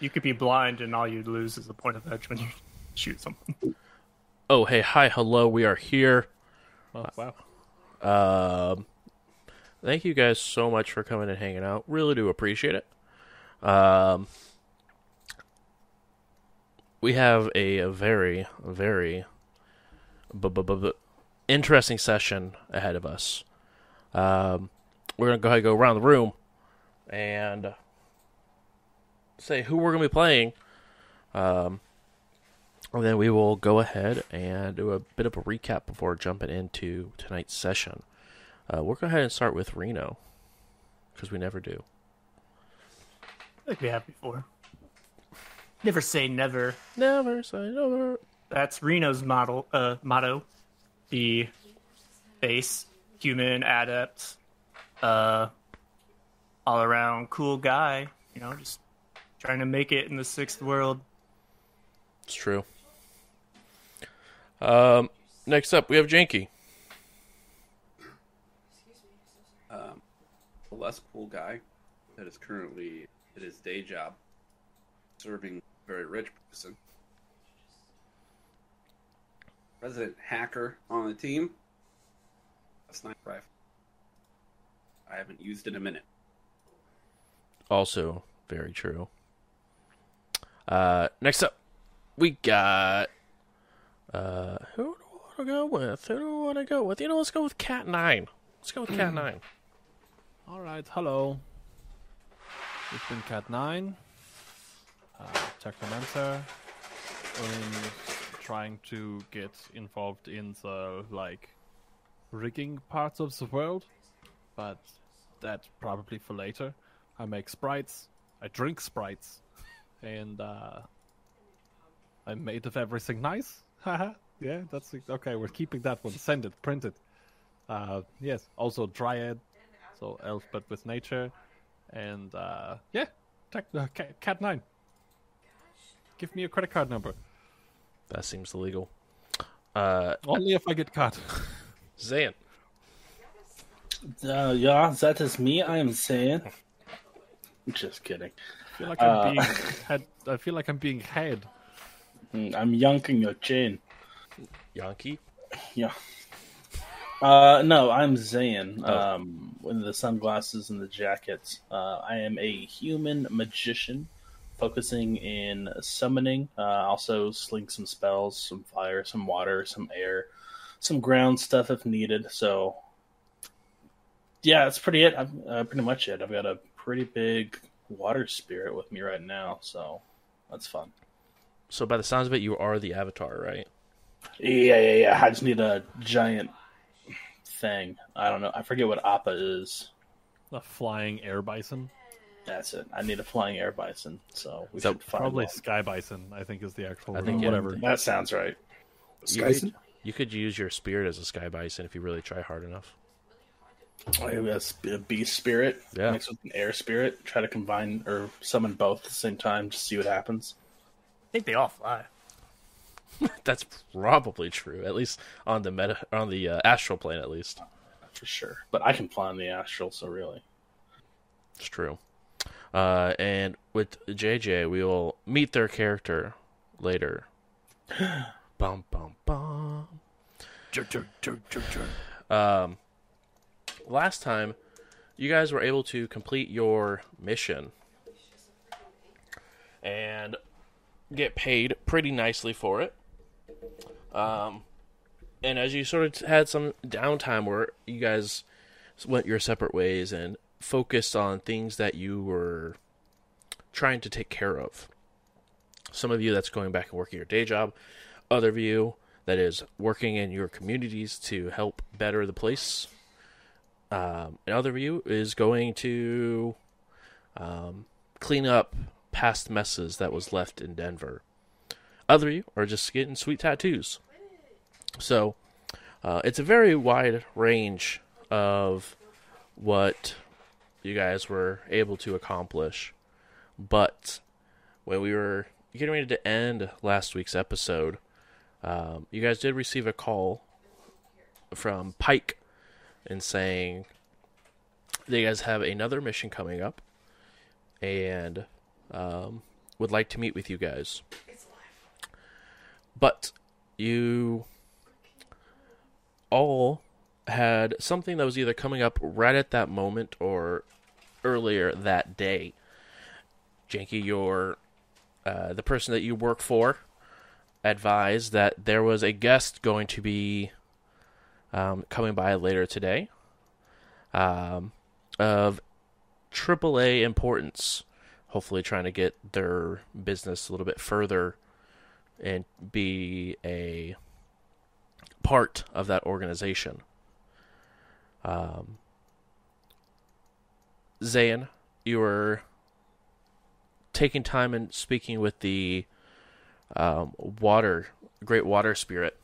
You could be blind, and all you'd lose is a point of edge when you shoot something. Oh, hey, hi, hello, we are here. Oh, wow. Um, thank you guys so much for coming and hanging out. Really do appreciate it. Um, we have a, a very, very bu- bu- bu- bu- interesting session ahead of us. Um, we're gonna go ahead and go around the room and say who we're gonna be playing. Um, and then we will go ahead and do a bit of a recap before jumping into tonight's session. Uh, we'll go ahead and start with Reno because we never do. Like we have before. Never say never. Never say never. That's Reno's model uh, motto. The base human adept, uh, all around cool guy. You know, just trying to make it in the sixth world. It's true. Um, next up, we have Janky. um, a less cool guy that is currently at his day job serving a very rich person. Resident hacker on the team. A sniper rifle. I haven't used it in a minute. Also, very true. Uh, next up, we got. Uh, who do I want to go with? Who do I want to go with? You know, let's go with Cat Nine. Let's go with Cat Nine. All right, hello. It's been Cat 9, uh, Technomancer, trying to get involved in the, like, rigging parts of the world, but that's probably for later. I make sprites, I drink sprites, and, uh, I'm made of everything nice. Haha, yeah, that's it. okay. We're keeping that one. Send it, print it. Uh, yes, also Dryad, so elf but with nature, and uh, yeah, tech, uh, cat, cat nine. Give me a credit card number. That seems illegal. Uh, Only if I get caught. Zan. Uh, yeah, that is me. I am saying. Just kidding. I feel like I'm Uh, being had. I feel like I'm being had. Mm, I'm yanking your chain. Yankee. Yeah. Uh, no, I'm Zayn. Oh. Um, with the sunglasses and the jackets. Uh, I am a human magician, focusing in summoning. Uh, also sling some spells, some fire, some water, some air, some ground stuff if needed. So, yeah, that's pretty it. I've, uh, pretty much it. I've got a pretty big water spirit with me right now, so that's fun. So, by the sounds of it, you are the Avatar, right? Yeah, yeah, yeah. I just need a giant thing. I don't know. I forget what Appa is. A flying air bison. That's it. I need a flying air bison. So we So should find Probably one. sky bison. I think is the actual. I word. think, yeah. whatever. That sounds right. You could, you could use your spirit as a Sky Bison if you really try hard enough. I have a sp- a beast spirit Yeah. mixed with an air spirit. Try to combine or summon both at the same time. Just see what happens. I think they all fly. That's probably true, at least on the meta, on the uh, astral plane, at least. For sure. But I can fly on the astral, so really. It's true. Uh, and with JJ, we will meet their character later. bum bum bum. Um, last time, you guys were able to complete your mission and get paid pretty nicely for it. Um, and as you sort of had some downtime where you guys went your separate ways and focused on things that you were trying to take care of. Some of you that's going back and working your day job, other of you that is working in your communities to help better the place. Um, and other of you is going to um, clean up past messes that was left in Denver. Other you are just getting sweet tattoos. So uh, it's a very wide range of what you guys were able to accomplish. But when we were getting ready to end last week's episode, um, you guys did receive a call from Pike and saying you guys have another mission coming up, and um, would like to meet with you guys. But you all had something that was either coming up right at that moment or earlier that day. Janky, your uh, the person that you work for advised that there was a guest going to be um, coming by later today um, of AAA importance. Hopefully, trying to get their business a little bit further and be a part of that organization. Um, Zayn, you were taking time and speaking with the um, water, great water spirit,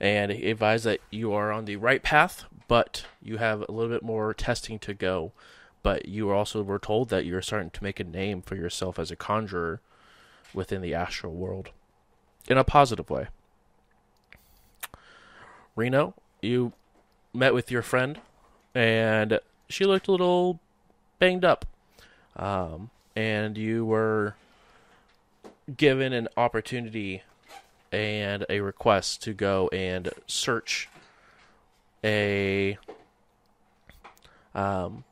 and he advised that you are on the right path, but you have a little bit more testing to go. But you also were told that you're starting to make a name for yourself as a conjurer within the astral world in a positive way. Reno, you met with your friend, and she looked a little banged up. Um, and you were given an opportunity and a request to go and search a um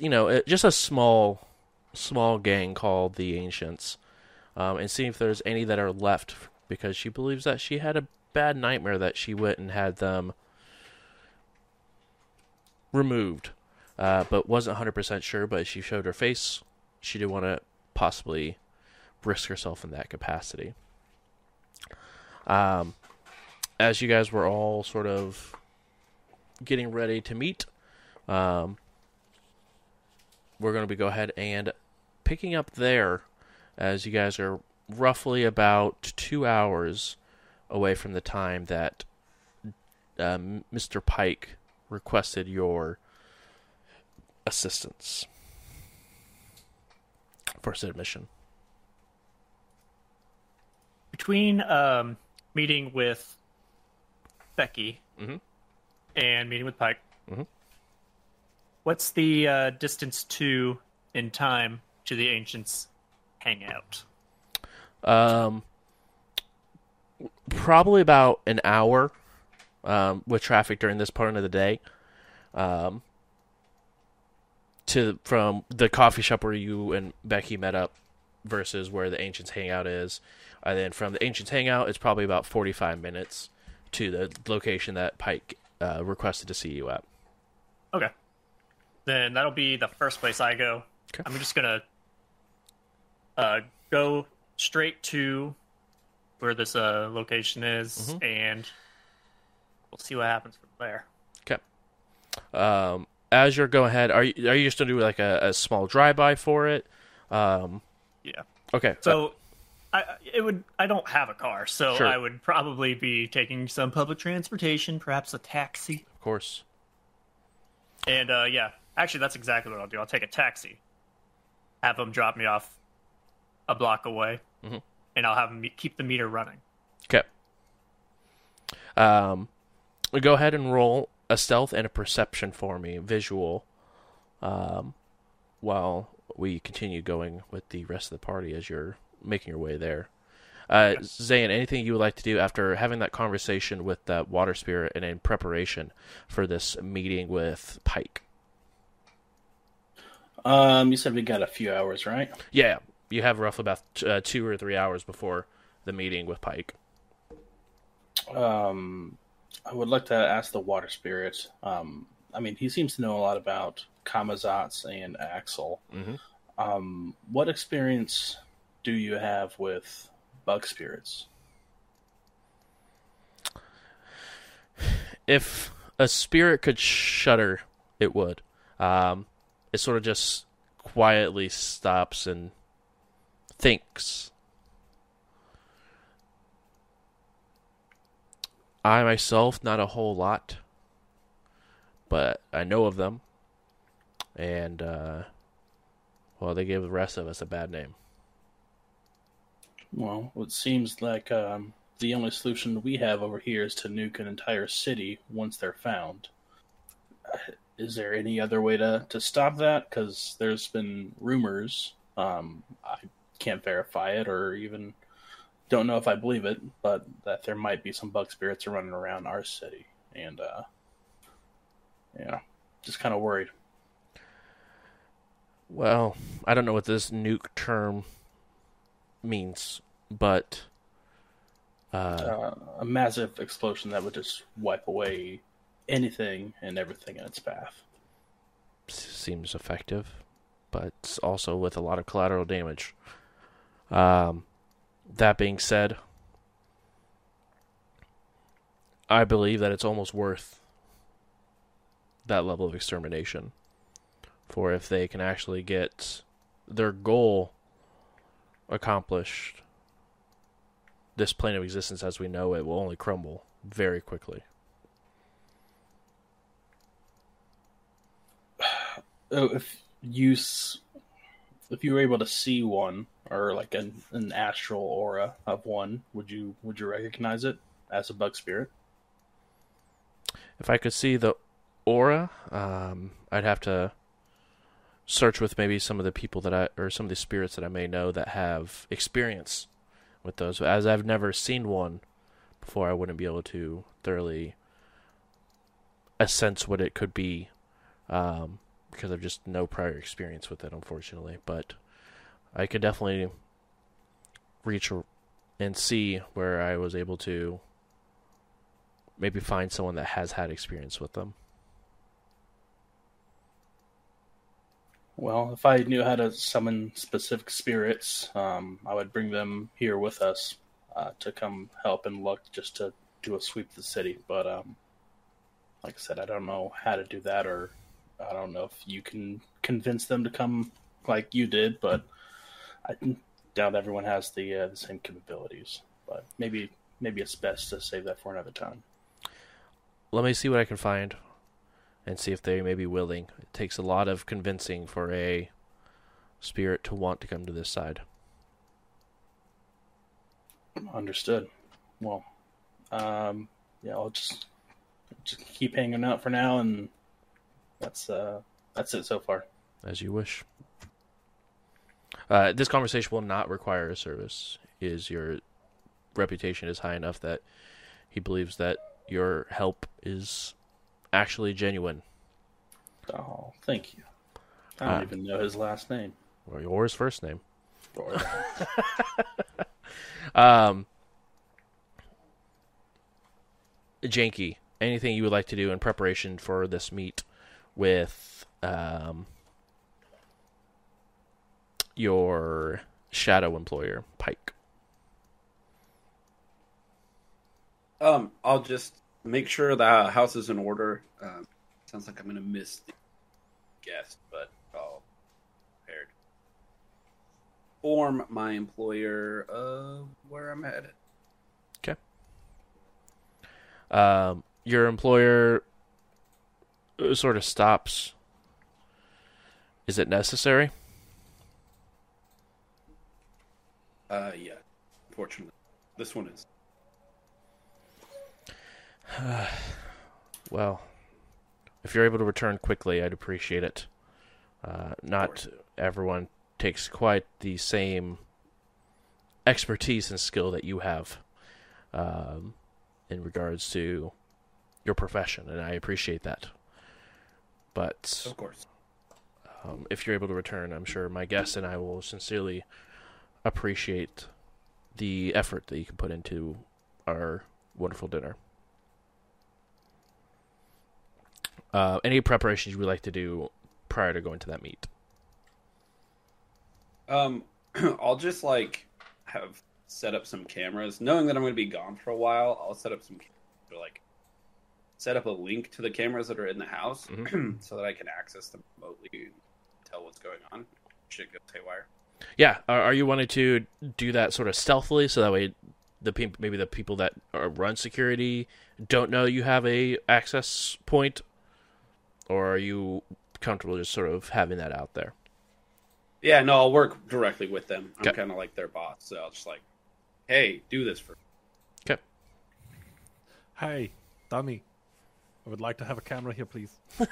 you know just a small small gang called the ancients um, and see if there's any that are left because she believes that she had a bad nightmare that she went and had them removed. Uh, but wasn't 100% sure but she showed her face. She didn't want to possibly risk herself in that capacity. Um, as you guys were all sort of getting ready to meet, um, we're going to be go ahead and picking up there as you guys are roughly about two hours away from the time that um, Mr. Pike requested your assistance for said mission between um, meeting with Becky Mhm. and meeting with Pike, Mhm. what's the uh, distance to in time to the ancients' hangout? Um, probably about an hour um, with traffic during this part of the day. Um, to from the coffee shop where you and Becky met up versus where the ancients hangout is, and then from the ancients hangout, it's probably about forty-five minutes to the location that Pike uh, requested to see you at. Okay, then that'll be the first place I go. Okay. I'm just gonna uh, go straight to where this uh, location is, Mhm. and we'll see what happens from there. Okay. Um, as you're going ahead, are you are you just gonna do like a, a small drive-by for it? Um, Yeah. okay. So, I it would I don't have a car, so Sure. I would probably be taking some public transportation, perhaps a taxi. of course. And uh, yeah, actually, that's exactly what I'll do. I'll take a taxi, have them drop me off a block away, Mhm. and I'll have them keep the meter running. Okay. Um, go ahead and roll a stealth and a perception for me, visual. Um, while we continue going with the rest of the party as you're making your way there. Uh, Zayn, anything you would like to do after having that conversation with that water spirit and in preparation for this meeting with Pike? Um, you said we got a few hours, right? Yeah, you have roughly about uh, two or three hours before the meeting with Pike. Um, I would like to ask the water spirit. Um, I mean, he seems to know a lot about Kamazats and Axel. Mhm. Um, what experience do you have with bug spirits? if a spirit could shudder, it would. Um, it sort of just quietly stops and thinks. I myself, not a whole lot, but I know of them, and uh, well, they gave the rest of us a bad name. Well, it seems like um, the only solution we have over here is to nuke an entire city once they're found. Uh, is there any other way to, to stop that? Because there's been rumors. Um, I can't verify it or even don't know if I believe it, but that there might be some bug spirits running around our city, and uh, yeah, just kind of worried. Well, I don't know what this nuke term means, but uh, Uh, a massive explosion that would just wipe away anything and everything in its path. seems effective, but also with a lot of collateral damage. Um, that being said, I believe that it's almost worth that level of extermination for if they can actually get their goal accomplished. This plane of existence as we know it will only crumble very quickly. Oh, if you if you were able to see one or like an, an astral aura of one, would you would you recognize it as a bug spirit? If I could see the aura, um, I'd have to search with maybe some of the people that I or some of the spirits that I may know that have experience with those. As I've never seen one before, I wouldn't be able to thoroughly assess what it could be, um, because I've just no prior experience with it, unfortunately. But I could definitely reach and see where I was able to maybe find someone that has had experience with them. Well, if I knew how to summon specific spirits, um, I would bring them here with us uh, to come help and look just to do a sweep of the city. But um, like I said, I don't know how to do that, or I don't know if you can convince them to come like you did. But I doubt everyone has the uh, the same capabilities. But maybe maybe it's best to save that for another time. Let me see what I can find and see if they may be willing. It takes a lot of convincing for a spirit to want to come to this side. Understood. Well, um, yeah, I'll just just keep hanging out for now, and that's uh, that's it so far. As you wish. Uh, this conversation will not require a service. Is your reputation is high enough that he believes that your help is actually genuine, Oh, thank you. I don't Ah. even know his last name. or yours first name. Um, Janky, anything you would like to do in preparation for this meet with um, your shadow employer, Pike? Um, I'll just make sure the house is in order. Um, sounds like I'm gonna miss the guest, but I'll prepared. Form my employer of where I'm headed. Okay. Um, your employer uh, sort of stops. Is it necessary? Uh, yeah. Fortunately, this one is. Well, if you're able to return quickly, I'd appreciate it. Uh, not everyone takes quite the same expertise and skill that you have um, in regards to your profession, and I appreciate that. But Of course. um, if you're able to return, I'm sure my guests and I will sincerely appreciate the effort that you can put into our wonderful dinner. Uh, any preparations you would like to do prior to going to that meet? Um, I'll just like have set up some cameras, knowing that I'm going to be gone for a while. I'll set up some or, like set up a link to the cameras that are in the house, so that I can access them remotely and tell what's going on. Shit goes haywire. Yeah, are, are you wanting to do that sort of stealthily so that way the peop maybe the people that are, run security don't know you have a access point, or are you comfortable just sort of having that out there? Yeah, no, I'll work directly with them. I'm Okay. kind of like their boss, so I'll just like, hey, do this for. Okay. Hey, dummy. I would like to have a camera here, please.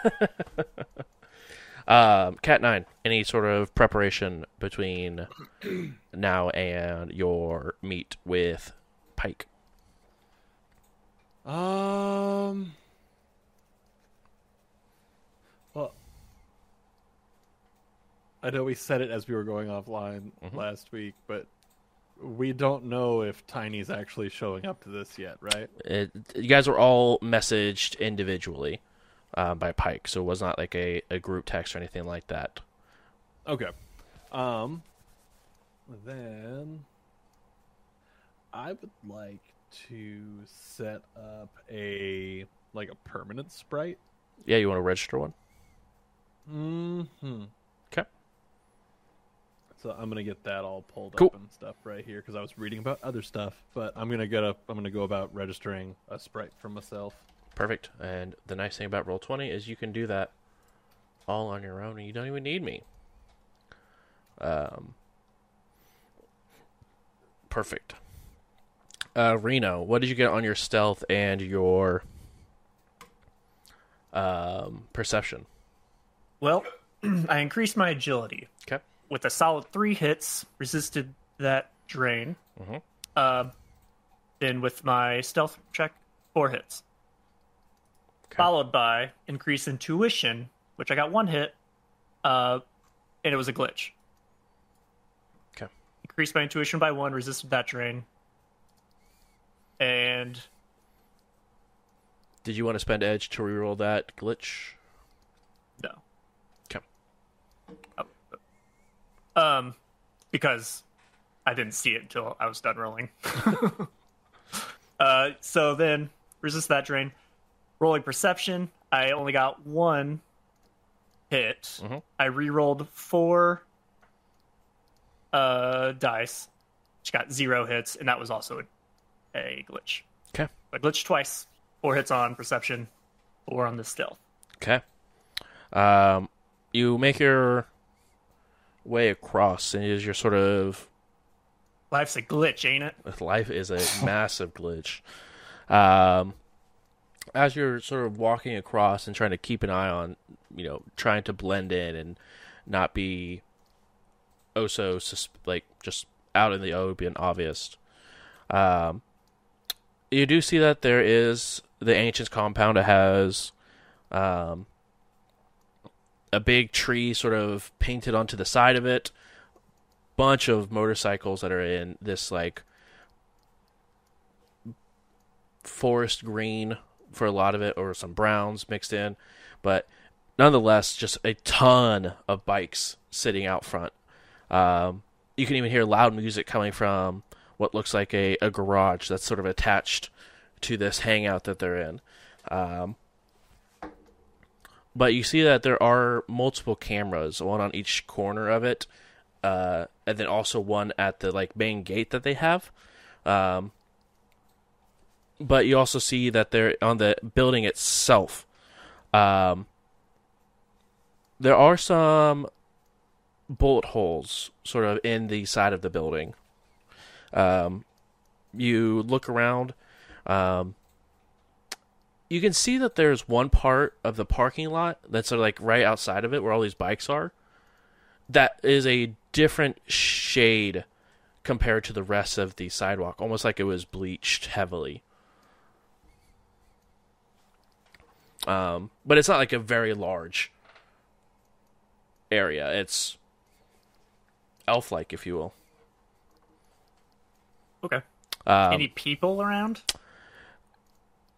Um, Cat Nine. Any sort of preparation between now and your meet with Pike? Um. Well, I know we said it as we were going offline last week, but we don't know if Tiny's actually showing up to this yet, right? It, you guys were all messaged individually uh, by Pike, so it was not like a, a group text or anything like that. Okay. Um. Then I would like to set up a like a permanent sprite. Yeah, you want to register one? Hmm. Okay. So I'm gonna get that all pulled Cool. up and stuff right here because I was reading about other stuff, but I'm gonna get up. I'm gonna go about registering a sprite for myself. Perfect. And the nice thing about Roll20 is you can do that all on your own and you don't even need me. Um, perfect. Uh, Reno, what did you get on your stealth and your um, perception? Well, I increased my agility. Okay. With a solid three hits, resisted that drain. Mhm. Uh, then with my stealth check, four hits. Okay. Followed by increased intuition, which I got one hit, uh, and it was a glitch. Okay. Increased my intuition by one, resisted that drain. And Did you want to spend edge to reroll that glitch? no. Okay. Um, because I didn't see it until I was done rolling. uh, so then resist that drain. Rolling perception, I only got one hit. Mhm. I re-rolled four uh, dice, which got zero hits, and that was also a, a glitch. Okay. I glitched twice. Four hits on perception, four on the stealth. Okay. Um, you make your way across, and as you're sort of Life's a glitch, ain't it? life is a massive glitch. Um, as you're sort of walking across and trying to keep an eye on, you know, trying to blend in and not be oh so sus- like just out in the open obvious. Um, you do see that there is the ancients compound. It has um, a big tree sort of painted onto the side of it. Bunch of motorcycles that are in this like forest green for a lot of it or some browns mixed in. But nonetheless just a ton of bikes sitting out front. Um, you can even hear loud music coming from what looks like a, a garage that's sort of attached to this hangout that they're in. Um, but you see that there are multiple cameras one on each corner of it uh, and then also one at the like main gate that they have. Um, but you also see that they're on the building itself. Um, there are some bullet holes sort of in the side of the building. Um, you look around. Um, you can see that there's one part of the parking lot that's like right outside of it where all these bikes are that is a different shade compared to the rest of the sidewalk, almost like it was bleached heavily. Um, but it's not like a very large area. It's elf-like, if you will. Okay. Um, Any people around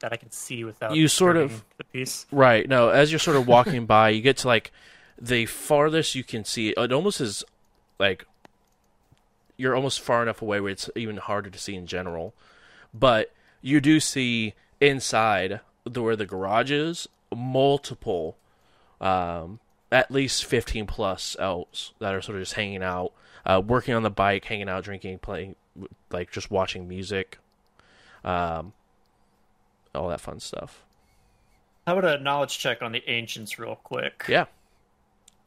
that I can see without You sort of- the piece? Right. No, as you're sort of walking by, you get to like the farthest you can see. It almost is like you're almost far enough away where it's even harder to see in general. But you do see inside the where the garage is multiple, um, at least fifteen plus elves that are sort of just hanging out, uh, working on the bike, hanging out, drinking, playing, like just watching music, um, all that fun stuff. How about a knowledge check on the ancients, real quick? Yeah.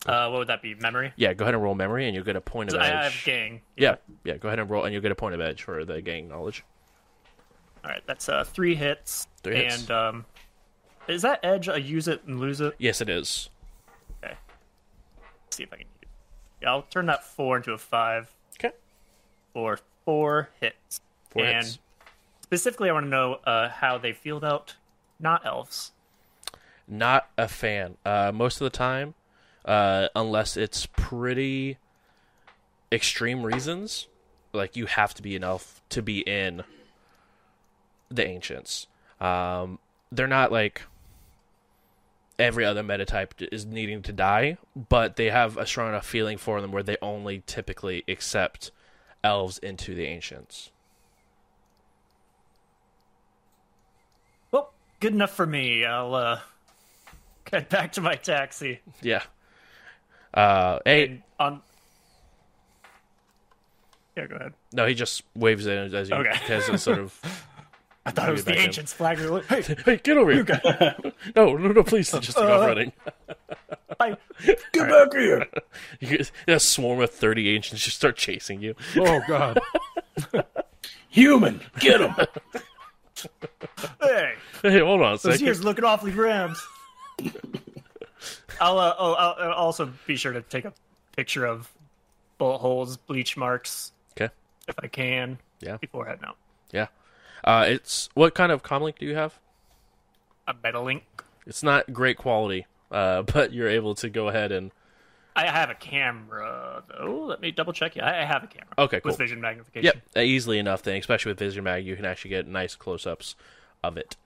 Uh, what would that be? Memory? Yeah, go ahead and roll memory, and you'll get a point of edge. I have gang. yeah, yeah, go ahead and roll, and you'll get a point of edge for the gang knowledge. All right, that's uh, three hits. Three hits. And um, is that edge a use it and lose it? Yes, it is. Okay. Let's see if I can. Yeah, I'll turn that four into a five Okay. for four hits. Four and hits. Specifically, I want to know uh, how they feel about not elves. Not a fan. Uh, most of the time, uh, unless it's pretty extreme reasons, like you have to be an elf to be in the ancients. Um, they're not like every other meta type is needing to die, but they have a strong enough feeling for them where they only typically accept elves into the ancients. Good enough for me. I'll uh, get back to my taxi. Yeah. Uh, hey, And on. Yeah, go ahead. no, he just waves in as you Okay. as a sort of I thought it was the in. ancient's flag. Hey, Hey, get over here! no, no, no, please! Just take off Uh, running. I, Get back here! You a swarm of thirty ancients just start chasing you. Oh god. Human, get him! Hey, Hey, hold on a those second. ears looking awfully rammed. I'll, uh, oh, I'll, I'll also be sure to take a picture of bullet holes, bleach marks, Okay, if I can. Yeah. Before heading out. yeah. Uh, it's what kind of comlink do you have? A Meta Link. It's not great quality, uh, but you're able to go ahead and I have a camera though. Let me double check. Yeah, I have a camera. Okay, cool. With vision magnification. Yep, uh, easily enough. Then, especially with vision Mag, you can actually get nice close-ups of it.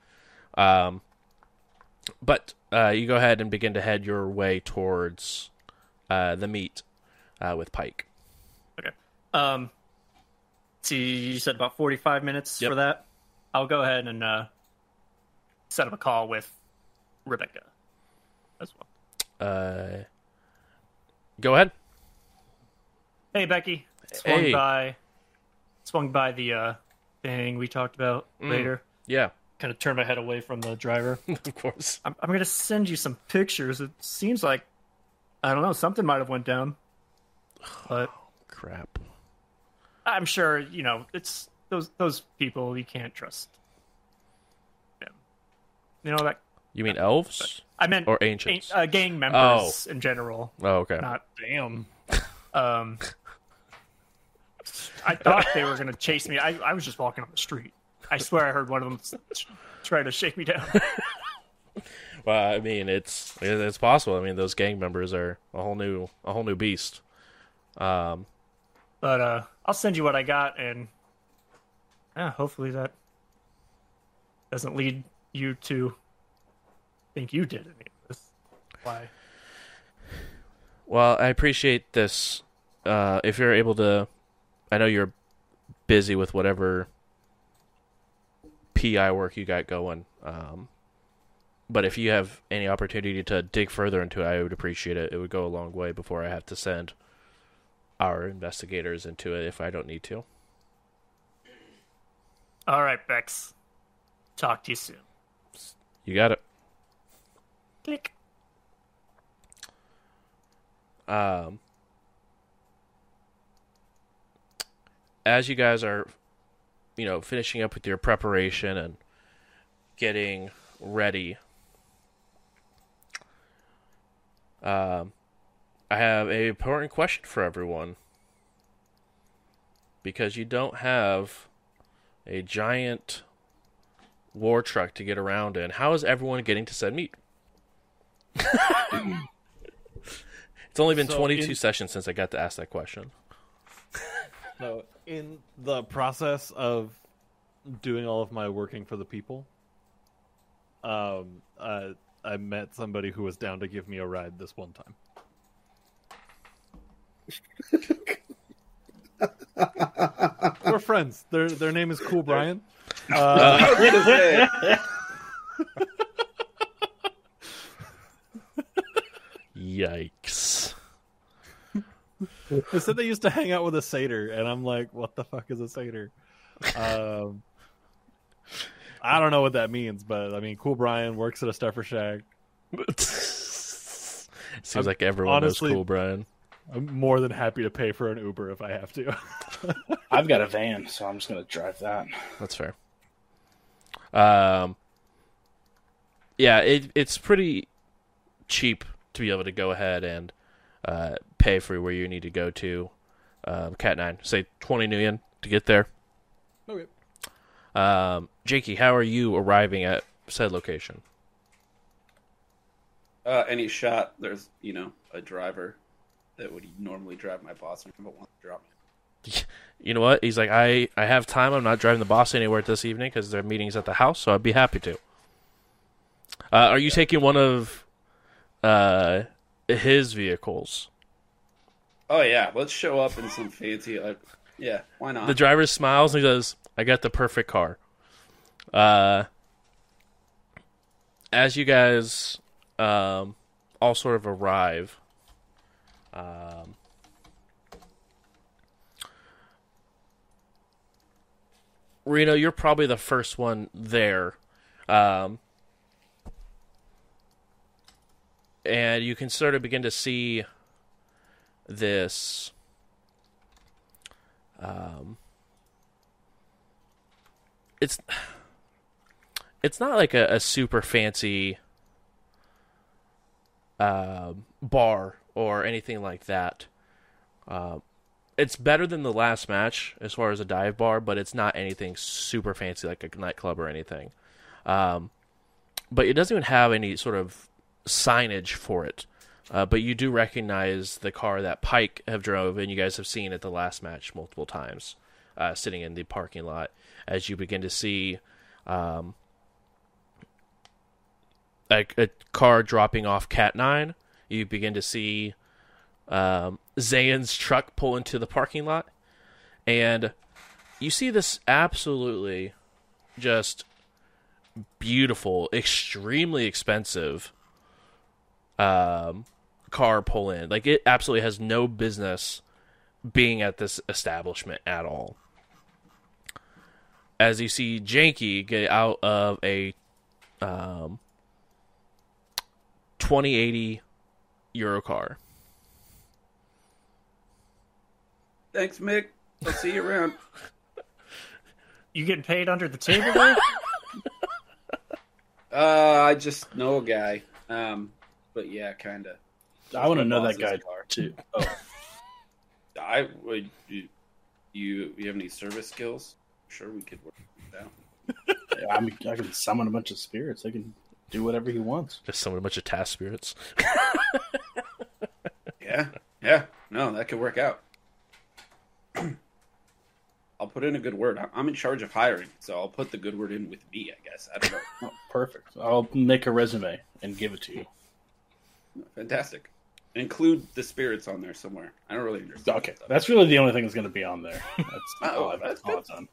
Um, but uh, you go ahead and begin to head your way towards uh, the meet uh, with Pike. Okay. Um. See, you said about forty-five minutes Yep. for that. I'll go ahead and uh, set up a call with Rebecca as well. Uh, go ahead. Hey, Becky. Swung Hey. by. Swung by the uh, thing we talked about Mm. later. Yeah, Kind of turned my head away from the driver. of course. I'm, I'm gonna send you some pictures. It seems like I don't know something might have went down, but Crap. I'm sure you know it's those those people you can't trust. Them. You know that You mean elves I meant or ancients? uh, gang members in general, oh, okay. not Damn. um. I thought they were gonna chase me. I, I was just walking on the street. I swear I heard one of them try to shake me down. Well, I mean, it's it's possible. I mean, those gang members are a whole new a whole new beast. Um, But uh, I'll send you what I got, and yeah, hopefully that doesn't lead you to think you did any of this. Why? Well, I appreciate this. Uh, if you're able to, I know you're busy with whatever PI work you got going. Um, but if you have any opportunity to dig further into it, I would appreciate it. It would go a long way before I have to send our investigators into it if I don't need to. All right, Bex. Talk to you soon. You got it. Click. um, as you guys are, you know, finishing up with your preparation and getting ready, um, I have a important question for everyone because you don't have a giant war truck to get around in. How is everyone getting to said meet? It's only been So 22 in- sessions since I got to ask that question. So, in the process of doing all of my working for the people, um, uh, I met somebody who was down to give me a ride this one time. We're friends. Their their name is Cool Brian. Uh, I was gonna say, Yikes. they said they used to hang out with a satyr, and I'm like, what the fuck is a satyr? Um, I don't know what that means, but I mean, Cool Brian works at a stuffer shack. Seems I'm- like everyone honestly- knows cool, Brian. I'm more than happy to pay for an Uber if I have to. I've got a van, so I'm just gonna drive that. That's fair. Um, yeah, it, it's pretty cheap to be able to go ahead and uh, pay for where you need to go to. Um, Cat nine, say twenty million to get there. Okay. Um, Janky, how are you arriving at said location? Uh, any shot, there's you know a driver that would normally drive my boss and but wants to drop me. You know what? He's like, I, I have time. I'm not driving the boss anywhere this evening because their meeting's at the house, so I'd be happy to. Uh, are you taking one of uh, his vehicles? Oh yeah, let's show up in some fancy. Like, yeah, why not? The driver smiles and he goes, I got the perfect car. Uh, as you guys um, all sort of arrive, um, Reno, you're probably the first one there. Um, and you can sort of begin to see this um, it's it's not like a, a super fancy um bar or anything like that. Um, it's better than the last match as far as a dive bar, but it's not anything super fancy like a nightclub or anything. Um, but it doesn't even have any sort of signage for it. Uh, but you do recognize the car that Pike have drove, and you guys have seen at the last match multiple times, uh, sitting in the parking lot. As you begin to see um, a, a car dropping off Cat Nine, you begin to see um, Zayn's truck pull into the parking lot, and you see this absolutely just beautiful, extremely expensive um, car pull in. Like it absolutely has no business being at this establishment at all. As you see Janky get out of a um, 2080 Euro car. Thanks, Mick. I'll see you around. You getting paid under the table there? Uh, I just know a guy. Um, but yeah, kind of. I want to know that guy car. too. Oh, I would. You, you you have any service skills? Sure, we could work it out. yeah, I, mean, I can summon a bunch of spirits. I can do whatever he wants. Just summon a bunch of task spirits. Yeah, yeah. No, that could work out. I'll put in a good word. I- I'm in charge of hiring, so I'll put the good word in with me. I guess. I don't know. Oh, perfect. I'll make a resume and give it to you. Fantastic. Include the spirits on there somewhere. I don't really understand. Okay, that that's really the only thing that's going to be on there. That's Oh, all, I've, that's all. I've done.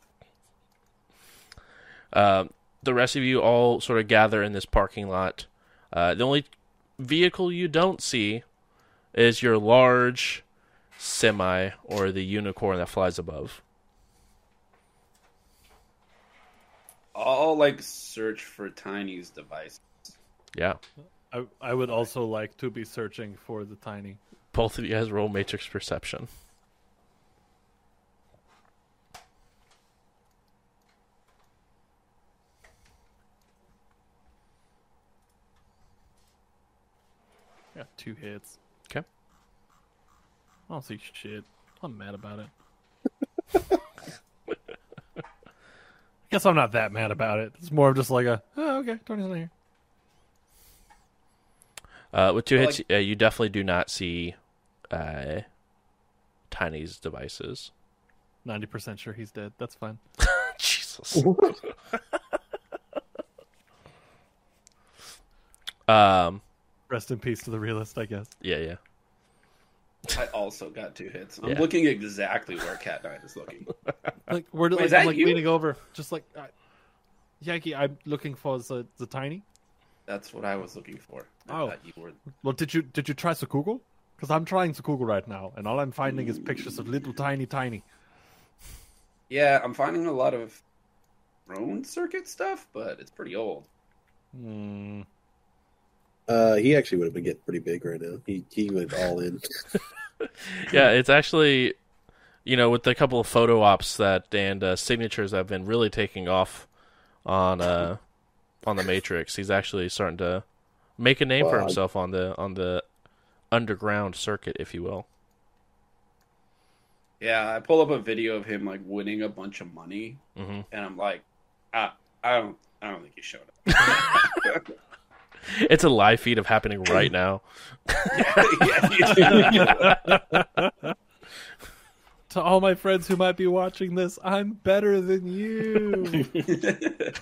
Um, the rest of you all sort of gather in this parking lot. Uh, the only vehicle you don't see is your large semi or the unicorn that flies above. I'll like search for Tiny's device. Yeah. I I would also like to be searching for the tiny. Both of you guys roll matrix perception. Got two hits. Okay. I don't see shit. I'm mad about it. I guess I'm not that mad about it. It's more of just like a oh, okay, Tony's not here. Uh, with two Well, hits, uh, you definitely do not see uh, Tiny's devices. Ninety percent sure he's dead. That's fine. Jesus. um. Rest in peace to the realist, I guess. Yeah. Yeah. I also got two hits. I'm Yeah. looking exactly where Cat Nine is looking. Like we're Wait, like, is that I'm, like you? leaning over, just like uh, Yankee. I'm looking for the the tiny. That's what I was looking for. I Oh. you were. Well, did you did you try Sukugo? Because I'm trying Sukugo right now, and all I'm finding is pictures of little tiny tiny. Yeah, I'm finding a lot of drone circuit stuff, but it's pretty old. Hmm. Uh, he actually would have been getting pretty big right now. He he went all in. yeah, it's actually, you know, with the couple of photo ops that and uh, signatures that have been really taking off on uh, on the Matrix. He's actually starting to make a name for Well, I- himself on the on the underground circuit, if you will. Yeah, I pull up a video of him like winning a bunch of money, hmm and I'm like, I, I don't, I don't think he showed up. It's a live feed of happening right now. yeah, To all my friends who might be watching this, I'm better than you.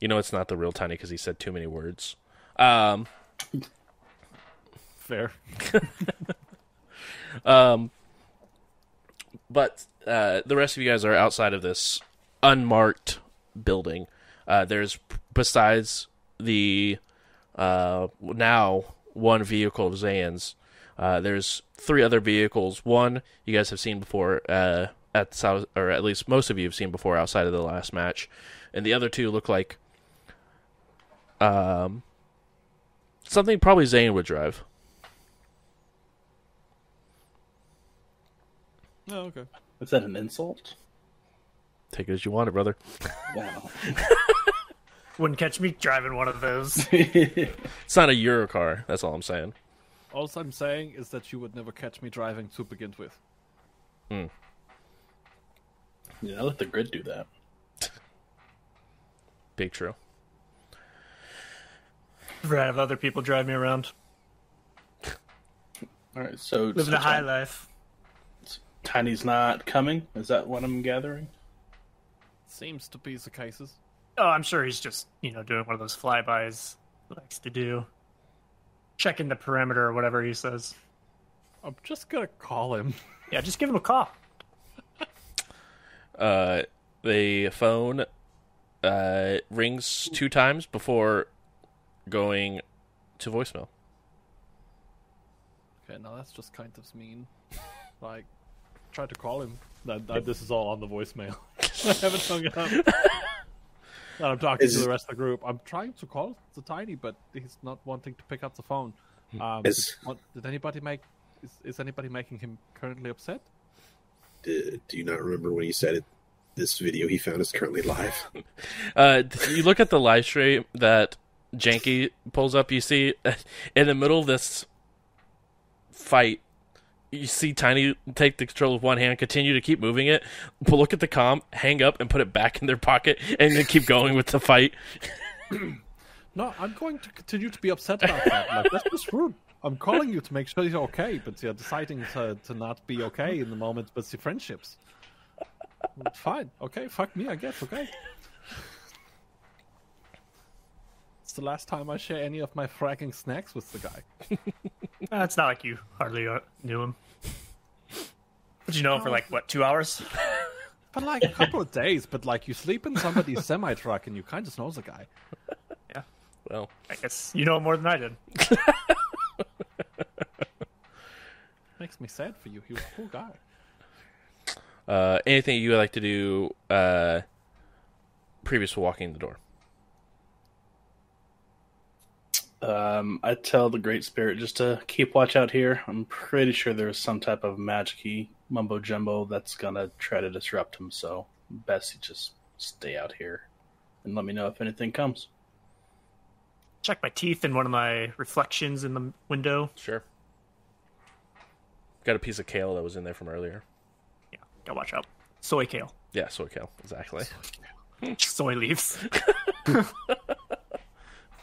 You know, it's not the real Tiny because he said too many words. Um, Fair. Um, but uh, the rest of you guys are outside of this unmarked building. Uh, there's besides the uh, now one vehicle of Zane's. Uh, there's three other vehicles. One you guys have seen before uh, at South, or at least most of you have seen before outside of the last match, and the other two look like um, something probably Zane would drive. Oh, okay. Is that an insult? Take it as you want it, brother. Wow. Wouldn't catch me driving one of those. It's not a Euro car. That's all I'm saying. All I'm saying is that you would never catch me driving to begin with. Hmm. Yeah, let the grid do that. Big true. Rather have other people drive me around. All right, so Living so a high life. Tiny's not coming. Is that what I'm gathering? Seems to be the cases. Oh, I'm sure he's just, you know, doing one of those flybys he likes to do. Checking the perimeter or whatever he says. I'm just gonna call him. Yeah, just give him a call. Uh, the phone uh, rings two times before going to voicemail. Okay, now that's just kind of mean. Like, try to call him. That, that this is all on the voicemail. I haven't hung up. And I'm talking Is- to the rest of the group. I'm trying to call the tiny, but he's not wanting to pick up the phone. Um, did, Is- what, did anybody make? Is, is anybody making him currently upset? Do, do you not remember when he said it? This video he found is currently live. Uh, you look at the live stream that Janky pulls up. You see in the middle of this fight, you see Tiny take the control with one hand, continue to keep moving it, look at the comp, hang up, and put it back in their pocket, and then keep going with the fight. No, I'm going to continue to be upset about that. Like that's just rude. I'm calling you to make sure you're okay, but you're deciding to, to not be okay in the moment But the friendships. Fine, okay, fuck me, I guess, okay. It's the last time I share any of my fragging snacks with the guy. Uh, it's not like you hardly uh, knew him. But you know him for like, what, two hours? For like a couple of days, but like you sleep in somebody's semi truck and you kind of know the guy. Yeah. Well, I guess you know him more than I did. Makes me sad for you. He was a cool guy. uh, anything you would like to do uh, previous to walking the door? Um, I tell the Great Spirit just to keep watch out here. I'm pretty sure there's some type of magic mumbo jumbo that's gonna try to disrupt him. So best you just stay out here and let me know if anything comes. Check my teeth in one of my reflections in the window. Sure. Got a piece of kale that was in there from earlier. Yeah, gotta watch out. Soy kale. Yeah, soy kale, exactly. Soy leaves.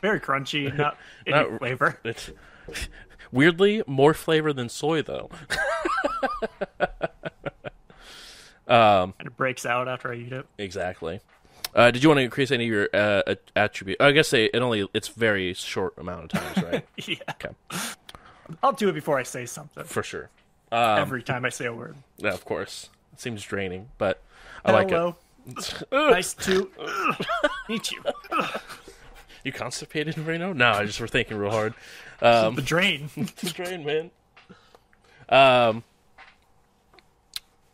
Very crunchy, not any Not- flavor. It's weirdly more flavor than soy, though. um, And it breaks out after I eat it. exactly. Uh, did you want to increase any of your uh, attribute? I guess they, it only it's very short amount of times, right? Yeah. Okay, I'll do it before I say something. for sure. Um, Every time I say a word. yeah, of course, it seems draining, but I like Hello. it. Nice to meet you. You constipated right now? No, I just were thinking real hard. Um, The drain. the drain, man. Um,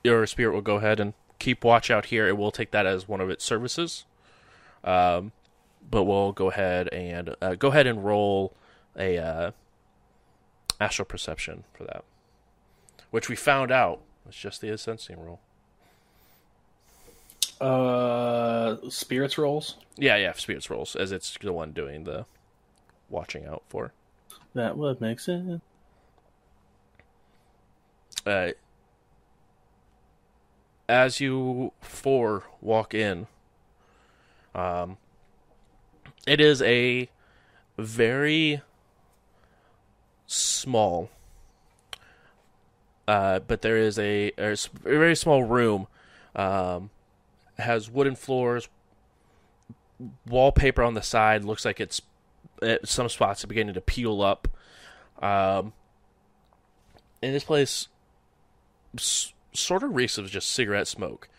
your spirit will go ahead and keep watch out here. It will take that as one of its services. Um, but we'll go ahead and uh, go ahead and roll a uh, astral perception for that, which we found out was just the sensing roll. Uh, spirits rolls. Yeah, yeah, spirits rolls, as it's the one doing the watching out for. That would make sense. Uh, as you four walk in, um, it is a very small, uh, but there is a, a very small room. Um, has wooden floors, wallpaper on the side. Looks like it's at some spots beginning to peel up. Um, and this place s- sort of reeks of just cigarette smoke.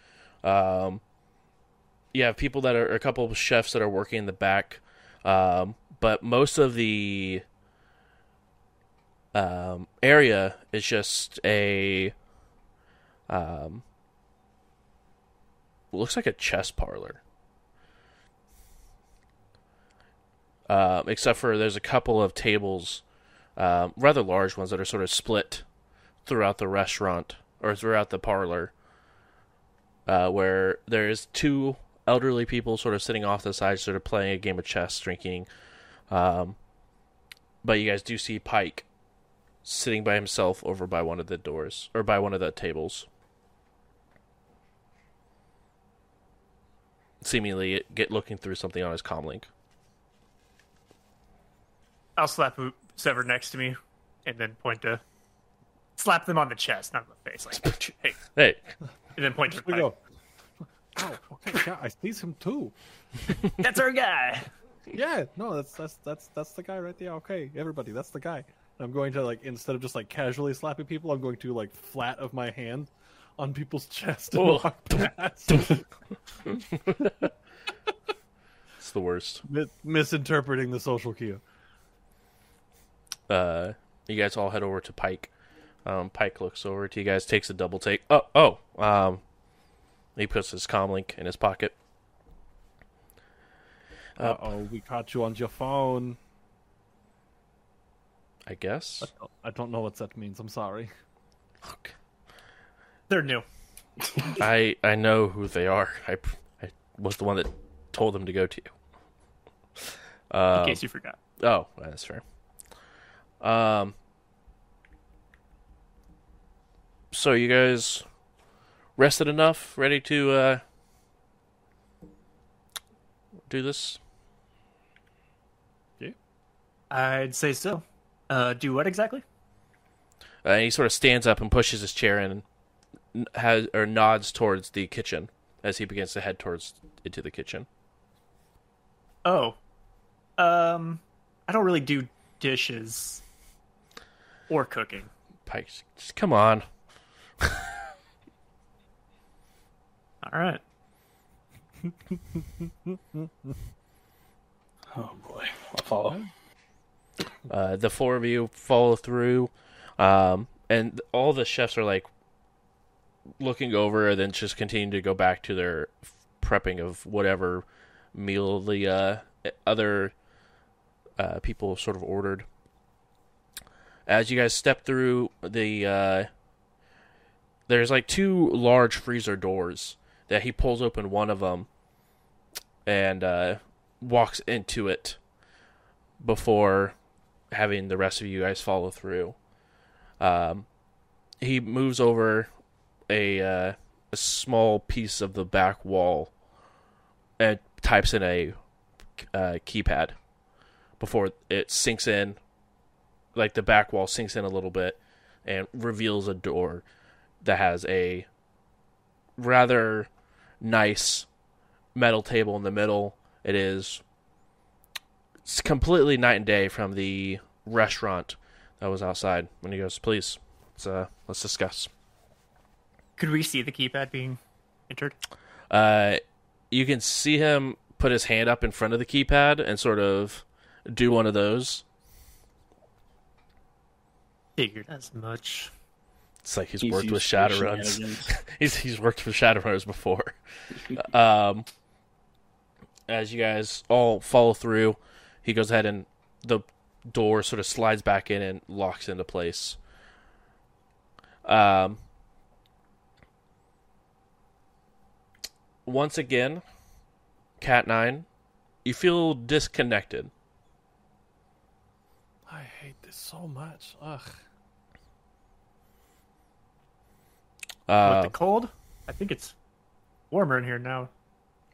Um, you have people that are a couple of chefs that are working in the back, um, but most of the um, area is just a um, looks like a chess parlor. Um, except for there's a couple of tables, um, rather large ones that are sort of split throughout the restaurant or throughout the parlor, uh, where there is two elderly people sort of sitting off the side, sort of playing a game of chess, drinking. Um, but you guys do see Pike sitting by himself over by one of the doors or by one of the tables. Seemingly get looking through something on his comlink. I'll slap whoever next to me, and then point to slap them on the chest, not on the face. Like, hey, Hey, and then point to We go. Oh, okay, yeah, I sees him too. That's our guy. Yeah, no, that's that's that's that's the guy right there. Okay, everybody, that's the guy. I'm going to like instead of just like casually slapping people, I'm going to like flat of my hand on people's chest and Oh. walk past, it's the worst. mi- misinterpreting the social cue. uh, you guys all head over to Pike. Um, Pike looks over to you guys, takes a double take. Oh, oh. Um, he puts his comlink in his pocket. Uh oh, we caught you on your phone. I guess. I don't know what that means. I'm sorry. They're new. I I know who they are. I I was the one that told them to go to you. In Um, case you forgot. Oh, that's fair. Um. So you guys rested enough, ready to uh do this? Yeah, I'd say so. Uh, do what exactly? Uh, and he sort of stands up and pushes his chair in, and has or nods towards the kitchen as he begins to head towards into the kitchen. Oh, um, I don't really do dishes or cooking. Pike, just come on. All right. Oh boy, I'll follow. Uh, the four of you follow through, um, and all the chefs are like looking over, and then just continue to go back to their prepping of whatever meal the uh, other uh, people sort of ordered. As you guys step through the, uh, there's like two large freezer doors that he pulls open one of them and uh, walks into it before having the rest of you guys follow through. Um, he moves over a, uh, a small piece of the back wall and types in a uh, keypad before it sinks in. Like the back wall sinks in a little bit and reveals a door that has a rather nice metal table in the middle. It is it's completely night and day from the restaurant that was outside. When he goes, please, let's uh, let's discuss. Could we see the keypad being entered? Uh, you can see him put his hand up in front of the keypad and sort of do one of those. Figured as much. It's like he's, He's worked with used to Shadowruns. he's he's worked with Shadowrunners before. um, as you guys all follow through, he goes ahead and the door sort of slides back in and locks into place. Um, once again, Cat Nine, you feel disconnected. I hate this so much. Ugh. Uh, With the cold, I think it's warmer in here now.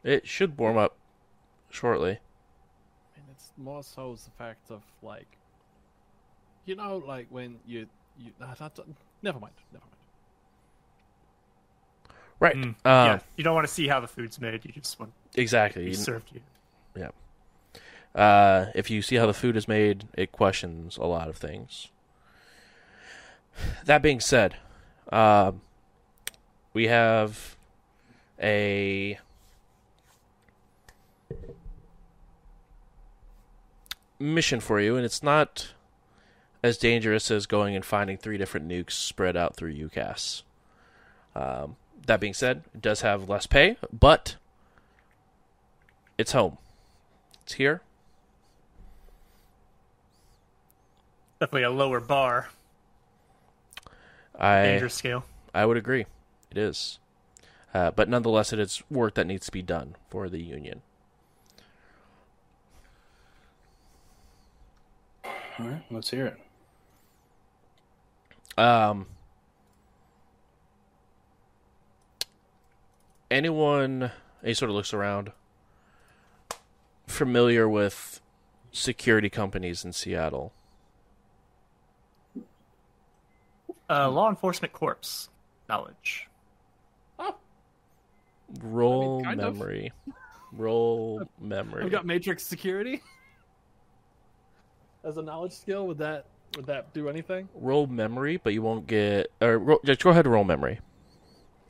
it should warm up shortly. I mean, it's more so the fact of like, you know, like when you you. Uh, that, never mind. Never mind. Right. Mm, Um, yeah, you don't want to see how the food's made. You just want to Exactly. You- served you. Uh, if you see how the food is made, it questions a lot of things. That being said, um, we have a mission for you, and it's not as dangerous as going and finding three different nukes spread out through UCAS. Um, that being said, it does have less pay, but it's home. It's here. Definitely a lower bar, I danger scale. I would agree. It is. Uh, but nonetheless, it is work that needs to be done for the union. All right, let's hear it. Um, anyone, he sort of looks around, familiar with security companies in Seattle? Uh, law enforcement corps knowledge. Roll kind of. memory. Roll memory. I've got Matrix security as a knowledge skill. Would that would that do anything? roll memory, but you won't get. Or roll, just go ahead and roll memory.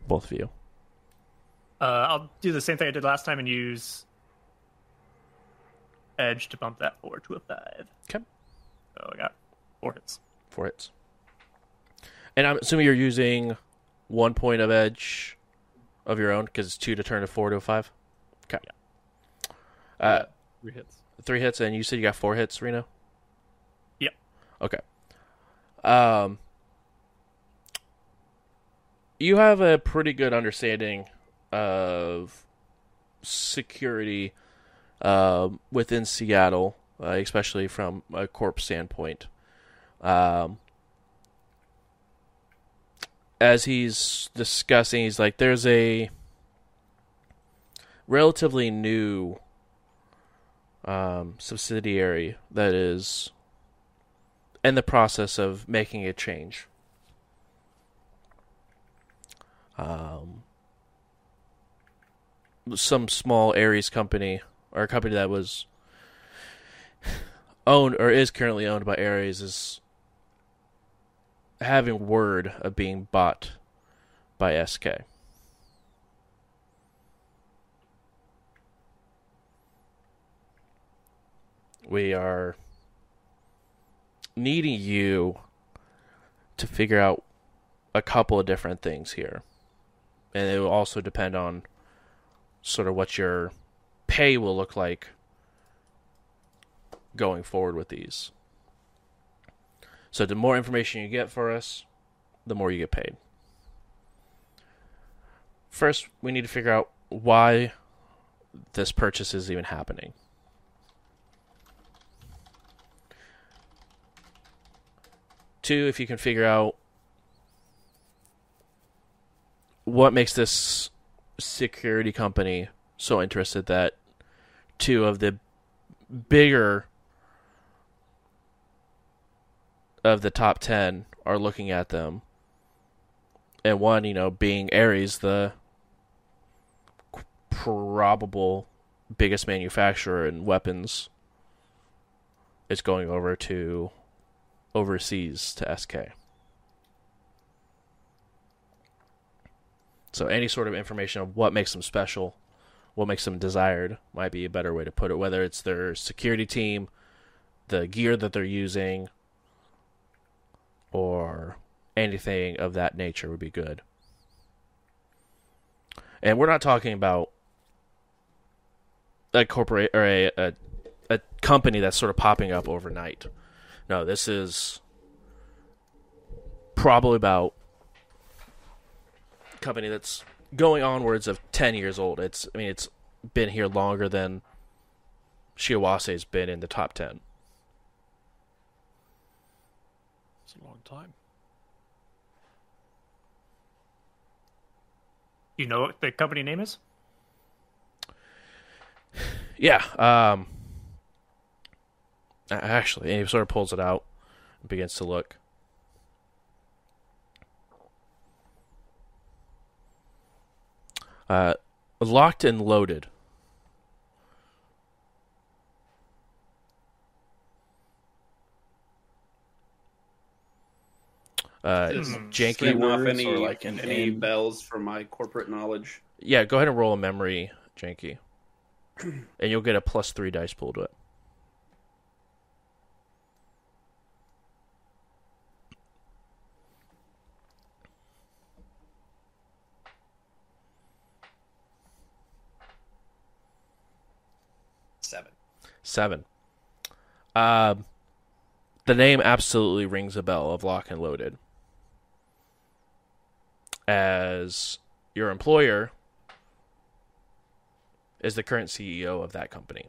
Both of you. Uh, I'll do the same thing I did last time and use edge to bump that four to a five. Okay. So I got four hits. Four hits. And I'm assuming you're using one point of edge of your own because it's two to turn to four to a five. Okay. Uh, Three hits. three hits, and you said you got four hits, Reno. Yep. Okay. Um, you have a pretty good understanding of security um, within Seattle, uh, especially from a corp standpoint. Um, as he's discussing, he's like, "There's a relatively new um, subsidiary that is in the process of making a change. Um, some small Ares company or a company that was owned or is currently owned by Ares is having word of being bought by SK. we are needing you to figure out a couple of different things here. And it will also depend on sort of what your pay will look like going forward with these. So the more information you get for us, the more you get paid. First, we need to figure out why this purchase is even happening. Two, if you can figure out what makes this security company so interested that two of the bigger of the top 10 are looking at them and one you know being Ares the probable biggest manufacturer in weapons is going over to overseas to SK. So any sort of information of what makes them special, what makes them desired might be a better way to put it. Whether it's their security team, the gear that they're using, or anything of that nature would be good. And we're not talking about a corporate or a, a a company that's sort of popping up overnight. No, this is probably about company that's going onwards of ten years old. It's I mean it's been here longer than Shiawase's been in the top ten. It's a long time. You know what the company name is? Yeah. Um. Actually, and he sort of pulls it out and begins to look. Uh, locked and loaded. Uh, Just janky words any, or like an any end? bells for my corporate knowledge. Yeah, go ahead and roll a memory, Janky. and you'll get a plus three dice pool to it. Seven. Seven. Um, the name absolutely rings a bell of Lock and Loaded. As your employer is the current CEO of that company.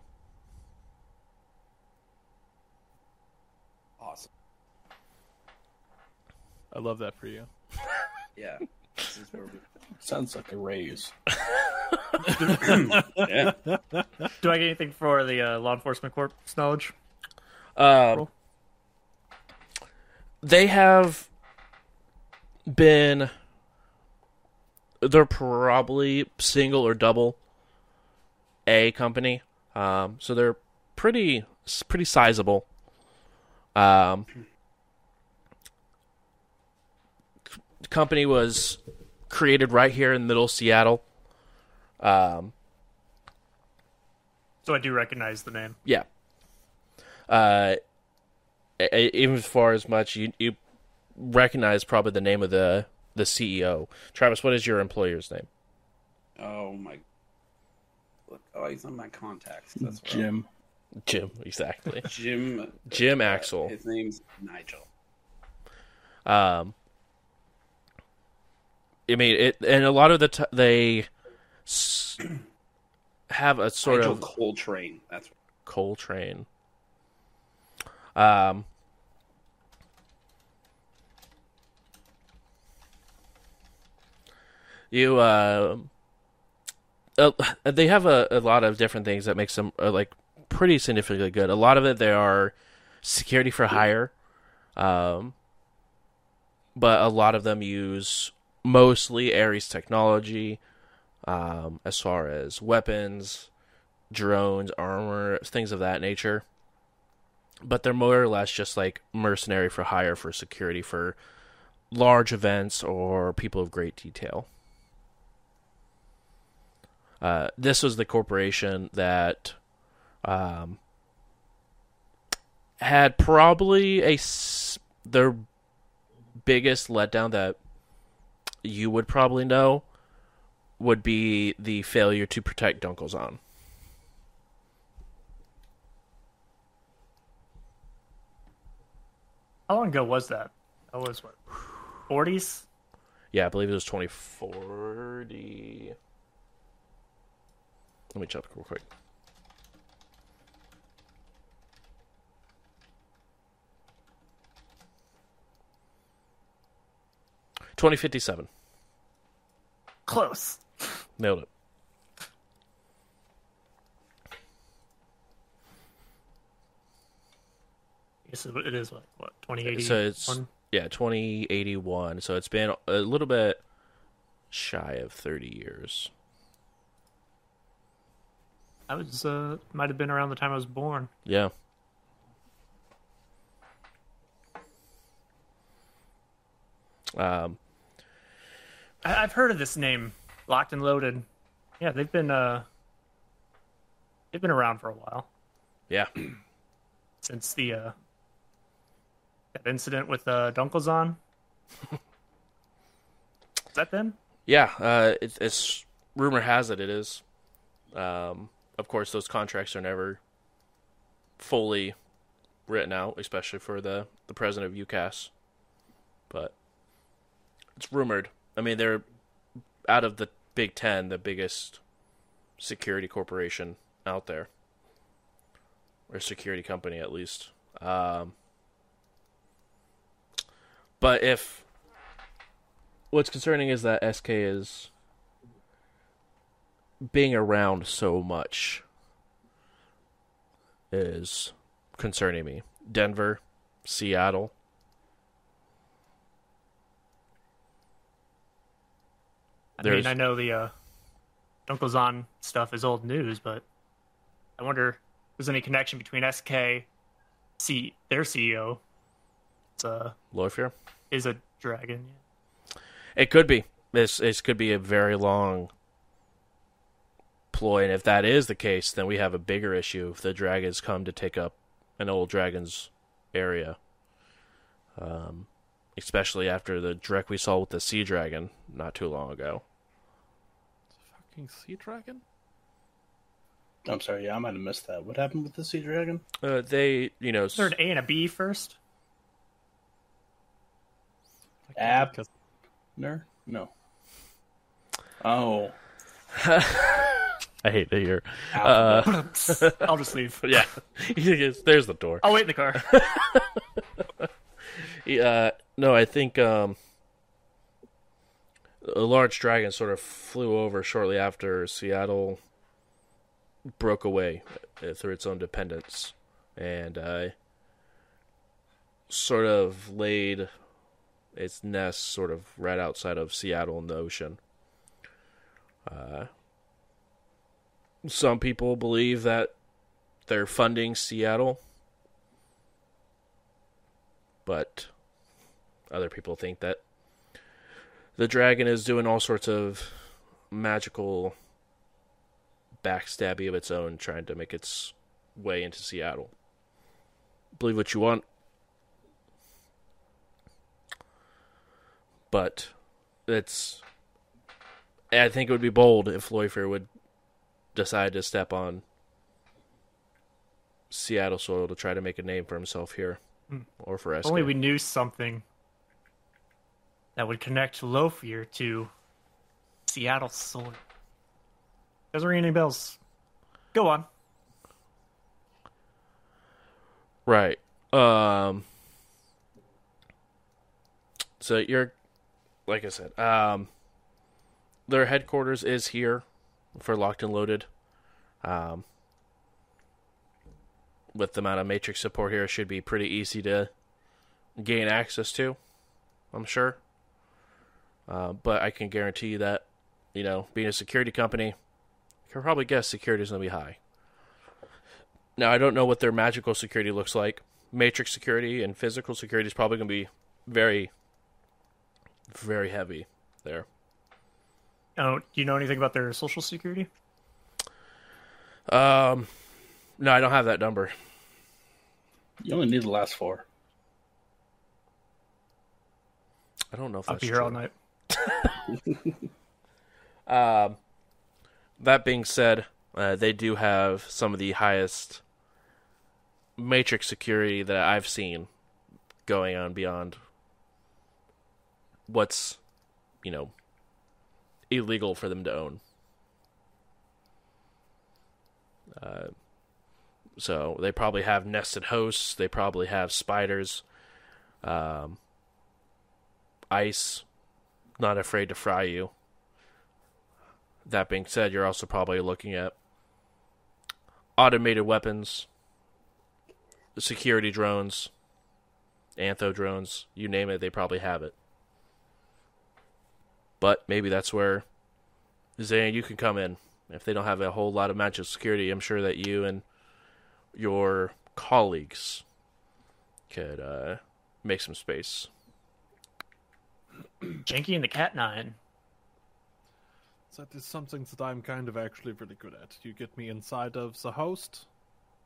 Awesome. I love that for you. Yeah. This is where we- Sounds like a raise. yeah. Do I get anything for the uh, law enforcement corps knowledge? Um, they have been. They're probably single or double A company, um, so they're pretty pretty sizable. Um, company was created right here in middle Seattle. Um, So I do recognize the name. yeah. Uh, even as far as much you you recognize probably the name of the the CEO. Travis, what is your employer's name? Oh my. Look, oh, he's on my contacts. That's right. Jim. Jim, exactly. Jim. Jim uh, Axel. His name's Nigel. Um, I mean, it, and a lot of the t- they s- have a sort Nigel of Coltrane. That's Coltrane. Um, you uh, uh, they have a, a lot of different things that makes them uh, like pretty significantly good. A lot of it they are security for hire, um, but a lot of them use mostly Ares technology, um, as far as weapons, drones, armor, things of that nature. But they're more or less just like mercenary for hire for security for large events or people of great detail. Uh, this was the corporation that um, had probably a their biggest letdown that you would probably know would be the failure to protect Dunkelzahn. How long ago was that? That was what? 40s? Yeah, I believe it was 2040. Let me check real quick. Twenty fifty seven. Close. Nailed it. Yes, it it is like what 2080. So it's yeah, twenty eighty one. So it's been a little bit shy of thirty years. I was uh might have been around the time I was born. Yeah. Um, I, I've heard of this name, Locked and Loaded. Yeah, they've been uh they've been around for a while yeah, since the uh that incident with uh Dunkelzahn. is that them? yeah. Uh, it's, it's rumor has it it is. Um, of course, those contracts are never fully written out, especially for the the president of UCAS. But it's rumored. I mean, they're out of the Big Ten, the biggest security corporation out there, or security company at least. Um, but if what's concerning is that SK is being around so much is concerning me. Denver, Seattle. I There's- mean, I know the uh, Don't stuff is old news, but I wonder if there's any connection between SK, C, their CEO, it's a, Lofwyr. is a dragon. It could be. This this could be a very long ploy, and if that is the case, then we have a bigger issue if the dragons come to take up an old dragon's area. Um, especially after the direct we saw with the sea dragon not too long ago. Fucking sea dragon? I'm sorry, yeah, I might have missed that. What happened with the sea dragon? Uh, they, you know, Is there an A and a B first? Like, App. No. Oh. I hate to hear. Uh, I'll just leave. yeah, there's the door. I'll wait in the car. Uh, no, I think um, a large dragon sort of flew over shortly after Seattle broke away uh, through its own dependence, and uh, sort of laid its nest sort of right outside of Seattle in the ocean. Uh, some people believe that they're funding Seattle, but other people think that the dragon is doing all sorts of magical backstabby of its own, trying to make its way into Seattle. Believe what you want, but it's. I think it would be bold if Lofwyr would decide to step on Seattle soil to try to make a name for himself here, hmm. or for us. Only we knew something that would connect Lofwyr to Seattle soil. Doesn't ring any bells. Go on. Right. Um so you're like I said, um their headquarters is here for locked and loaded. Um with the amount of matrix support here it should be pretty easy to gain access to, I'm sure. Uh, but I can guarantee you that, you know, being a security company, you can probably guess security is going to be high. Now, I don't know what their magical security looks like. Matrix security and physical security is probably going to be very, very heavy there. Oh, do you know anything about their social security? Um, no, I don't have that number. You only need the last four. I don't know if I'll that's be here true. all night. Um, that being said, uh, they do have some of the highest matrix security that I've seen going on beyond what's, you know, illegal for them to own. Uh, so they probably have nested hosts. They probably have spiders. Um, ice, not afraid to fry you. That being said, you're also probably looking at automated weapons, security drones, antho drones, you name it, they probably have it. But maybe that's where Zane, you can come in. If they don't have a whole lot of magic security, I'm sure that you and your colleagues could uh, make some space. Janky and the Cat Nine. That is something that I'm kind of actually really good at. You get me inside of the host,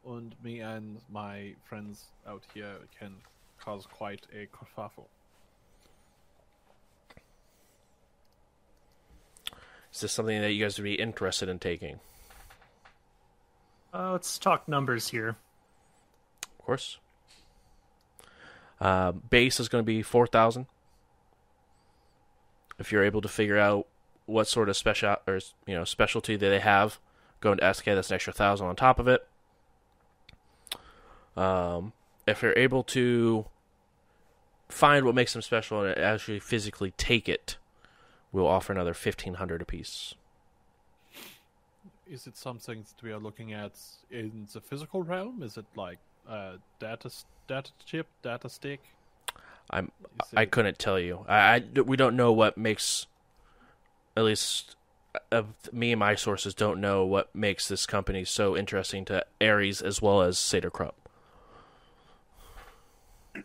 and me and my friends out here can cause quite a kerfuffle. Is this something that you guys would be interested in taking? Uh, let's talk numbers here. Of course. Uh, base is going to be 4,000. If you're able to figure out what sort of special or you know specialty that they have. Go into SK, that's an extra thousand on top of it. Um, if you're able to find what makes them special and actually physically take it, we'll offer another fifteen hundred apiece. Is it something that we are looking at in the physical realm? Is it like uh, data data chip, data stick? I'm I couldn't tell you. I, I- we don't know what makes at least of me and my sources don't know what makes this company so interesting to Ares as well as Saeder-Krupp.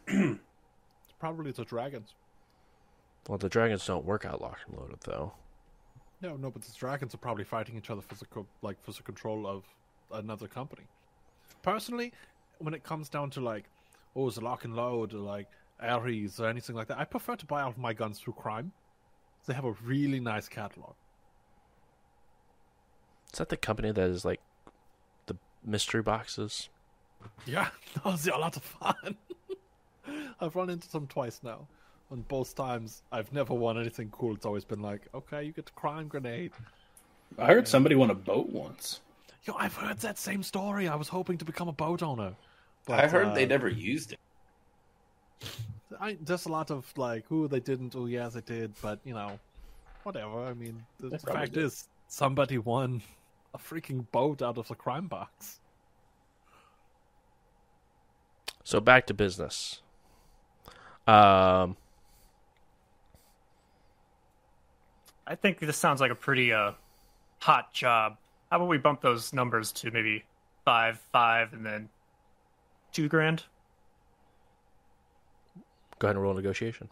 It's probably the dragons. Well, the dragons don't work out locked and loaded though. No, no, but the dragons are probably fighting each other for the like for the control of another company. Personally, when it comes down to like, oh, the lock and load or like Ares or anything like that, I prefer to buy all of my guns through Krime. They have a really nice catalog. Is that the company that is like the mystery boxes? Yeah, those are a lot of fun. I've run into them twice now. And both times, I've never won anything cool. It's always been like, okay, you get the crime grenade. I heard somebody won a boat once. Yo, I've heard that same story. I was hoping to become a boat owner. But, I heard uh, they never used it. I, there's a lot of like, oh, they didn't. Oh, yeah, they did. But you know, whatever. I mean, the, They fact did. is, somebody won a freaking boat out of the crime box. So back to business. Um, I think this sounds like a pretty uh hot job. How about we bump those numbers to maybe five, five, and then two grand? Go ahead and roll negotiation.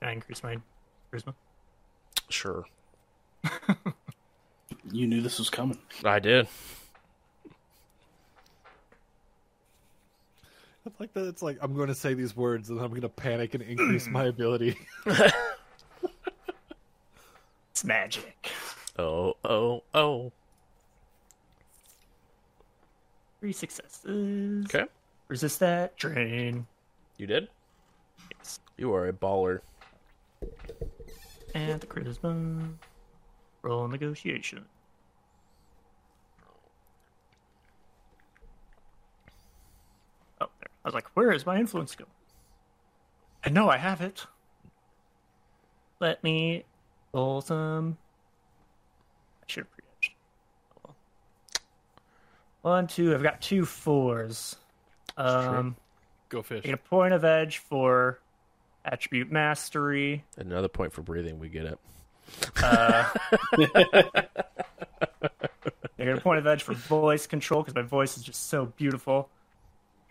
Can I increase my charisma? Sure, You knew this was coming. I did. It's like that. It's like I'm going to say these words and I'm going to panic and increase my ability. It's magic. Oh, oh, oh. Three successes. Okay, Resist that. Drain. you did. Yes. You are a baller. And the charisma. Roll negotiation. Oh, there. I was like, where is my influence go? I know I have it. Let me roll some. I should have pre-edged. Oh, well. One, two. I've got two fours. Um, Go fish. Get a point of edge for attribute mastery. And another point for breathing. We get it. Uh, I get a point of edge for voice control because my voice is just so beautiful.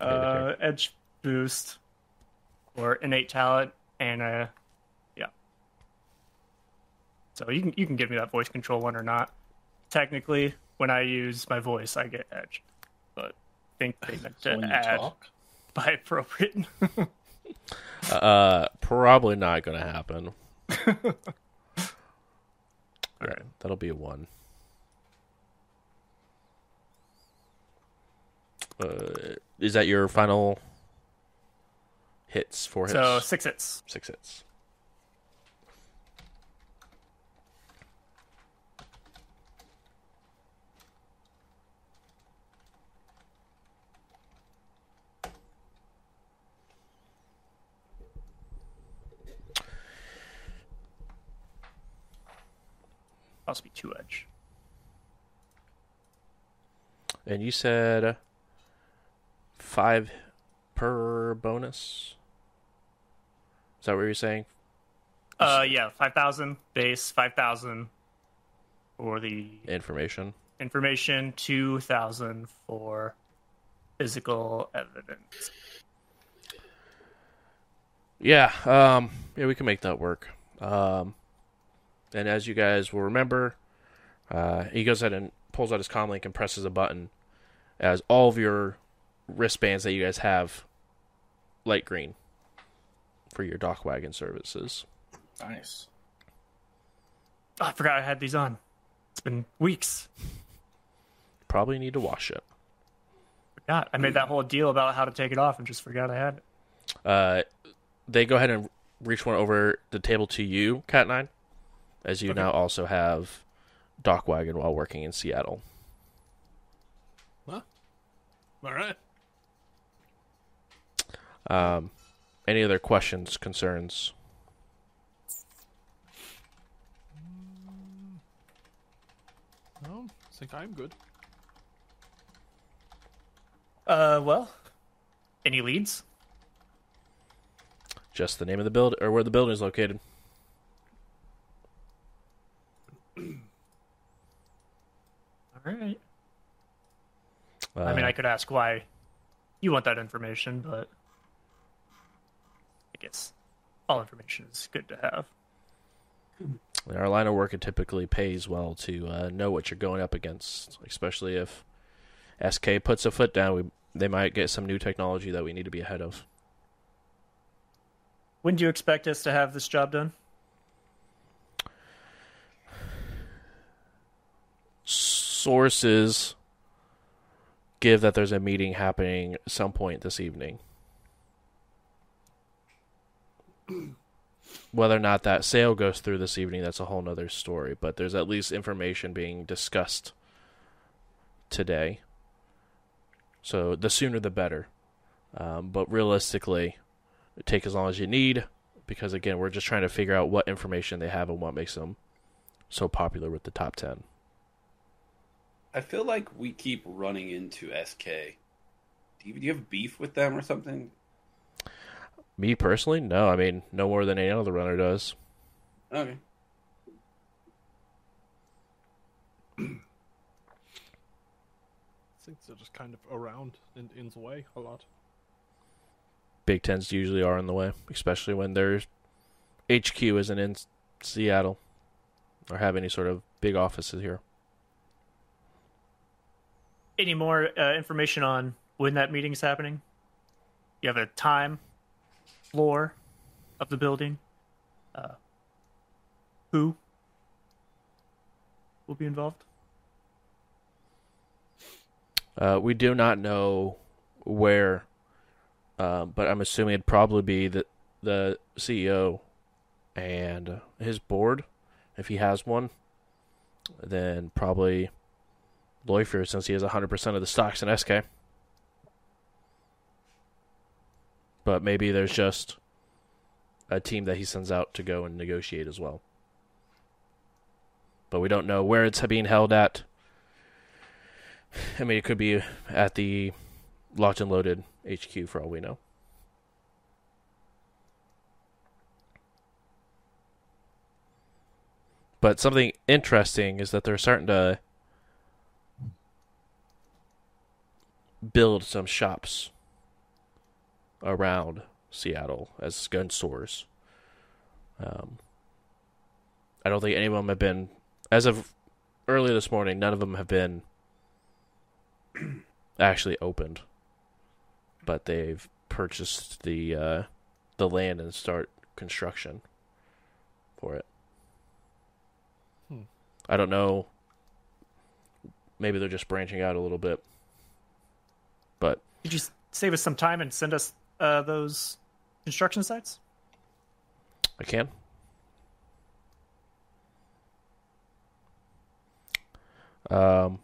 uh, edge boost or innate talent, and uh, yeah. So you can you can give me that voice control one or not. Technically, when I use my voice, I get edge, but I think they meant to add talk, by appropriate. Uh, probably not going to happen. All right, that'll be a one. Uh, is that your final hits? Four hits. so six hits. six hits. Must be two edge. And you said five per bonus. Is that what you're saying? Uh, yeah, five thousand base, five thousand for the Information. information, two thousand for physical evidence. Yeah, um, yeah, we can make that work. Um, and as you guys will remember, uh, he goes ahead and pulls out his comlink and presses a button, as all of your wristbands that you guys have light green for your DocWagon services. nice. Oh, I forgot I had these on. It's been weeks. Probably need to wash it. forgot. I made that whole deal about how to take it off and just forgot I had it. Uh, they go ahead and reach one over the table to you, Cat Nine, as you Okay. now also have DocWagon while working in Seattle. All right. Um, any other questions, concerns? No, I think I'm good. Uh, well, any leads? Just the name of the build or where the building is located. All right. Uh, I mean, I could ask why you want that information, but I guess all information is good to have. Our line of work it typically pays well to uh, know what you're going up against, especially if SK puts a foot down. We they might get some new technology that we need to be ahead of. When do you expect us to have this job done? Sources give that there's a meeting happening some point this evening. Whether or not that sale goes through this evening, that's a whole nother story. But there's at least information being discussed today. So the sooner the better. Um, but realistically, take as long as you need because again, we're just trying to figure out what information they have and what makes them so popular with the top 10. I feel like we keep running into SK. Do you, do you have beef with them or something? Me personally, no. I mean, no more than any other runner does. Okay. I think they're just kind of around in, in the way a lot. Big Tens usually are in the way, especially when their HQ isn't in Seattle or have any sort of big offices here. Any more uh, information on when that meeting's happening? You have a time, floor of the building, uh, who will be involved? Uh, we do not know where, uh, but I'm assuming it'd probably be the the CEO and his board, if he has one. Then probably Lofwyr, since he has 100% of the stocks in SK. But maybe there's just a team that he sends out to go and negotiate as well. But we don't know where it's being held at. I mean, it could be at the locked and loaded HQ for all we know. But something interesting is that they're starting to build some shops around Seattle as gun stores. Um, I don't think any of them have been, as of earlier this morning, none of them have been actually opened, but they've purchased the uh, the land and start construction for it. Hmm. I don't know. Maybe they're just branching out a little bit, but Could you save us some time and send us uh, those construction sites? I can. Um,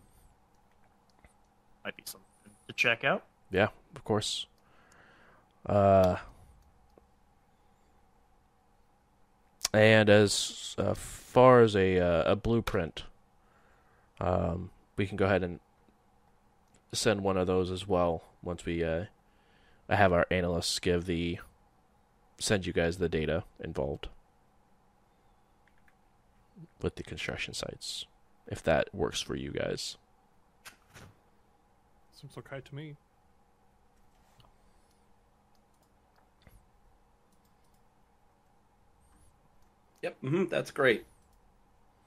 Might be something to check out. yeah, of course. Uh, and as uh, far as a uh, a blueprint, um, we can go ahead and send one of those as well once we uh, I have our analysts give the send you guys the data involved with the construction sites, if that works for you guys. Seems okay to me. Yep, hmm that's great.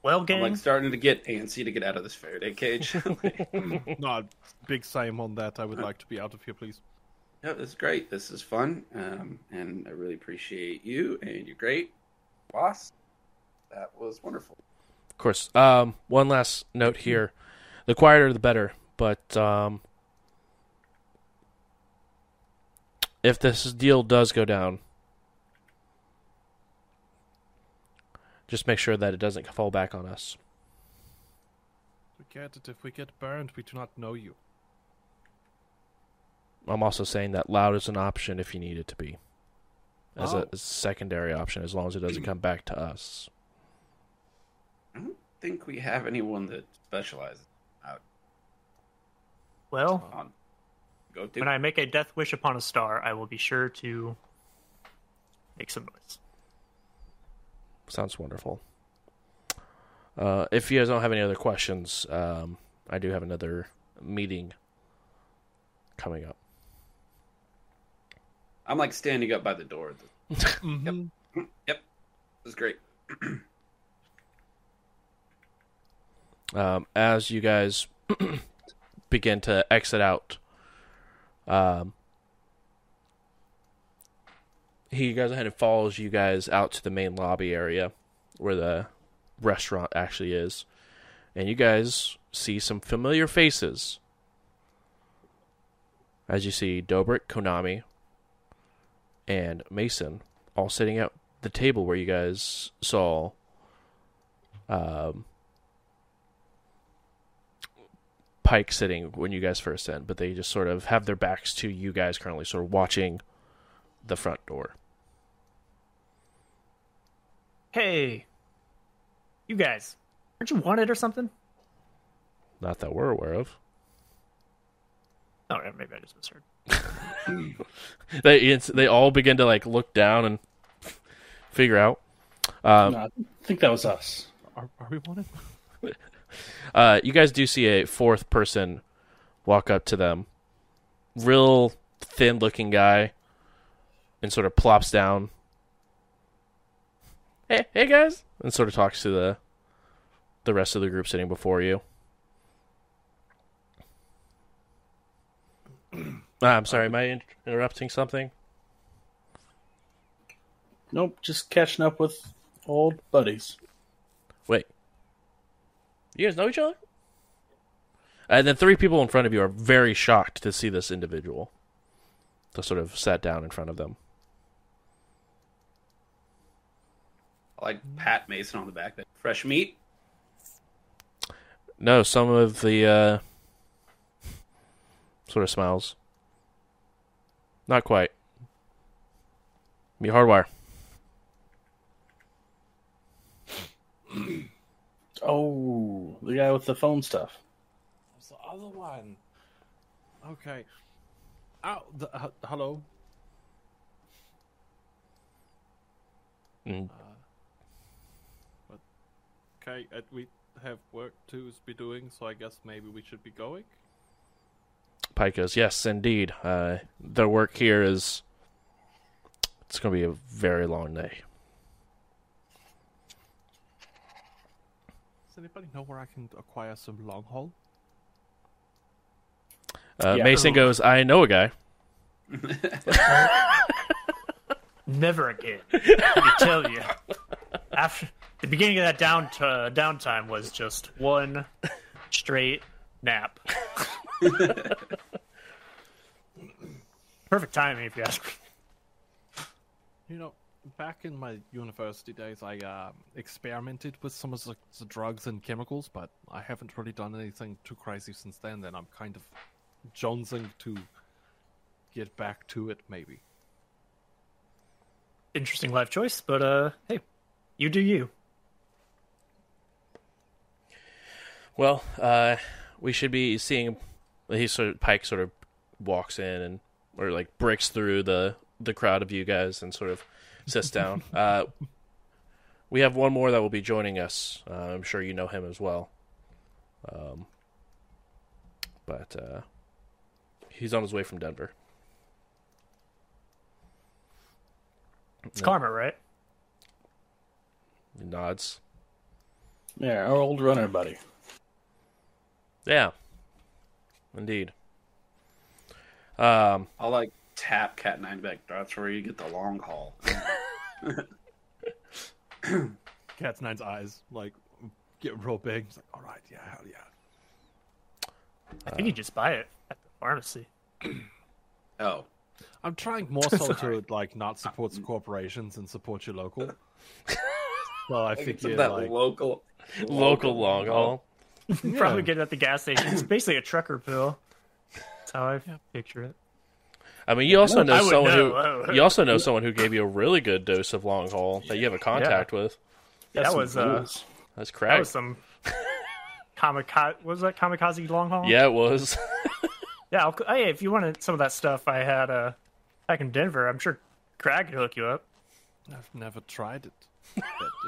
Well, I'm like starting to get antsy to get out of this Faraday cage. no, big same on that. I would like to be out of here, please. Yeah, this is great. This is fun, um, and I really appreciate you. And you're great, boss. That was wonderful. Of course. Um, one last note here: the quieter the better. But um, if this deal does go down, just make sure that it doesn't fall back on us. We get it. If we get burned, we do not know you. I'm also saying that loud is an option if you need it to be, as, a, Oh. as a secondary option, as long as it doesn't come back to us. I don't think we have anyone that specializes out. Well, on go to. when I make a death wish upon a star, I will be sure to make some noise. Sounds wonderful. Uh, if you guys don't have any other questions, um, I do have another meeting coming up. I'm like standing up by the door. Mm-hmm. This is great. um, as you guys begin to exit out, um, he goes ahead and follows you guys out to the main lobby area where the restaurant actually is. And you guys see some familiar faces. As you see Dobrik, Konami, and Mason all sitting at the table where you guys saw um, Pike sitting when you guys first in, but they just sort of have their backs to you guys currently, sort of watching the front door. Hey, you guys, aren't you wanted or something? Not that we're aware of. Oh, yeah, maybe I just misheard. They it's, they all begin to like look down and figure out. Um, No, I think that was us. Are, are we wanted? Uh, you guys do see a fourth person walk up to them. Real thin looking guy. And sort of plops down. Hey, hey guys! And sort of talks to the the rest of the group sitting before you. Ah, I'm sorry, am I in- interrupting something? Nope, just catching up with old buddies. Wait. You guys know each other? And then three people in front of you are very shocked to see this individual. They sort of sat down in front of them. I like Pat Mason on the back. That fresh meat. No, some of the uh, sort of smiles. Not quite. Me hardwire. Oh, the guy with the phone stuff. What's the other one? Okay. Oh, the, h- hello. Mm, Okay, uh, we have work to be doing, so I guess maybe we should be going. Pike goes, yes, indeed. Uh, the work here is. It's going to be a very long day. Does anybody know where I can acquire some long haul? Uh, Yeah. Mason goes, I know a guy. Never again. Let me tell you. After the beginning of that down uh, downtime was just one straight nap. Perfect timing, if you ask me. You know, back in my university days, I uh, experimented with some of the, the drugs and chemicals, but I haven't really done anything too crazy since then. Then I'm kind of jonesing to get back to it, maybe. Interesting life choice, but uh, hey, you do you. Well, uh, we should be seeing. He sort of Pike sort of walks in and or like breaks through the the crowd of you guys and sort of sits down. uh, we have one more that will be joining us. Uh, I'm sure you know him as well. Um, but uh, he's on his way from Denver. It's karma, right? He nods. Yeah, our old runner buddy. Yeah, indeed. Um, I'll like tap Cat Nine back. That's where you get the long haul. Cat's Nine's eyes like get real big. He's like, "All right, yeah, hell yeah." I think you just buy it at the pharmacy. Oh, I'm trying more so to like not support corporations and support your local. well, I Like, think some you're that like local, Local long haul. Probably get it at the gas station. It's basically a trucker pill. That's how I picture it. I mean, you also know would someone know. who you also know someone who gave you a really good dose of long haul that you have a contact with. that was uh, rules. That's that correct. was some kamikaze. Was that kamikaze long haul? Yeah, it was. Yeah. I'll, hey, if you wanted some of that stuff I had uh, back in Denver, I'm sure Craig could hook you up. I've never tried it. But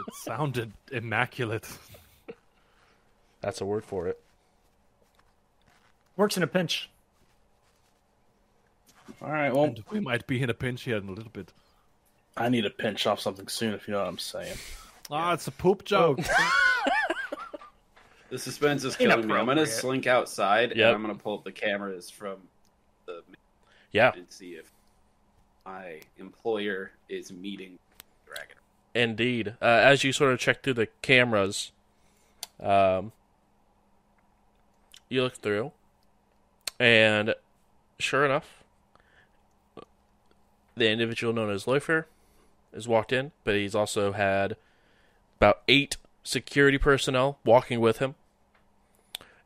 it sounded immaculate. That's a word for it. Works in a pinch. All right, well, And we might be in a pinch here in a little bit. I need to pinch off something soon, if you know what I'm saying. Ah, it's a poop joke. The suspense is killing me. I'm gonna slink outside Yep. and I'm gonna pull up the cameras from the Yeah, and see if my employer is meeting Dragon. indeed. Uh, as you sort of check through the cameras, um, you look through, and sure enough, the individual known as Lofwyr has walked in, but he's also had about eight security personnel walking with him.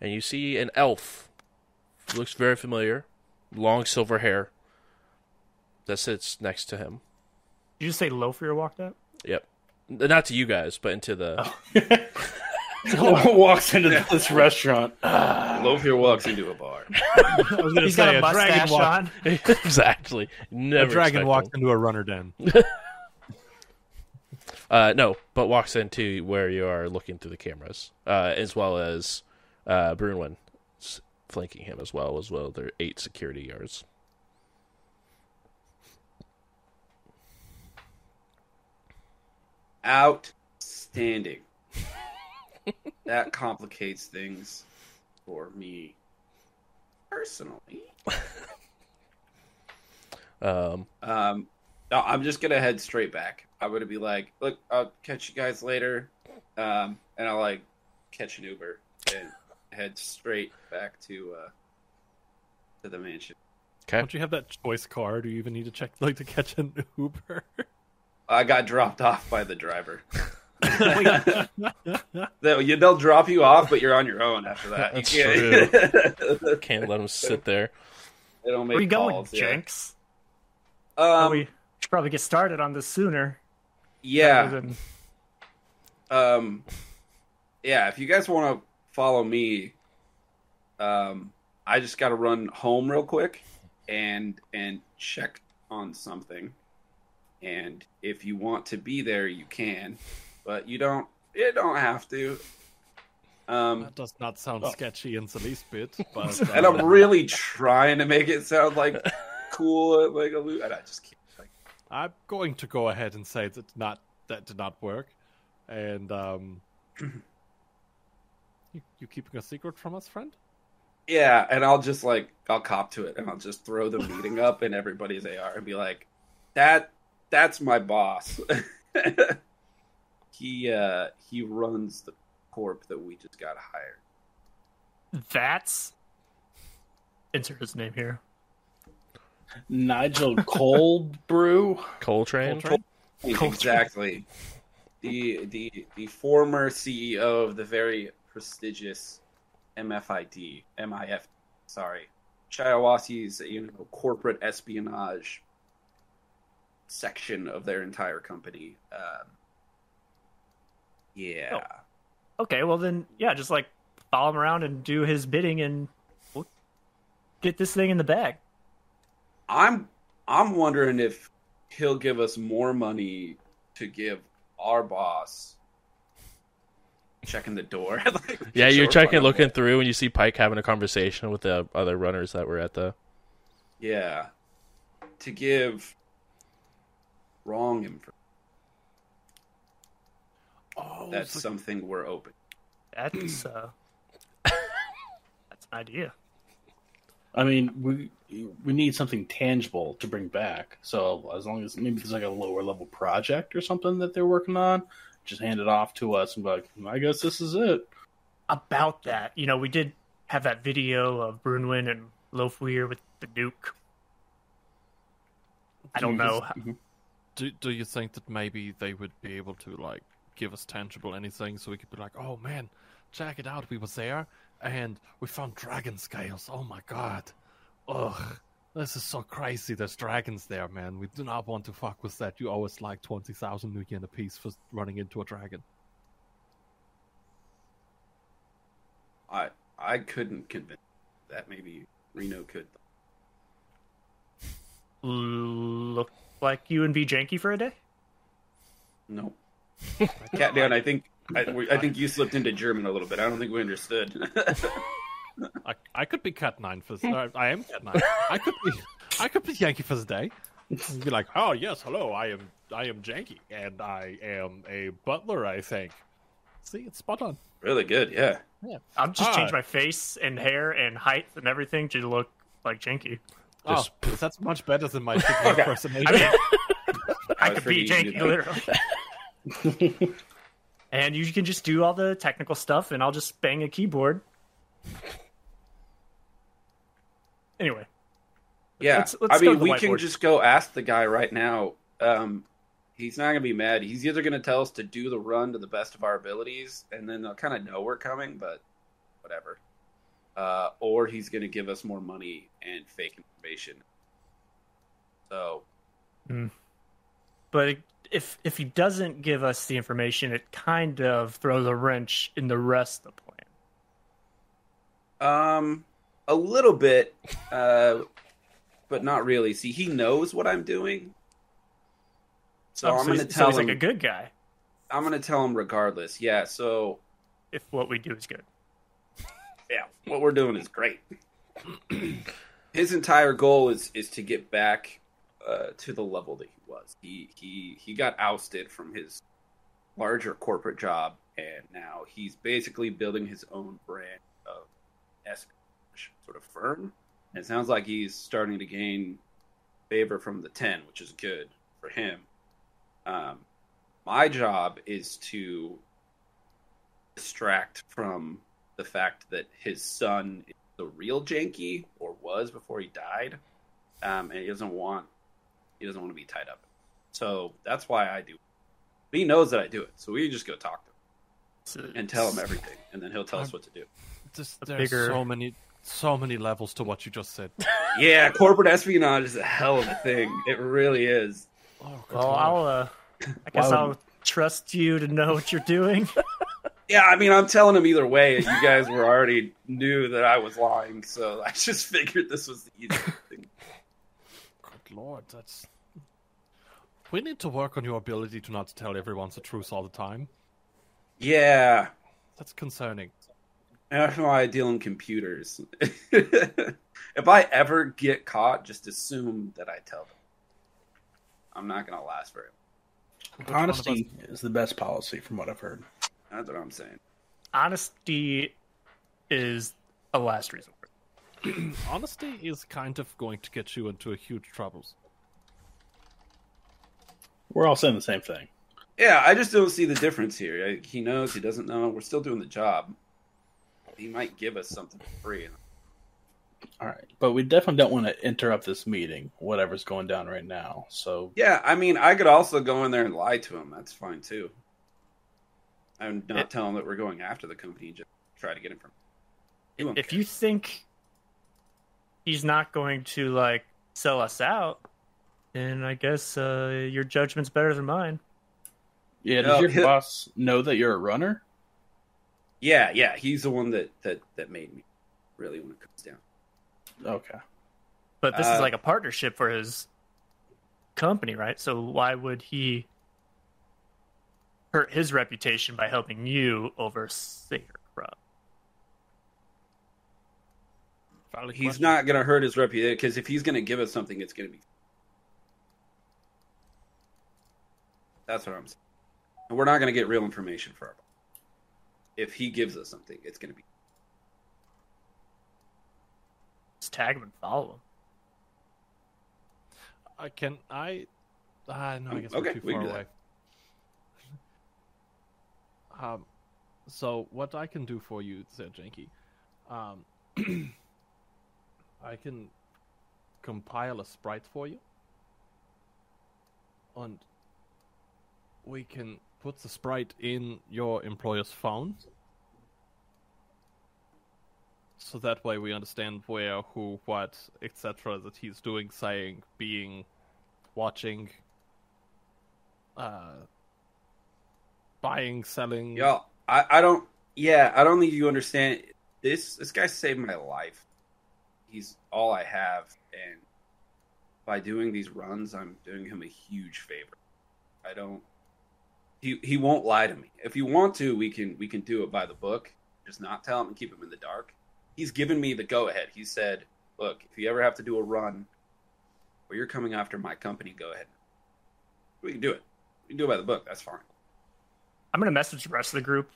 And you see an elf, who looks very familiar, long silver hair, that sits next to him. Did you just say Loafer walked up? Yep. Not to you guys, but into the. Oh. Walks into this restaurant. Ah, Lofwyr walks into a bar. I was gonna He's got say a mustache dragon walk- on. exactly. A dragon expect walks them. into a runner den. Uh, no, but walks into where you are looking through the cameras, uh, as well as uh, Brunwyn s- flanking him as well, as well. There are eight security guards. Outstanding. That complicates things for me personally. Um, Um, no, I'm just gonna head straight back. I'm gonna be like, look, I'll catch you guys later, um, and I'll like catch an Uber and head straight back to uh to the mansion. okay. Don't you have that choice car? Do you even need to check like to catch an Uber? I got dropped off by the driver. they'll, you- they'll drop you off, but you're on your own after that. That's you can't, Can't let them sit there. they don't make Where are you going, yeah. Janky? Um, we should probably get started on this sooner. yeah. than- um yeah if you guys want to follow me um i just gotta run home real quick and and check on something and if you want to be there you can but you don't you don't have to um that does not sound Oh. sketchy in the least bit. But and i'm uh, really trying to make it sound like cool like a lo- and i just can't like I'm going to go ahead and say that not that did not work, and um, you, you keeping a secret from us, friend? Yeah, and I'll just like I'll cop to it and I'll just throw the meeting up in everybody's AR and be like, That that's my boss. he uh he runs the corp that we just got hired. That's insert his name here. Nigel Cold Brew. Coltrane. Coltrane? Exactly. the the the former CEO of the very prestigious MFID, MIF, sorry, Shiawase's you know corporate espionage section of their entire company. Um, yeah, oh. Okay, well then, yeah, just like follow him around and do his bidding, and we'll get this thing in the bag. I'm I'm wondering if he'll give us more money to give our boss checking the door. Like, Yeah, you're checking, fine. looking through, and you see Pike having a conversation with the other runners that were at the. Yeah. To give wrong information. Oh, That's so- something we're open. That's uh, that's an idea. I mean, we we need something tangible to bring back. So as long as maybe there's like a lower level project or something that they're working on, just hand it off to us and be like, I guess this is it. About that, you know, we did have that video of Brunwyn and Lofwyr with the Duke. I don't know. Do do you think that maybe they would be able to like give us tangible anything so we could be like, oh man, check it out, we were there and we found dragon scales. Oh my god, ugh, this is so crazy. There's dragons there, man. We do not want to fuck with that. You owe us like twenty thousand nuyen apiece for running into a dragon. I I couldn't convince that. Maybe Reno could. Look like you and be janky for a day. No. Cat down. I think I, we- I think you slipped into German a little bit. I don't think we understood. I, I could be Cat Nine for. Uh, I am Cat Nine. I could be. I could be Yankee for the day. And be like, oh yes, hello. I am. I am Janky, and I am a butler. I think. See, it's spot on. really good. Yeah. Yeah. I'll just Ah. change my face and hair and height and everything to look like janky. Just oh, that's much better than my chicken impersonation. I mean, I was could be pretty janky literally. and you can just do all the technical stuff, and I'll just bang a keyboard. Anyway, Yeah. Let's- let's I mean, we can just go ask the guy right now. Um, he's not gonna be mad. He's either gonna tell us to do the run to the best of our abilities, and then they'll kind of know we're coming, but whatever. Uh, or he's gonna give us more money and fake information. So but if if he doesn't give us the information, it kind of throws a wrench in the rest of the plan. Um, a little bit, uh, but not really. See, he knows what I'm doing, so Oh, I'm so going to he's, so tell he's him. like a good guy I'm going to tell him regardless. Yeah. So if what we do is good. yeah, what we're doing is great. His entire goal is is to get back uh, to the level that he was. He he he got ousted from his larger corporate job, and now he's basically building his own brand of espionage sort of firm. And it sounds like he's starting to gain favor from the ten, which is good for him. Um, my job is to distract from the fact that his son is the real Janky or was before he died, um, and he doesn't want he doesn't want to be tied up. So that's why I do. it. But he knows that I do it, so we just go talk to him So- and tell him everything, and then he'll tell us what to do. Just, there's bigger- so many, so many levels to what you just said. Yeah, corporate espionage is a hell of a thing. It really is. Oh, Well, lord. I'll uh, I guess Why I'll trust you to know what you're doing. Yeah, I mean, I'm telling him either way. You guys were already knew that I was lying, so I just figured this was the easiest thing. Good lord, that's. We need to work on your ability to not tell everyone the truth all the time. Yeah, That's concerning. That's why I deal in computers. if I ever get caught, just assume that I tell them. I'm not gonna last very long. Which one us- Honesty is the best policy, from what I've heard. That's what I'm saying. Honesty is a last resort. Honesty is kind of going to get you into a huge troubles. We're all saying the same thing. Yeah, I just don't see the difference here. I- He knows, he doesn't know. We're still doing the job. He might give us something for free. All right, but we definitely don't want to interrupt this meeting, whatever's going down right now. So Yeah, I mean, I could also go in there and lie to him. That's fine too. I'm not It- tell him that we're going after the company. Just try to get him from. If care. you think he's not going to like sell us out, then I guess uh, your judgment's better than mine. yeah, No, does your he- boss know that you're a runner? Yeah, yeah, he's the one that that that made me really when it comes down. Okay. But this Uh, is like a partnership for his company, right? So why would he hurt his reputation by helping you over Sager Crop? Valid He's question. not going to hurt his reputation because if he's going to give us something, it's going to be. That's what I'm saying. And we're not going to get real information for our. If he gives us something, it's going to be. Just tag him and follow him. I can I. Ah, no, I Um, guess okay, we're too we far can away. um, so what I can do for you, said Janky, um, I can compile a sprite for you, and we can put the sprite in your employer's phone. So that way we understand where, who, what, etc. that he's doing, saying, being, watching, uh, buying, selling. Yeah, I, I don't. Yeah, I don't think you understand. This this guy saved my life. He's all I have, and by doing these runs, I'm doing him a huge favor. I don't. He he won't lie to me. If you want to, we can we can do it by the book. Just not tell him and keep him in the dark. He's given me the go ahead. He said, "Look, if you ever have to do a run where you're coming after my company, go ahead. We can do it. We can do it by the book. That's fine." I'm gonna message the rest of the group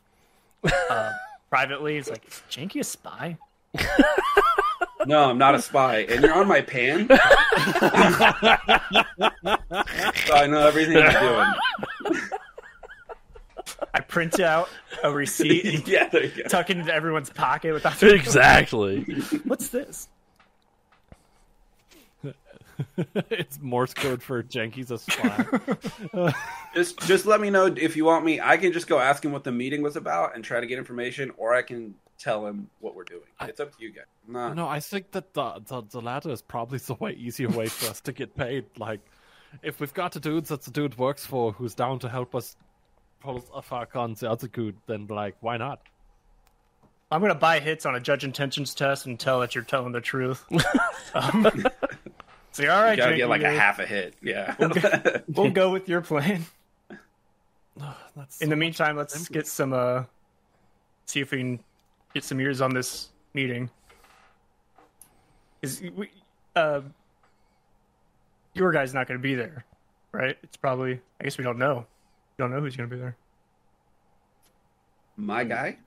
uh, privately. It's like, is Janky a spy? No, I'm not a spy, and you're on my pan. so I know everything you're doing. I print out a receipt and yeah, there you go. tuck it into everyone's pocket without. exactly. What's this? it's Morse code for Janky's a spy. Just, just let me know if you want me. I can just go ask him what the meeting was about and try to get information, or I can tell him what we're doing. It's up to you guys. I'm not. no, I think that the, the the latter is probably the way easier way for us to get paid. Like, if we've got a dude that the dude works for who's down to help us pull a fuck on the other dude, then like, why not? I'm gonna buy hits on a judge intentions test and tell that you're telling the truth. um, say, all right, You gotta Janky, get like a we'll- half a hit. Yeah. We'll go with your plan. That's In the meantime, let's get some. uh See if we can get some ears on this meeting. Is we, uh, your guy's not going to be there, right? It's probably. I guess we don't know. We don't know who's going to be there. my guy.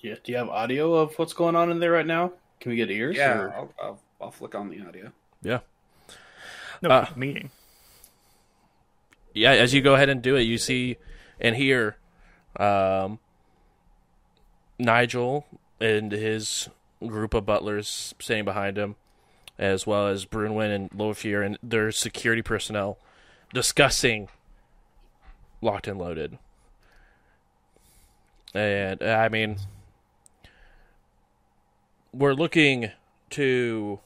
Yeah. Do you have audio of what's going on in there right now? Can we get ears? Yeah, or- I'll, I'll, I'll flick on the audio. Yeah. No Uh, meeting. yeah, as you go ahead and do it, you see and hear um, Nigel and his group of butlers standing behind him, as well as Brunwyn and Lofwyr and their security personnel discussing locked and loaded. And I mean, we're looking to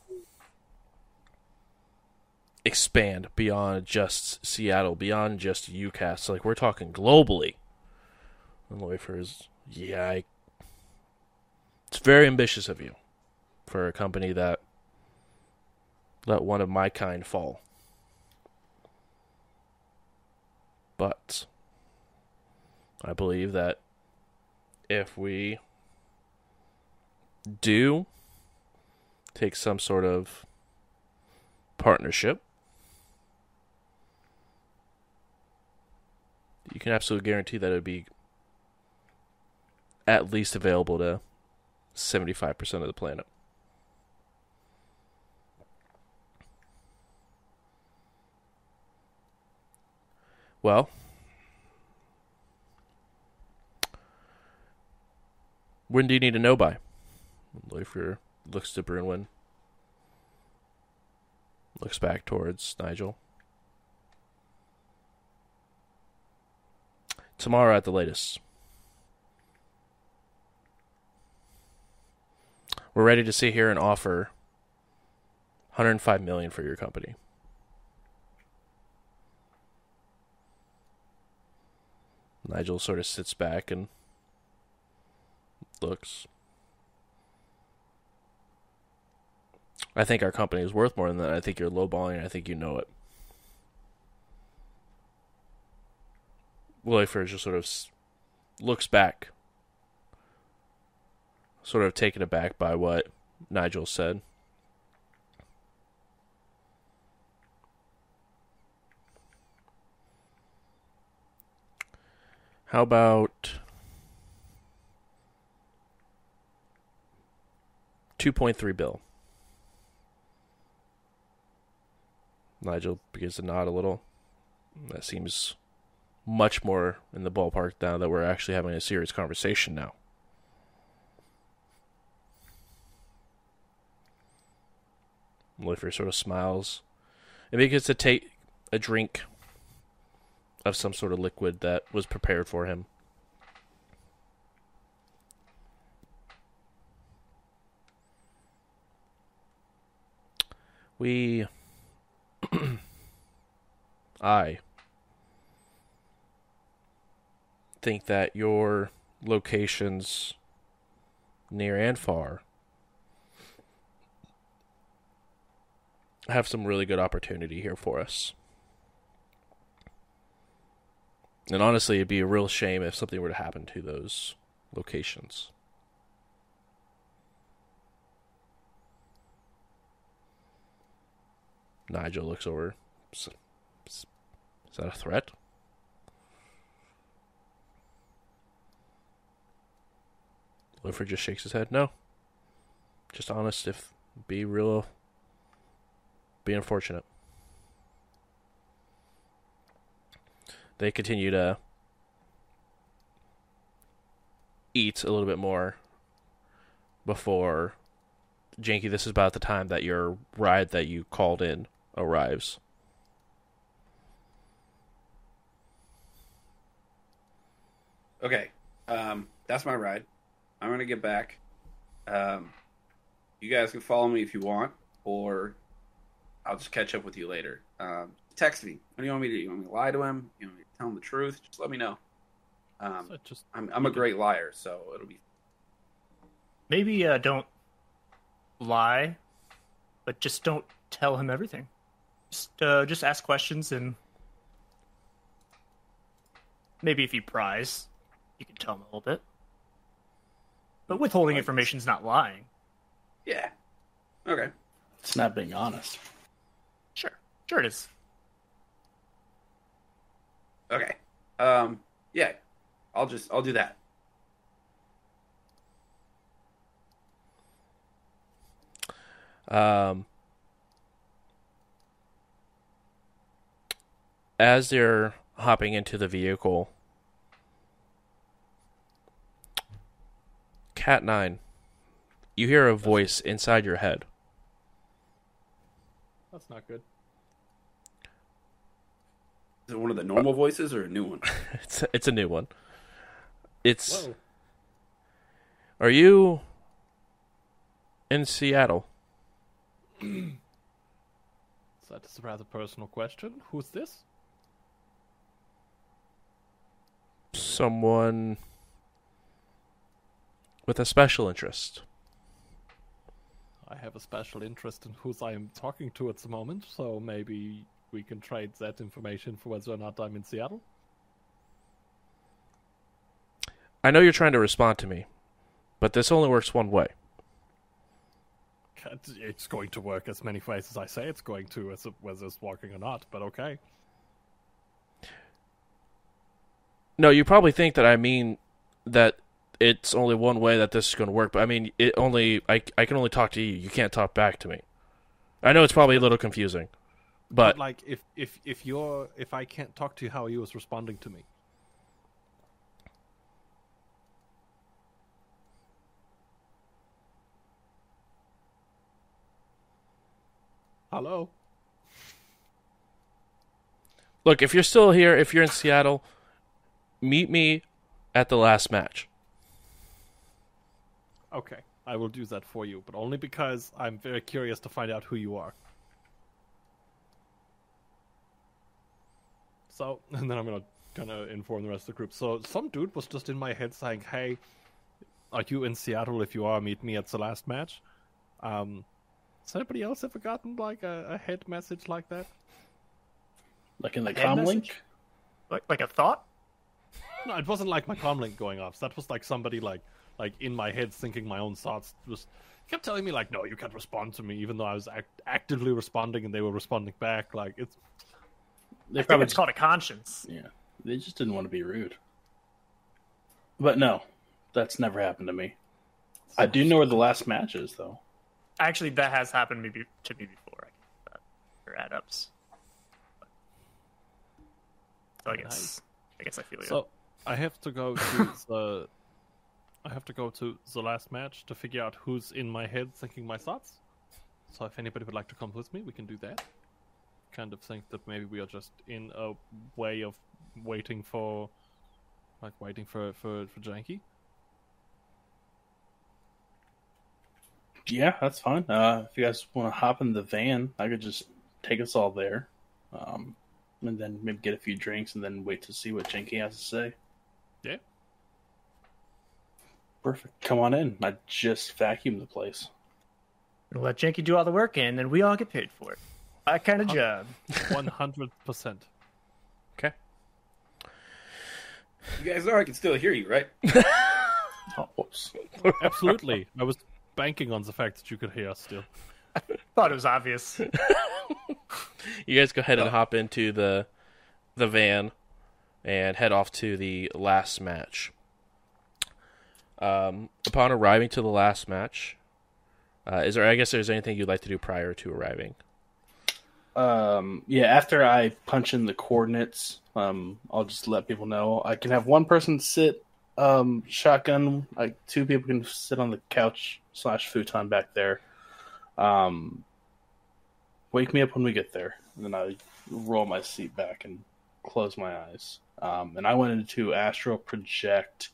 expand beyond just Seattle, beyond just UCAS. Like we're talking globally. And Lofwyr is, yeah, I, it's very ambitious of you for a company that let one of my kind fall. But I believe that if we do take some sort of partnership, you can absolutely guarantee that it would be at least available to 75% of the planet. Well, when do you need to know by? Lofwyr looks to Brunwyn, looks back towards Nigel. Tomorrow at the latest. We're ready to sit here and offer 105 million for your company. Nigel sort of sits back and looks. I think our company is worth more than that. I think you're lowballing, I think you know it. Willifer just sort of looks back, sort of taken aback by what Nigel said. How about two point three bill? Nigel begins to nod a little. That seems much more in the ballpark now that we're actually having a serious conversation now. Lofwyr sort of smiles and begins to take a drink of some sort of liquid that was prepared for him. We. I think that your locations near and far have some really good opportunity here for us. And honestly, it'd be a real shame if something were to happen to those locations. Nigel looks over. Is, that a threat? Lofwyr just shakes his head. No. Just honest. If be real, be unfortunate. They continue to eat a little bit more before Janky. This is about the time that your ride that you called in arrives. Okay, um, that's my ride. I'm gonna get back. Um, you guys can follow me if you want, or I'll just catch up with you later. Um, text me. What do you want me to do? You want me to lie to him? You want me to tell him the truth? Just let me know. Um, So just I'm I'm a great liar, so it'll be. Maybe uh, don't lie, but just don't tell him everything. Just uh, just ask questions and maybe if he prize, you can tell him a little bit. But withholding information is not lying. Yeah. Okay. It's not being honest. Sure, sure it is. Okay. Um. Yeah. I'll just I'll do that. Um, as they're hopping into the vehicle, Cat 9, you hear a voice inside your head. that's not good. Is it one of the normal voices or a new one? It's it's a new one. It's Whoa. Are you in Seattle? That is a rather personal question. Who's this? Someone with a special interest. I have a special interest in whose I am talking to at the moment, so maybe we can trade that information for whether or not I'm in Seattle. I know you're trying to respond to me, but this only works one way. It's going to work as many ways as I say it's going to, as whether it's working or not. But okay. No, you probably think that I mean that it's only one way that this is going to work, but I mean it only I I can only talk to you. You can't talk back to me. I know it's probably a little confusing, but like, if if if you're if I can't talk to you, how are you as responding to me? Hello. look, if you're still here, if you're in Seattle, meet me at the last match. Okay, I will do that for you, but only because I'm very curious to find out who you are. So, and then I'm gonna kind of inform the rest of the group. So, some dude was just in my head saying, "Hey, are you in Seattle? If you are, meet me at the last match." Um, has anybody else ever gotten like a, a head message like that? Like in the Head com message? link? Like like a thought. No, it wasn't like my comlink going off. That was like somebody like like in my head thinking my own thoughts. Just kept telling me like, "No, you can't respond to me," even though I was act- actively responding and they were responding back. Like it's They I think probably it's called a conscience. yeah. They just didn't want to be rude. But no, that's never happened to me. I do know where the last match is, though. Actually, that has happened maybe to me before. I guess, uh, add ups. So I guess I guess I feel you. so. I have to go to the. I have to go to the last match to figure out who's in my head thinking my thoughts. So if anybody would like to come with me, we can do that. Kind of think that maybe we are just in a way of waiting for, like waiting for for for Janky. Yeah, that's fine. Uh, if you guys want to hop in the van, I could just take us all there, um, and then maybe get a few drinks, and then wait to see what Janky has to say. Yeah. Perfect. Come on in. I just vacuumed the place. We'll let Janky do all the work, and then we all get paid for it. That kind of job. One hundred percent. Okay. You guys know I can still hear you, right? Oh, whoops. Absolutely. I was banking on the fact that you could hear us still. Thought it was obvious. You guys go ahead and hop into the the van and head off to the last match. Um, upon arriving to the last match, uh, is there? I guess there's anything you'd like to do prior to arriving. Um, yeah, after I punch in the coordinates, um, I'll just let people know I can have one person sit um, shotgun. Like two people can sit on the couch slash futon back there. Um, wake me up when we get there, and then I roll my seat back and close my eyes. Um, and I went into astral project,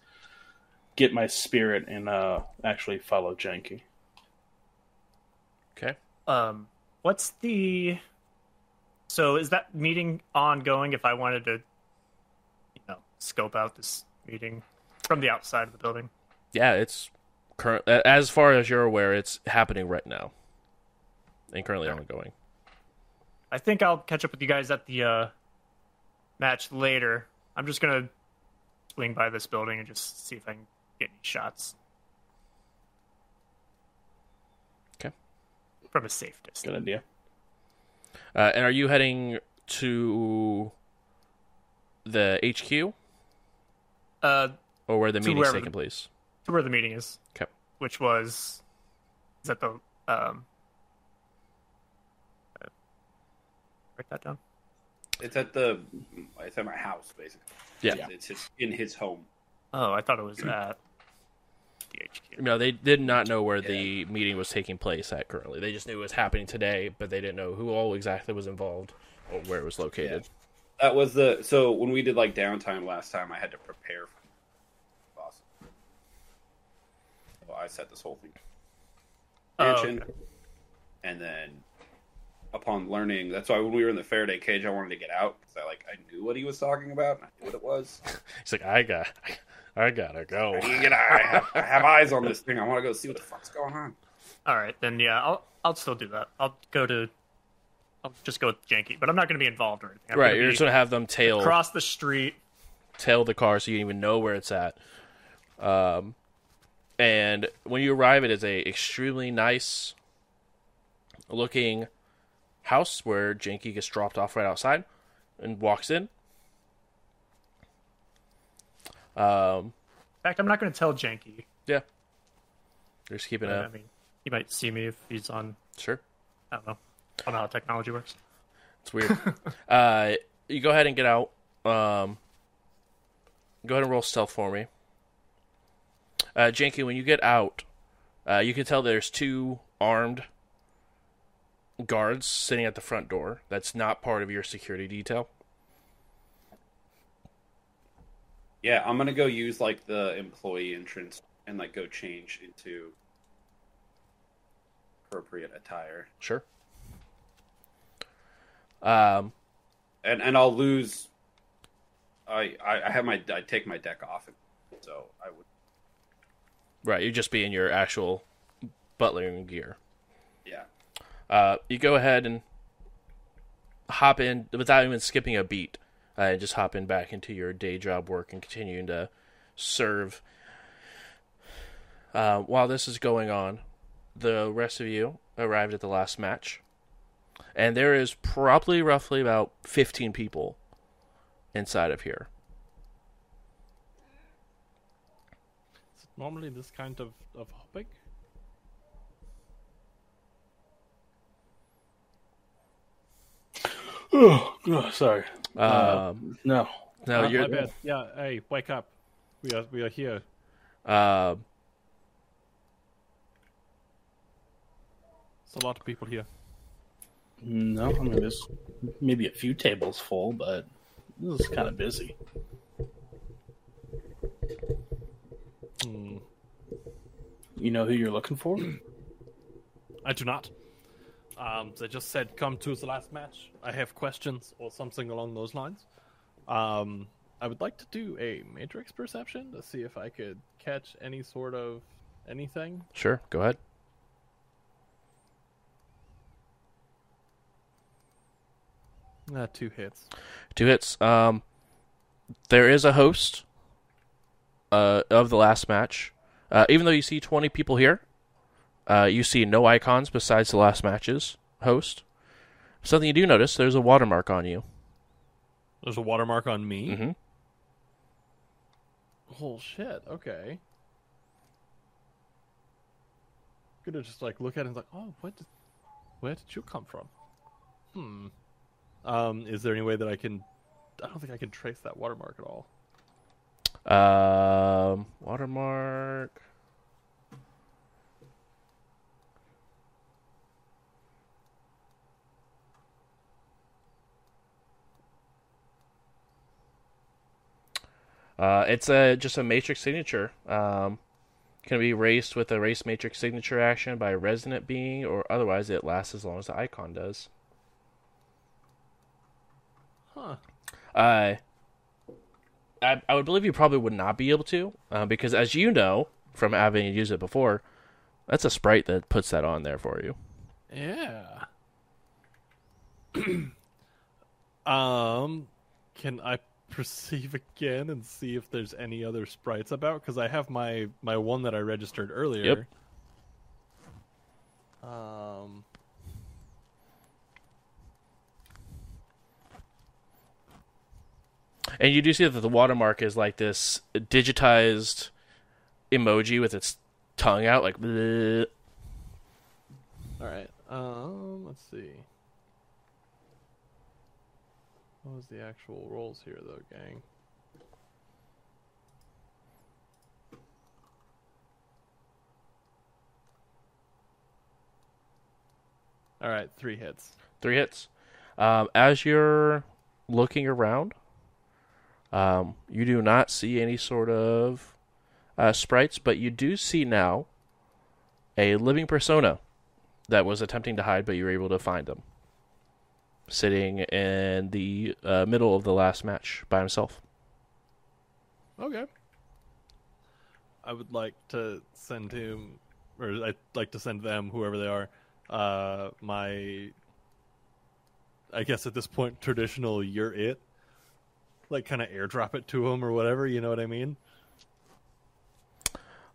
get my spirit, and uh, actually follow Janky. Okay. Um, what's the? So is that meeting ongoing? If I wanted to, you know, scope out this meeting from the outside of the building. Yeah, it's current. As far as you're aware, it's happening right now, and currently ongoing. I think I'll catch up with you guys at the uh, match later. I'm just gonna swing by this building and just see if I can get any shots. Okay. From a safe distance. Good idea. Uh, and are you heading to the HQ Uh, or where the To meeting's taking place? to where the meeting is. Okay. Which was is that the um uh, write that down. It's at the. It's at my house, basically. Yeah. It's, it's his, in his home. Oh, I thought it was at No, they did not know where the meeting was taking place at currently. They just knew it was happening today, but they didn't know who all exactly was involved or where it was located. That was the. So when we did like downtime last time, I had to prepare for boss. So I set this whole thing. Oh, okay. And then upon learning, that's why when we were in the Faraday cage, I wanted to get out because I like I knew what he was talking about. and I knew what it was. He's like, I got, I gotta go. I, need to get. I, have, I have eyes on this thing. I want to go see what the fuck's going on. All right, then yeah, I'll I'll still do that. I'll go to I'll just go with Janky, but I'm not going to be involved or anything. I'm Right, gonna you're just gonna have them tail across the street. tail the car so you don't even know where it's at. Um, and when you arrive, it is a extremely nice looking house where Janky gets dropped off right outside and walks in. Um, In fact, I'm not going to tell Janky. yeah, they're just keeping but, I mean, he might see me if he's on. sure. I don't know. I don't know how technology works. It's weird. uh, you go ahead and get out. Um, go ahead and roll stealth for me. Uh, Janky, when you get out, uh, you can tell there's two armed guards sitting at the front door. That's not part of your security detail. Yeah, I'm gonna go use like the employee entrance and like go change into appropriate attire, Sure. Um, and and I'll lose. I I, I have my I take my deck off, so I would right, you just be in your actual butlering gear. yeah. Uh, you go ahead and hop in without even skipping a beat. Uh, just hopping back into your day job work and continuing to serve. Uh, while this is going on, the rest of you arrived at the last match, and there is probably roughly about fifteen people inside of here. Is it normally this kind of, of hopping? Oh, oh, sorry. Uh, Um, no. no, Uh, you're. my bad. Yeah, hey, wake up. We are we are here. Uh, There's a lot of people here. No, I mean, there's maybe a few tables full, but this is kind of busy. Hmm. You know who you're looking for? I do not. Um, they just said come to the last match. I have questions or something along those lines. Um, I would like to do a matrix perception to see if I could catch any sort of anything. Sure, go ahead. Uh, two hits. Two hits. Um, there is a host uh, of the last match. Uh, even though you see 20 people here, uh, you see no icons besides the last matches host. Something you do notice, there's a watermark on you. There's a watermark on me. hmm Oh shit. Okay. Gonna just like look at it and like, oh, what? Did, where did you come from? Hmm. Um, is there any way that I can? I don't think I can trace that watermark at all. Um, watermark. Uh, it's a just a matrix signature. Um, can be erased with erase matrix signature action by a resonant being, or otherwise it lasts as long as the icon does. Huh. Uh, I, I would believe you probably would not be able to, uh, because as you know from having used it before, that's a sprite that puts that on there for you. Yeah. um, can I perceive again and see if there's any other sprites about? Because I have my my one that I registered earlier. Yep. Um. And you do see that the watermark is like this digitized emoji with its tongue out, like. bleh. All right. Um. Let's see. What was the actual rolls here, though, gang? All right, three hits. Three hits. Um, as you're looking around, um, you do not see any sort of uh, sprites, but you do see now a living persona that was attempting to hide, but you were able to find them. Sitting in the uh, middle of the last match by himself. Okay. I would like to send him, or I'd like to send them, whoever they are, uh, my, I guess at this point, traditional "you're it," like kind of airdrop it to him or whatever. You know what I mean?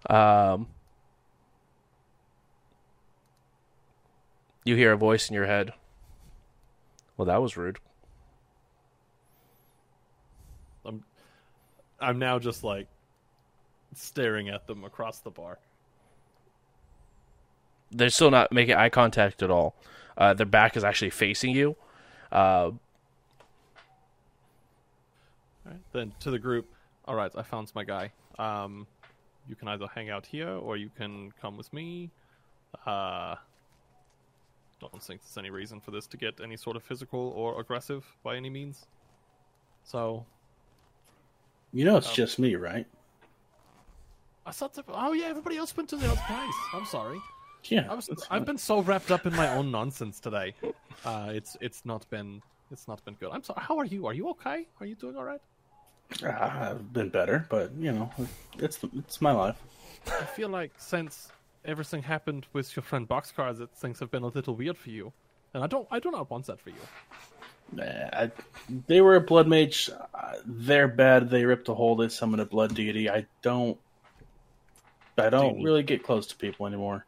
Um, you hear a voice in your head. Well, that was rude. I'm, I'm now just like staring at them across the bar. They're still not making eye contact at all. Uh, their back is actually facing you. Uh, All right. Then to the group. All right, I found my guy. Um, you can either hang out here or you can come with me. Uh, don't think there's any reason for this to get any sort of physical or aggressive by any means. So You know, it's Um, just me, right? I thought, that, oh yeah, everybody else went to the other place. I'm sorry. Yeah. I was. I've fine. been so wrapped up in my own nonsense today. Uh, it's it's not been it's not been good. I'm sorry. How are you? Are you okay? Are you doing all right? Ah, I've been better, but you know, it's it's my life. I feel like since everything happened with your friend Boxcar, that things have been a little weird for you, and I don't I do not want that for you. Nah, I, they were a blood mage. Uh, they're bad. They ripped a hole. They summoned a blood deity. I don't. I don't you- really get close to people anymore.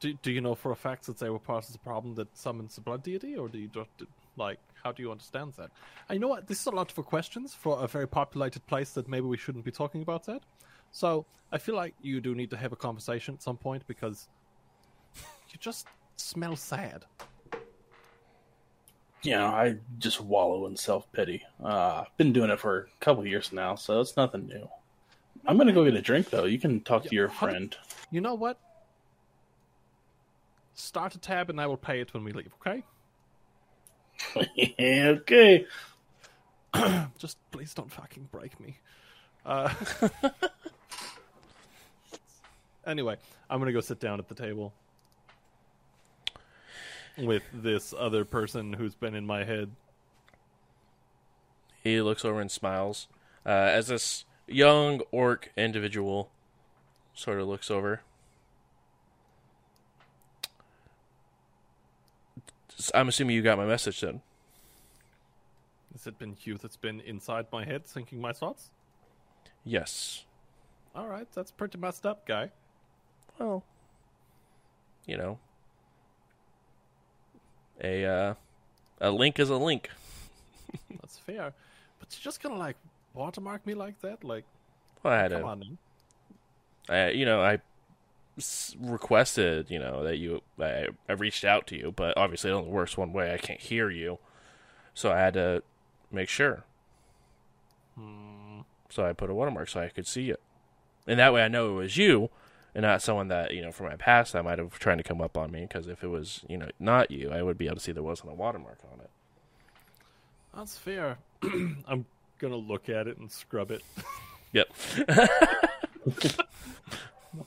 Do Do you know for a fact that they were part of the problem that summons the blood deity, or do you just like how do you understand that? I know what this is a lot for questions for a very populated place that maybe we shouldn't be talking about that. So I feel like you do need to have a conversation at some point because you just smell sad. You know, I just wallow in self pity. Uh, I've been doing it for a couple years now, so it's nothing new. I'm gonna go get a drink though. You can talk to your friend. You know what? Start a tab and I will pay it when we leave. Okay? okay. Just please don't fucking break me. Uh, anyway, I'm gonna go sit down at the table with this other person who's been in my head. He looks over and smiles uh, as this young orc individual sort of looks over. I'm assuming you got my message then. Has it been you that's been inside my head thinking my thoughts? Yes. All right, that's pretty messed up, guy. Well, you know, a uh, a link is a link. That's fair. But you're just gonna like watermark me like that? Like, Well, I had come to, on. I, you know, I s- requested, you know, that you, I, I reached out to you, but obviously it only works one way. I can't hear you, so I had to make sure. Hmm. So I put a watermark so I could see it, and that way I know it was you, and not someone that you know from my past that might have tried to come up on me. Because if it was, you know, not you, I would be able to see there wasn't a watermark on it. That's fair. I'm gonna look at it and scrub it. Yep.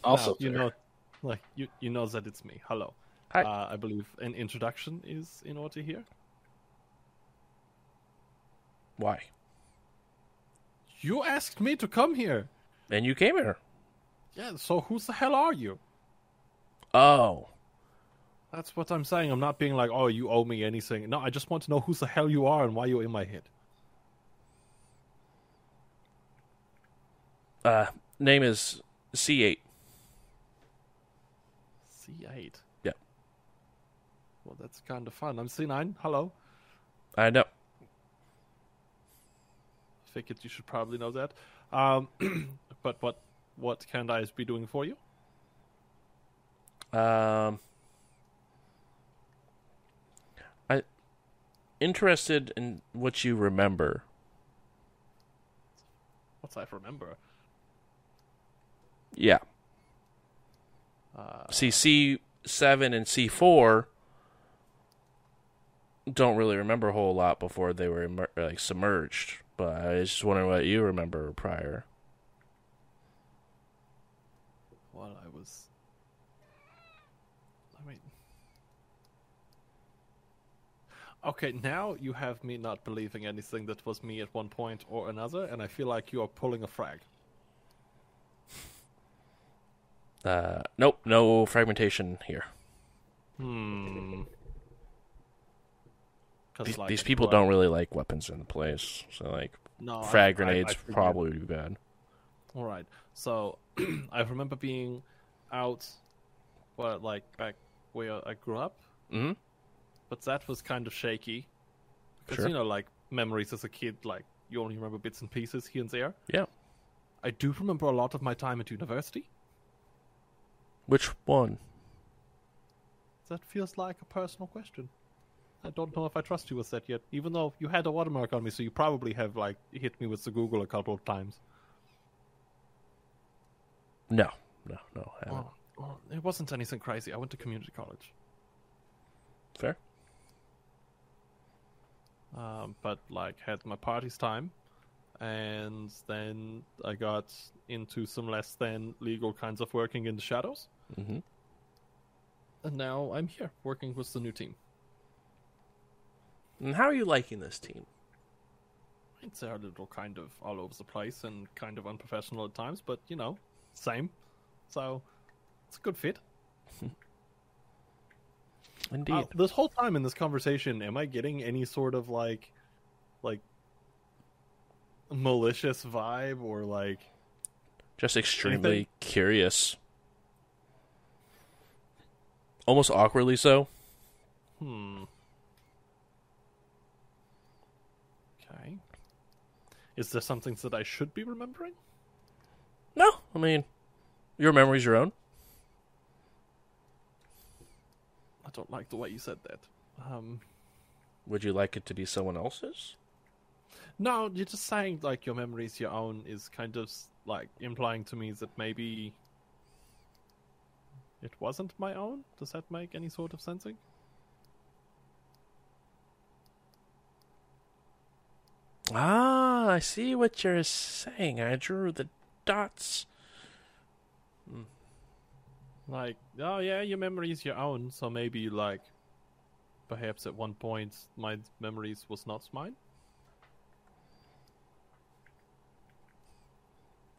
Also, Now, you fair. know, like you you know that it's me. Hello. Hi. Uh, I believe an introduction is in order here. Why? You asked me to come here. And you came here. Yeah. So who the hell are you? Oh. That's what I'm saying. I'm not being like, oh, you owe me anything. No, I just want to know who the hell you are and why you're in my head. Uh, name is C8. C8. Yeah. Well, that's kind of fun. I'm C9. Hello. I know. Figured you should probably know that. Um, but what what can I be doing for you? Um, I interested in what you remember. What's I remember? Yeah. Uh, See, C seven and C four don't really remember a whole lot before they were immer- like submerged. But I was just wondering what you remember prior. Well, I was. I mean. Okay, now you have me not believing anything that was me at one point or another, and I feel like you are pulling a frag. Uh, nope, no fragmentation here. Hmm. These, like, these people don't really like weapons in the place, so like No, I- frag I- I grenades probably would be bad. All right. So I remember being out, well, like back where I grew up, hmm but that was kind of shaky. Because Sure. you know, like memories as a kid, like you only remember bits and pieces here and there. Yeah. I do remember a lot of my time at university. Which one? That feels like a personal question. I don't know if I trust you with that yet, even though you had a watermark on me, so you probably have like hit me with the Google a couple of times. No, no, no. I haven't. Well, well, it wasn't anything crazy. I went to community college. Fair. um, but like had my party's time, and then I got into some less than legal kinds of working in the shadows, hmm and now I'm here working with the new team. And how are you liking this team? It's a little kind of all over the place and kind of unprofessional at times, but you know, same. So it's a good fit. Indeed. Uh, this whole time in this conversation, am I getting any sort of like, like malicious vibe or like? Just extremely anything? curious. Almost awkwardly so. Hmm. Okay. Is there something that I should be remembering? No, I mean, your memory's your own. I don't like the way you said that. Um, Would you like it to be someone else's? no, you're just saying like your memory is your own is kind of like implying to me that maybe it wasn't my own. Does that make any sort of sensing? Ah, I see what you're saying. I drew the dots. Like, oh yeah, your memory is your own, so maybe like, perhaps at one point my memories was not mine.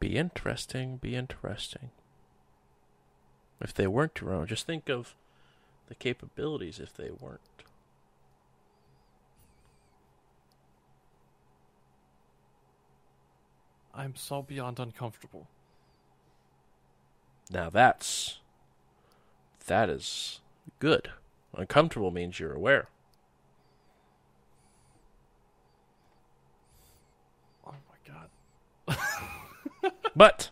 Be interesting, be interesting. If they weren't your own, just think of the capabilities if they weren't. I'm so beyond uncomfortable. Now that's that is good. Uncomfortable means you're aware. Oh my god. But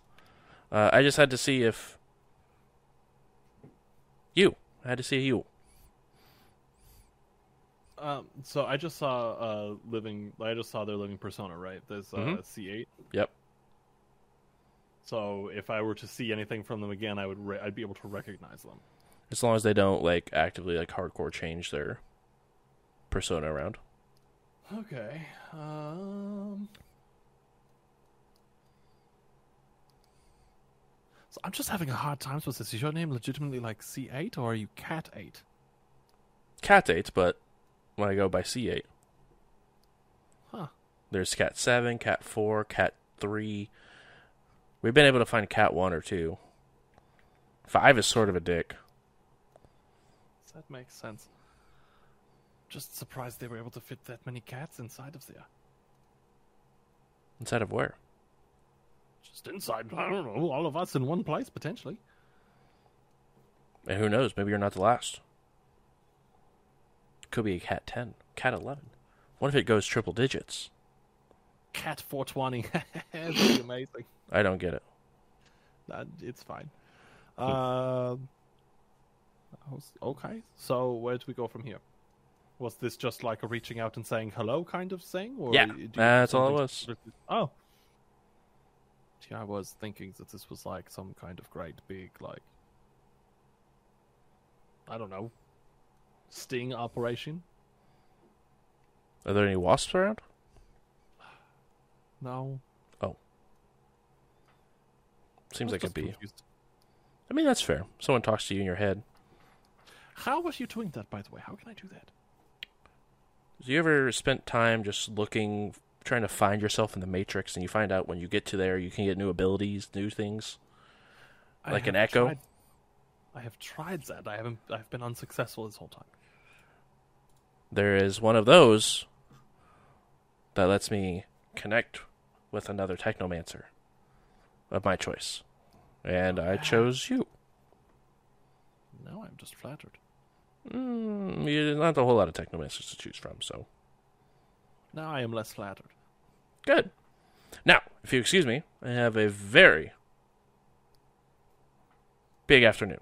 uh, I just had to see if you. I had to see you. Um, so I just saw uh living. I just saw their living persona, right? There's uh, Mhm. C8. Yep. So if I were to see anything from them again, I would. Re- I'd be able to recognize them. As long as they don't like actively like hardcore change their persona around. Okay. Um. So I'm just having a hard time with this. Is your name legitimately like C8 or are you Cat 8? Cat eight, but when I go by C eight. Huh. There's cat seven, cat four, cat three. We've been able to find cat one or two. Five is sort of a dick. That makes sense. Just surprised they were able to fit that many cats inside of there. Inside of where? Just inside, I don't know, all of us in one place potentially. And who knows? Maybe you're not the last. Could be a cat ten, cat eleven. What if it goes triple digits? Cat 420. That'd be amazing. I don't get it. That, it's fine. Hmm. Um, I okay, so where do we go from here? Was this just like a reaching out and saying hello kind of thing? Or Yeah, that's all it was. Oh. Yeah, I was thinking that this was like some kind of great big, like, I don't know, sting operation. Are there any wasps around? No, Oh. Seems like a bee. confused. I mean, that's fair. Someone talks to you in your head. How was you doing that, by the way? How can I do that? Do you ever spent time just looking, trying to find yourself in the Matrix, and you find out when you get to there, you can get new abilities, new things? I Like an echo? tried- I have tried that. I haven't. I've been unsuccessful this whole time. There is one of those that lets me connect with another technomancer of my choice. And I chose you. No, I'm just flattered. Mm, you not a whole lot of technomancers to choose from, so Now I am less flattered. good. Now, if you excuse me, I have a very big afternoon.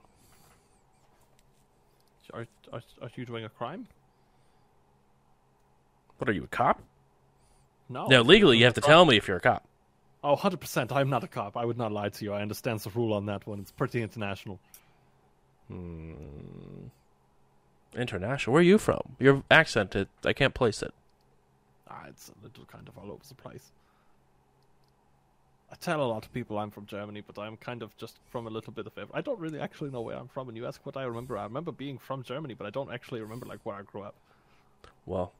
Are, are, are you doing a crime? What are you, a cop? No. no, legally, you have to tell me if you're a cop. Oh, 100%. I'm not a cop. I would not lie to you. I understand the rule on that one. It's pretty international. Hmm. International. Where are you from? Your accent, it, I can't place it. Ah, it's a little kind of all over the place. I tell a lot of people I'm from Germany, but I'm kind of just from a little bit of every. I don't really actually know where I'm from. When you ask what I remember, I remember being from Germany, but I don't actually remember like where I grew up. Well,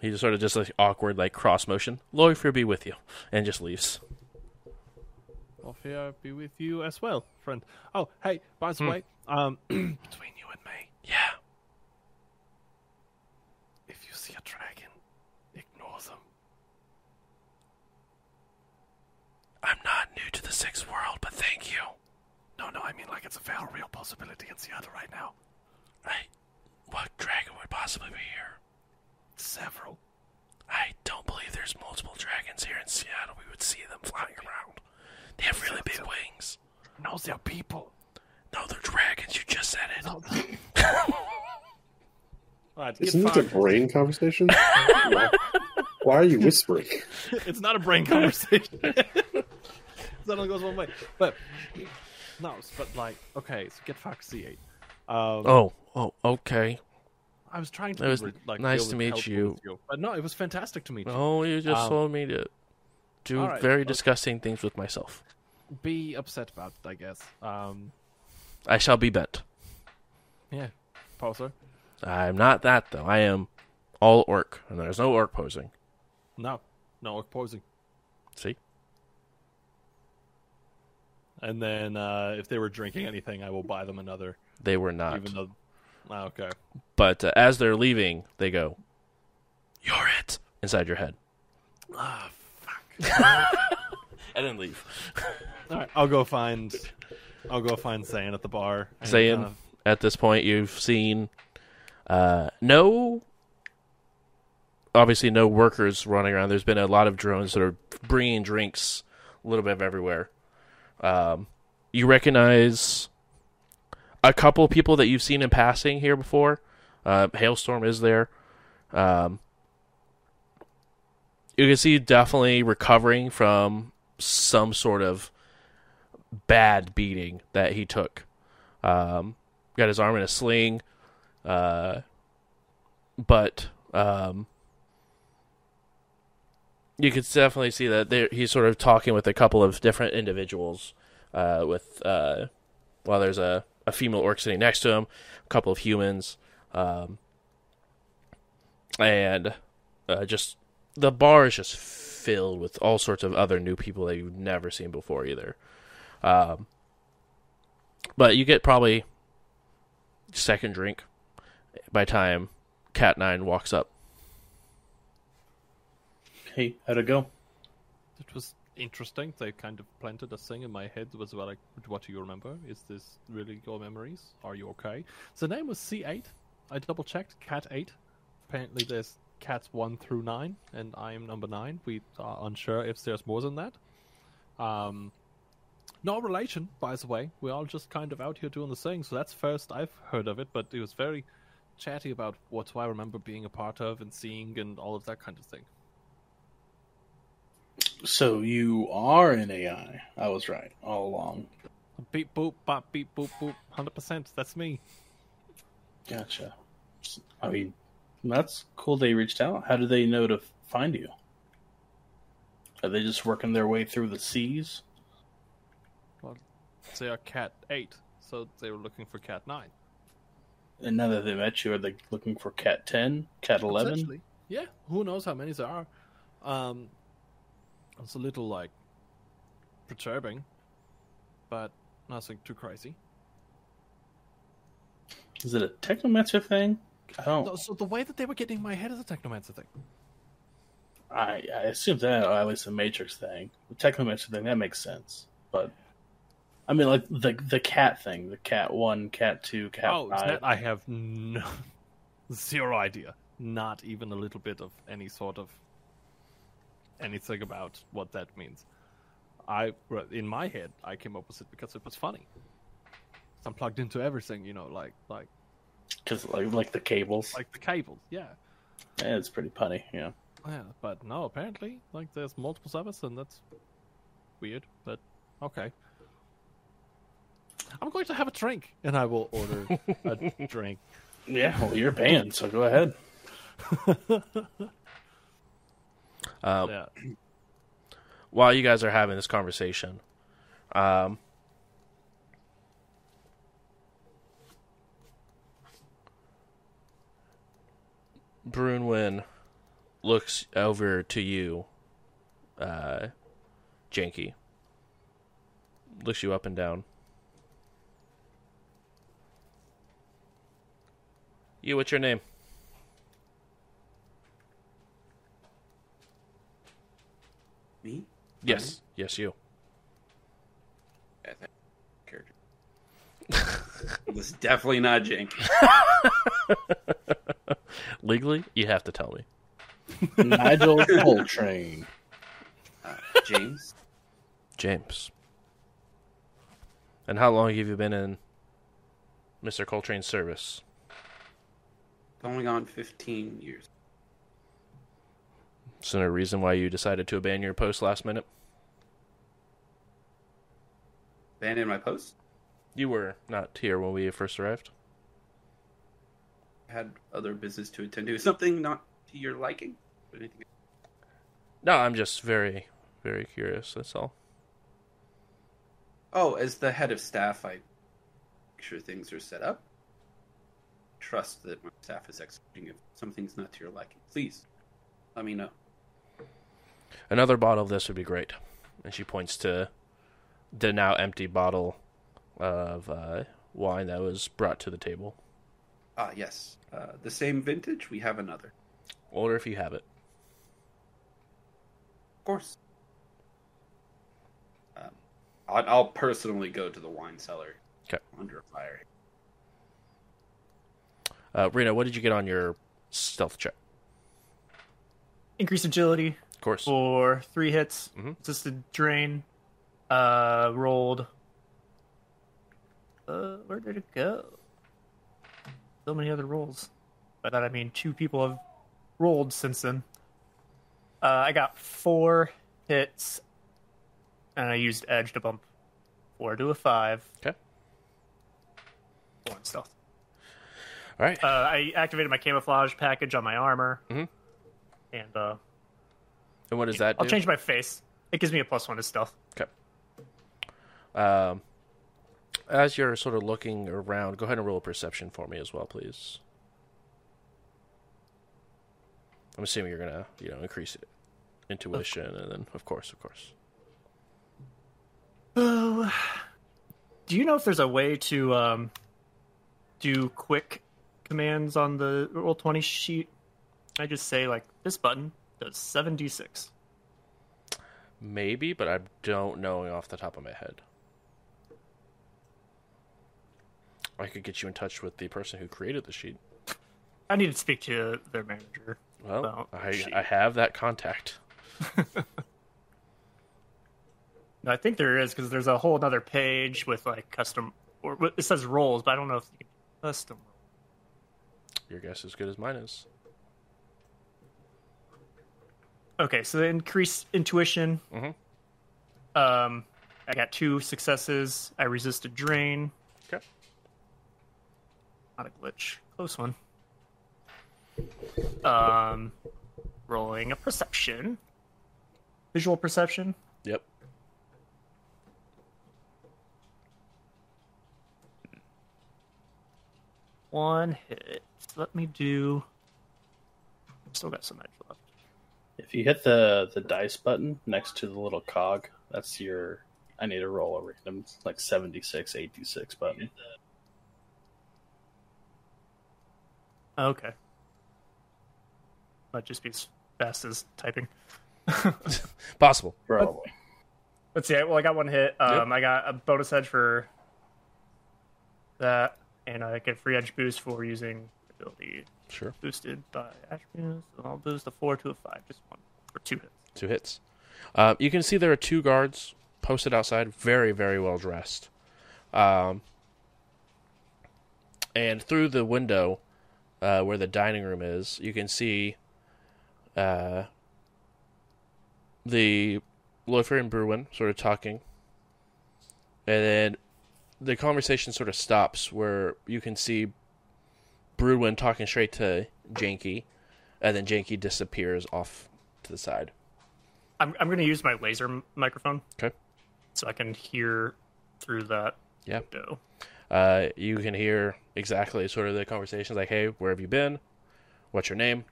he just sort of just like awkward, like cross motion. Lord fear be with you, and just leaves. Well, fear be with you as well, friend. Oh, hey, by the Hmm. way, um, between you and me, Yeah. if you see a dragon, ignore them. I'm not new to the sixth world, but thank you. No, no, I mean like it's a very real possibility in Seattle right now. I, what dragon would possibly be here? Several. I don't believe there's multiple dragons here in Seattle. We would see them flying around. They have really big wings. No, they're people. No, they're dragons. You just said it. No. Alright, Isn't this a brain conversation? why, why are you whispering? it's not a brain conversation. that only goes one way. But no, but like, okay, so get fucked C8. Um, Oh, oh, okay. I was trying to. It was re- like nice to meet you. But no, it was fantastic to meet you. Oh, you just Um, told me to do right, very okay. disgusting things with myself. Be upset about it, I guess. Um, I shall be bent. yeah, poser. I'm not that though. I am all orc, and there's no orc posing. No, no orc posing. See, And then uh, if they were drinking anything, I will buy them another. they were not. Even though, Ah, okay. But uh, as they're leaving, they go, "You're it." Inside your head, Ah, fuck. and then leave. All right, I'll go find. I'll go find Zane at the bar. and, Zane, uh, at this point, you've seen uh, no, obviously no workers running around. There's been a lot of drones that are bringing drinks a little bit of everywhere. Um, you recognize a couple of people that you've seen in passing here before. Uh, Hailstorm is there. Um, you can see definitely recovering from some sort of bad beating that he took. Um, got his arm in a sling, uh, but um, you could definitely see that he's sort of talking with a couple of different individuals. Uh, with uh, well, there's a, a female orc sitting next to him, a couple of humans, um, and uh, just the bar is just filled with all sorts of other new people that you've never seen before either. Um, but you get probably second drink by time Cat Nine walks up. Hey, how'd it go? It was interesting. They kind of planted a thing in my head. Was like, what do you remember? Is this really your memories? Are you okay? The name was C8. I double checked. Cat 8. Apparently, there's cats 1 through 9, and I am number 9. We are unsure if there's more than that. Um, no relation, by the way. We're all just kind of out here doing the thing, so that's first I've heard of it, but it was very chatty about what do I remember being a part of and seeing and all of that kind of thing. So you are an AI. I was right all along. Beep boop, bop beep boop boop. Hundred percent. That's me. Gotcha. I mean, that's cool they reached out. How do they know to find you? Are they just working their way through the seas? Well, they are cat eight, so they were looking for cat nine. And now that they met you, are they looking for Cat 10, Cat 11? Yeah. Who knows how many there are? Um, it's a little like perturbing, but nothing too crazy. Is it a Technomancer thing? I don't. No, So the way that they were getting my head is a technomancer thing. I, I assume that, or at least a Matrix thing. The Technomancer thing, that makes sense. But, I mean, like, the the cat thing. The Cat 1, Cat 2, Cat oh, is 5. that I have no zero idea. Not even a little bit of any sort of anything about what that means. I in my head I came up with it because it was funny. I'm plugged into everything, you know, like like Because, like, like the cables. like the cables, yeah. yeah, it's pretty punny, yeah. Yeah, but no, apparently, like there's multiple servers, and that's weird. But okay, I'm going to have a drink, and I will order a drink. Yeah, well, you're banned, so go ahead. Um, Yeah, while you guys are having this conversation, um, Brunwyn looks over to you, uh, Janky. Looks you up and down. You, what's your name? Me? Yes, yes, you. Yeah, character. it was definitely not Janky. Legally, you have to tell me. Nigel Coltrane. Uh, James. James. And how long have you been in Mr. Coltrane's service? Going on 15 years. Is there a reason why you decided to abandon your post last minute? Abandoned my post? You were not here when we first arrived. had other business to attend to. Something not to your liking? Anything? No, I'm just very, very curious. That's all. Oh, as the head of staff, I make sure things are set up. Trust that my staff is executing. If something's not to your liking, please let me know. Another bottle of this would be great. And she points to the now empty bottle of uh, wine that was brought to the table. Ah, yes. Uh, the same vintage. We have another. Order if you have it. Of course. Um, I'll, I'll personally go to the wine cellar. 'Kay. Under fire. Uh, Rena, what did you get on your stealth check? Increased agility Of course. for three hits. Mhm. Just a drain. Uh, rolled. Uh, where did it go? So many other rolls. By that I mean two people have rolled since then. Uh, I got four hits, and I used edge to bump four to a five. Okay. One stealth. All right. Uh, I activated my camouflage package on my armor, Mhm. and uh, and what does that do? I'll change my face. It gives me a plus one to stealth. Okay. Um, as you're sort of looking around, go ahead and roll a perception for me as well, please. I'm assuming you're gonna, you know, increase it, intuition, and then, of course, of course. Oh, do you know if there's a way to um, do quick commands on the roll twenty sheet? I just say like this button does seven d six. Maybe, but I don't know off the top of my head. I could get you in touch with the person who created the sheet. I need to speak to their manager. Well, I. I have that contact. No, I think there is because there's a whole other page with like custom or it says roles, but I don't know if you can custom. Your guess is as good as mine is. Okay, so the increased intuition. Mhm. Um, I got two successes. I resisted drain. Okay. Not a glitch. Close one. Um, rolling a perception. Visual perception. Yep. One hit. Let me do. I've still got some edge left. If you hit the the dice button next to the little cog, that's your. I need to roll a random like 76, 86 button. Okay. Might just be as fast as typing. Possible. Probably. Let's see. Well, I got one hit. Um, I got a bonus edge for that, and I get free edge boost for using ability Sure. boosted by attributes. So I'll boost a four to a five, just one or two hits. Two hits. Uh, you can see there are two guards posted outside, very, very well dressed. Um, and through the window uh, where the dining room is, you can see uh, the Lofwyr and Bruin sort of talking. And then the conversation sort of stops where you can see Bruin talking straight to Janky, and then Janky disappears off to the side. I'm I'm going to use my laser microphone Okay. so I can hear through that Yeah. window. Uh, you can hear exactly sort of the conversations like, hey, where have you been? What's your name?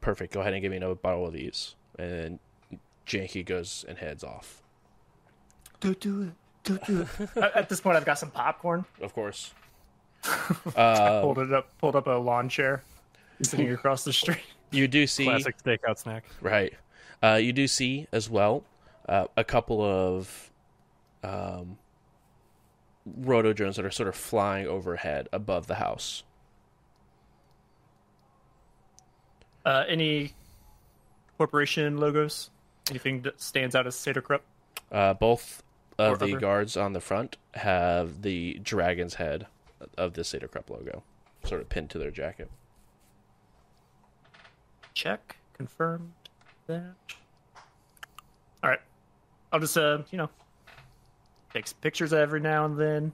Perfect. Go ahead and give me another bottle of these. And then Janky goes and heads off. Don't do it. Don't do it. at, at this point, I've got some popcorn. Of course. Uh, Pulled it up. Pulled up a lawn chair, sitting across the street. you do see Classic stakeout snack. right. Uh, you do see as well uh, a couple of um, roto drones that are sort of flying overhead above the house. Uh, any corporation logos? Anything that stands out as Saeder-Krupp? Uh, both of Or the other. guards on the front have the dragon's head of the Saeder-Krupp logo sort of pinned to their jacket. Check. Confirmed. That. All right. I'll just, uh, you know, take some pictures every now and then.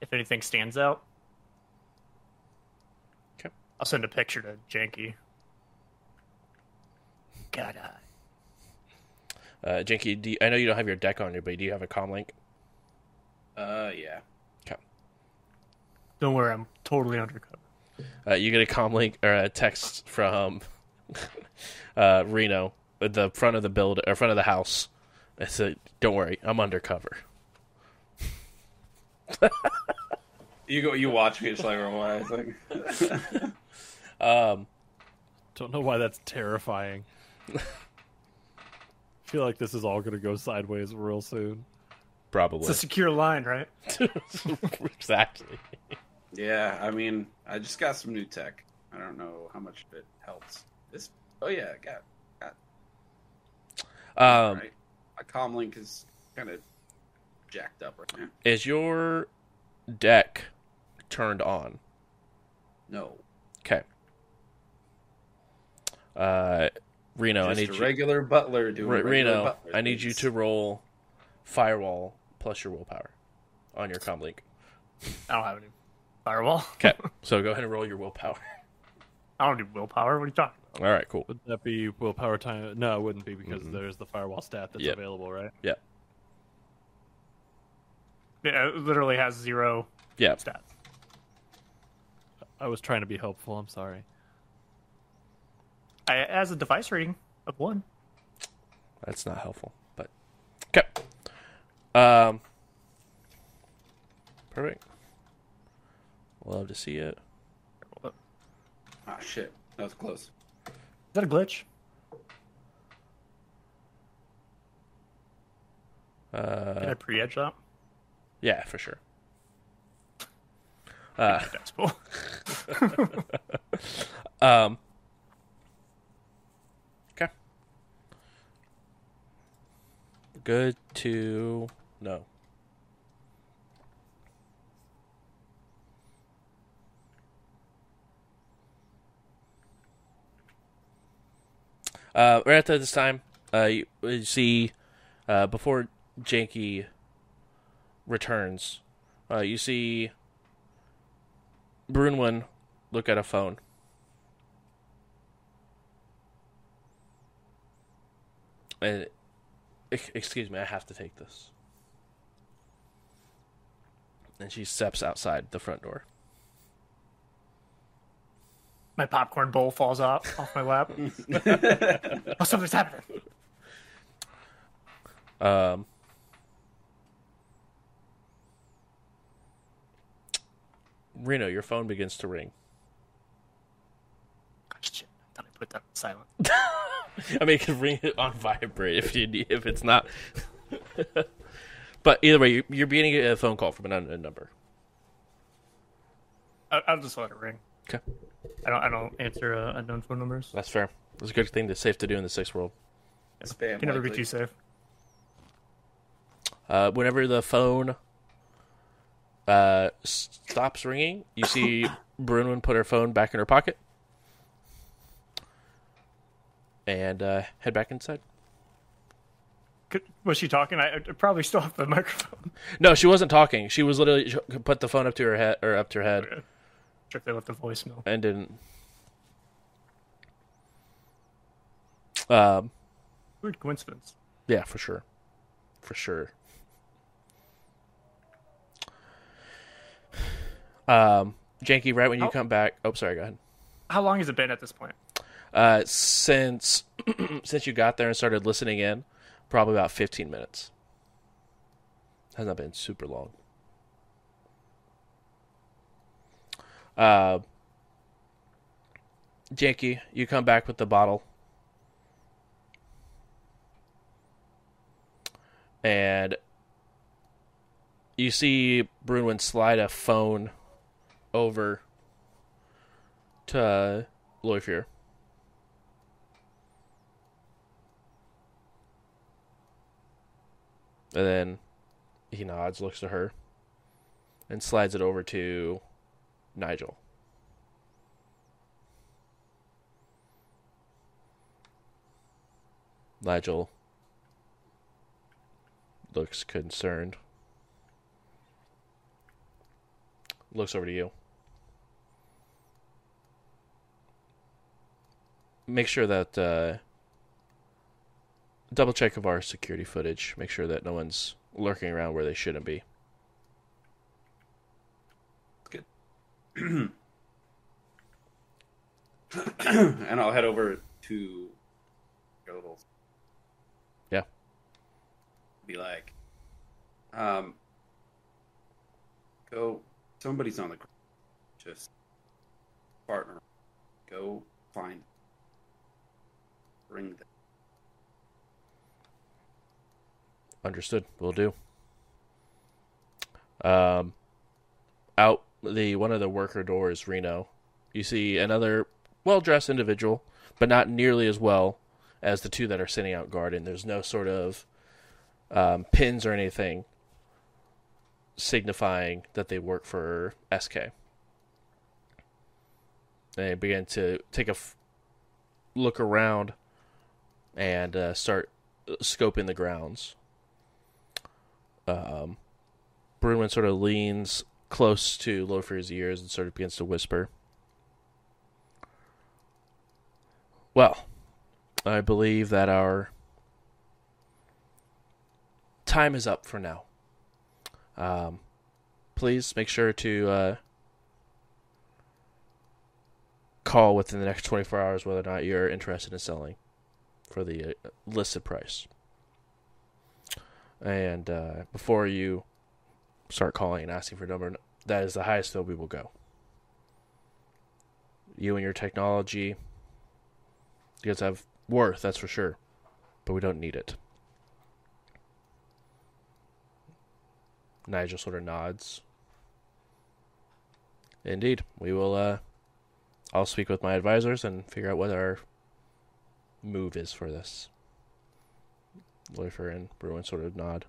If anything stands out, Okay. I'll send a picture to Janky. God, uh, Uh, Janky, do you, I know you don't have your deck on you, but do you have a comm link? Uh, yeah. Okay. don't worry, I'm totally undercover. Uh, you get a comm link or a text from uh, Reno at the front of the build or front of the house. It said, "Don't worry, I'm undercover." You go. You watch me. It's like, why? It's like, Um, Don't know why that's terrifying. feel like this is all going to go sideways real soon. probably It's a secure line, right? exactly. Yeah. I mean, I just got some new tech. I don't know how much of it helps. This. Oh yeah, I got. Um, right. My comm link is kind of jacked up right now. Is your deck turned on? No. Okay. Uh, Reno, I need a you. regular butler doing. Re- regular Reno, butler I need you to roll firewall plus your willpower on your comm link. I don't have any firewall. Okay, so go ahead and roll your willpower. I don't do willpower. What are you talking about? All right, cool. Would that be willpower time? No, it wouldn't be because Mm-mm. there's the firewall stat that's Yep. available, right? Yeah, Yeah, it literally has zero Yeah, stats. I was trying to be helpful. I'm sorry. I, it has a device rating of one. that's not helpful, but okay. Um, perfect. Love to see it. Ah shit, that was close. Is that a glitch? Did Uh, I pre-edge that? yeah, for sure. Uh, That's cool. Um. Okay. Good to know. Uh, right after this time, uh, you, you see, uh, before Janky returns, uh, you see Brunwyn look at a phone. And excuse me, I have to take this. And she steps outside the front door. My popcorn bowl falls off off my lap. oh, something's happening. Um, Reno, your phone begins to ring. Shit, I thought I put that on silent. I mean, you can ring it on vibrate if you need, if it's not. but either way, you're, you're getting a phone call from an unknown number. I, I'll just let it ring. Okay, I don't. I don't answer uh, unknown phone numbers. that's fair. It's a good thing that's safe to do in the sixth world. Spam. Can never be likely. too safe. Uh, whenever the phone uh, stops ringing, you see Brunwyn put her phone back in her pocket and uh, head back inside. Could, was she talking? I, I probably still have the microphone. No, she wasn't talking. She was literally she put the phone up to her head or up to her head Sure if they left the voicemail. and didn't. Um, Weird coincidence. yeah, for sure, for sure. Um, Janky, right when you come back. Oh, sorry. Go ahead. How long has it been at this point? Uh, since since you got there and started listening in, probably about fifteen minutes. Has not been super long. Uh, Janky, you come back with the bottle, and you see Brunwyn slide a phone over to Lofwyr. And then he nods, looks to her, and slides it over to Nigel. Nigel looks concerned. Looks over to you. make sure that uh, double check of our security footage. Make sure that no one's lurking around where they shouldn't be. and I'll head over to your little. Yeah. Be like, um, go. Somebody's on the ground. Just partner. Go find. Bring them. Understood. Will do. Um, out the one of the worker doors, Reno. You see another well-dressed individual, but not nearly as well as the two that are sitting out guarding. There's no sort of um, pins or anything signifying that they work for SK. They begin to take a f- look around and uh, start scoping the grounds. Um, Bruin sort of leans close to Lofwyr's ears and sort of begins to whisper. Well, I believe that our time is up for now. Um, please make sure to uh, call within the next 24 hours whether or not you're interested in selling for the uh, listed price. And uh, before you start calling and asking for a number, that is the highest we will go. You and your technology, you guys have worth, that's for sure, but we don't need it. Nigel sort of nods. Indeed, we will. Uh, I'll speak with my advisors and figure out what our move is for this. Lofwyr and Bruin sort of nod.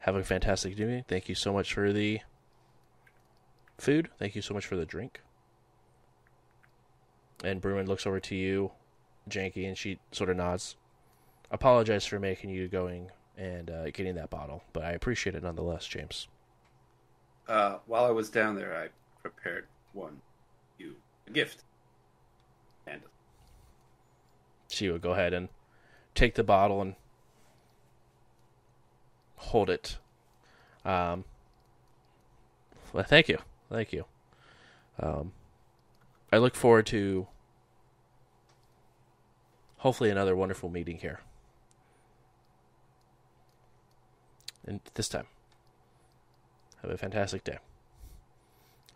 Have a fantastic evening. Thank you so much for the food. Thank you so much for the drink. And Bruin looks over to you, Janky, and she sort of nods. Apologize for making you going and uh, getting that bottle, but I appreciate it nonetheless, James. Uh, while I was down there, I prepared one you a gift. And She would go ahead and take the bottle and hold it. Um, well, thank you, thank you. Um, I look forward to hopefully another wonderful meeting here. And this time, have a fantastic day.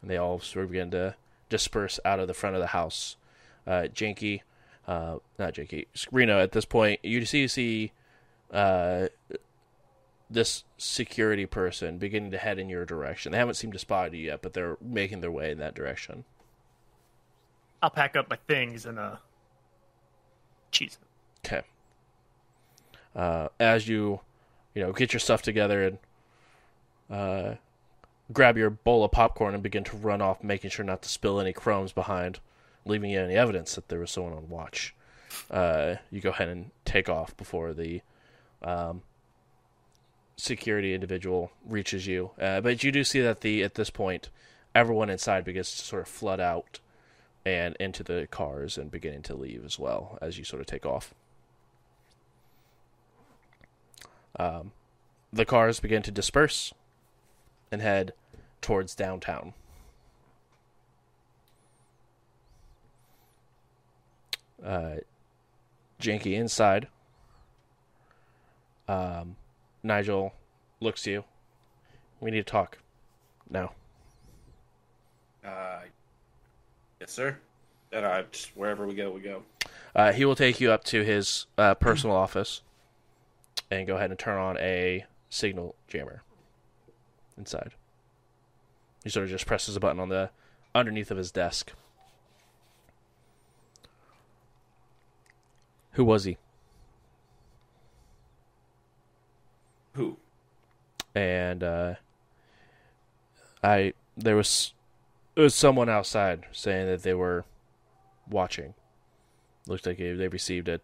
And they all sort of begin to disperse out of the front of the house. Uh, Janky, uh, not Janky, Reno. At this point, you see you see uh, this security person beginning to head in your direction. They haven't seemed to spot you yet, but they're making their way in that direction. I'll pack up my things and uh, cheese. Okay. Uh, as you, you know, get your stuff together and uh, grab your bowl of popcorn and begin to run off, making sure not to spill any crumbs behind, leaving you any evidence that there was someone on watch. Uh, you go ahead and take off before the um, security individual reaches you. Uh, but you do see that the at this point, everyone inside begins to sort of flood out and into the cars and beginning to leave as well as you sort of take off. Um, the cars begin to disperse and head towards downtown. Uh, Janky inside. Um, Nigel looks to you. We need to talk now. uh, yes, sir. And I just wherever we go, we go. Uh, he will take you up to his uh, personal office and go ahead and turn on a signal jammer inside. He sort of just presses a button on the underneath of his desk. Who was he? Who? And uh, I there was there was someone outside saying that they were watching. Looked like they they received a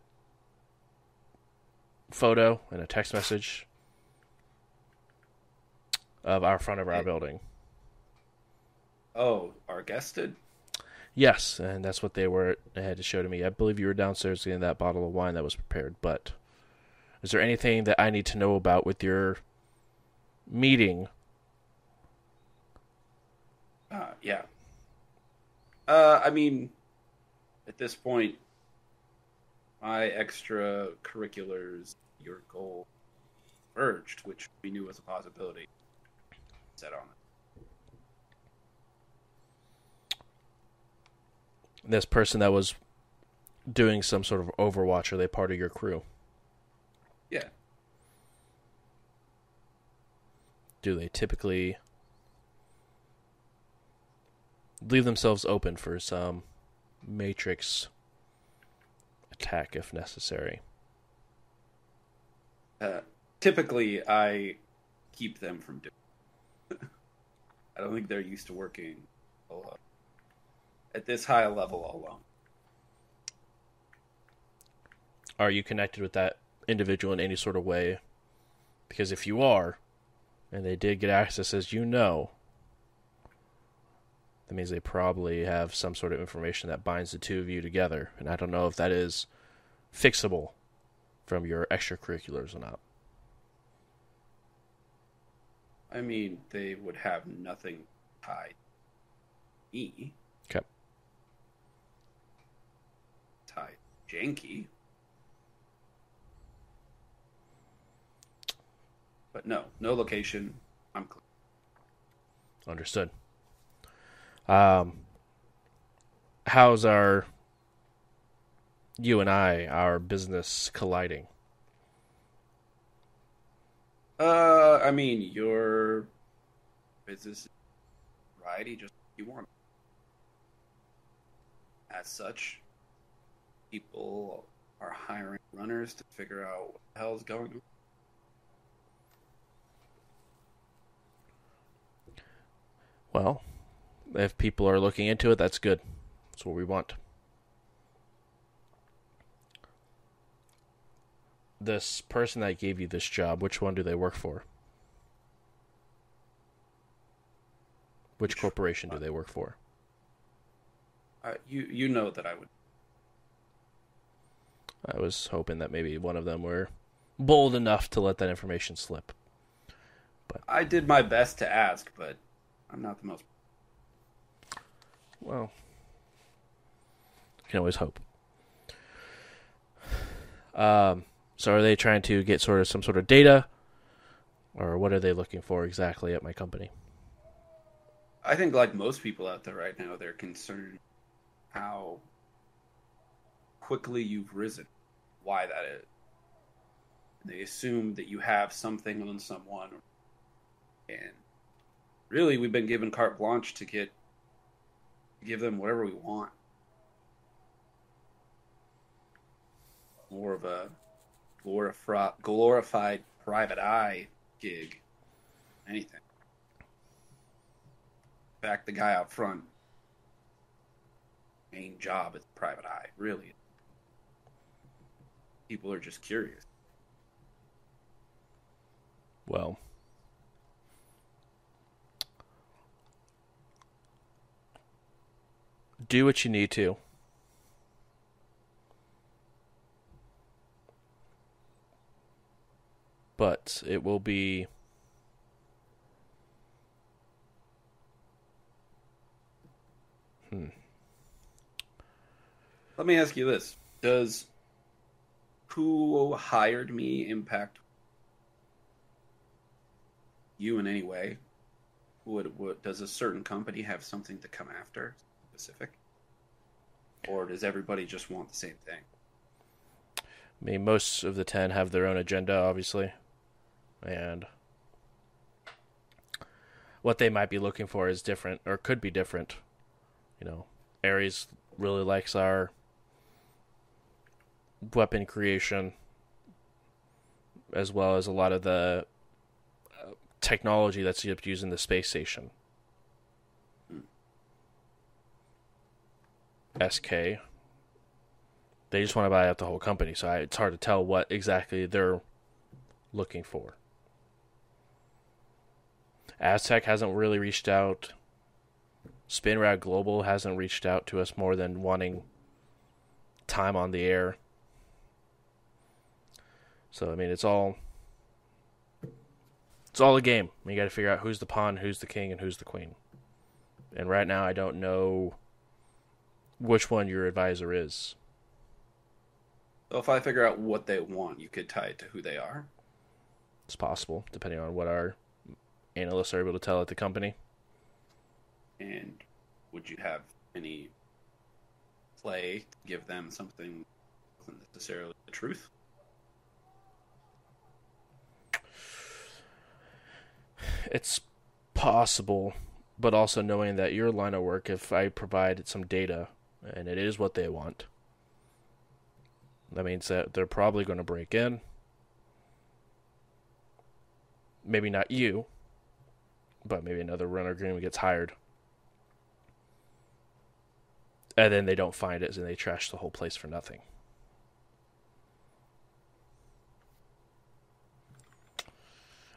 photo and a text message of our front of our Hey. building. Oh, our guest did. Yes, and that's what they were they had to show to me. I believe you were downstairs getting that bottle of wine that was prepared. But is there anything that I need to know about with your meeting? Uh, yeah. Uh, I mean, at this point, my extracurriculars, your goal, merged, which we knew was a possibility. Set on it. This person that was doing some sort of Overwatch, are they part of your crew? Yeah. Do they typically leave themselves open for some matrix attack if necessary? Uh, typically, I keep them from doing. I don't think they're used to working alone. at this high level alone. Are you connected with that individual in any sort of way? Because if you are, and they did get access as you know, that means they probably have some sort of information that binds the two of you together. And I don't know if that is fixable from your extracurriculars or not. I mean, they would have nothing tied E. Okay. Tied janky. But no, no location. I'm clear. Understood. Um, how's our you and I, our business colliding? Uh, I mean, your business variety just you want. As such, people are hiring runners to figure out what the hell's going on. Well, if people are looking into it, that's good. That's what we want. This person that gave you this job, which one do they work for? Which corporation do they work for? Uh, you you know that I would. I was hoping that maybe one of them were bold enough to let that information slip. I did my best to ask, but I'm not the most. Well, you can always hope. Um, so are they trying to get sort of some sort of data, or what are they looking for exactly at my company? I think, like most people out there right now, they're concerned how quickly you've risen, why that is. They assume that you have something on someone, and really, we've been given carte blanche to get give them whatever we want. More of a glorified, glorified private eye gig. Anything. In fact, the guy out front, main job is private eye. Really, people are just curious. Well, do what you need to. But it will be Hmm. Let me ask you this: Does who hired me impact you in any way? Would, would does a certain company have something to come after specific, or does everybody just want the same thing? I mean, most of the ten have their own agenda, obviously, and what they might be looking for is different, or could be different. You know, Ares really likes our weapon creation, as well as a lot of the uh, technology that's used in the space station. SK. They just want to buy out the whole company, so I, it's hard to tell what exactly they're looking for. Aztec hasn't really reached out. Spinrad Global hasn't reached out to us more than wanting time on the air. So I mean, it's all it's all a game. You got to figure out who's the pawn, who's the king, and who's the queen. And right now, I don't know which one your advisor is. So if I figure out what they want, you could tie it to who they are. It's possible, depending on what our analysts are able to tell at the company. And would you have any play to give them something not necessarily the truth? It's possible, but also knowing that your line of work, if I provide some data and it is what they want, that means that they're probably going to break in. Maybe not you, but maybe another runner agreement gets hired. And then they don't find it and they trash the whole place for nothing.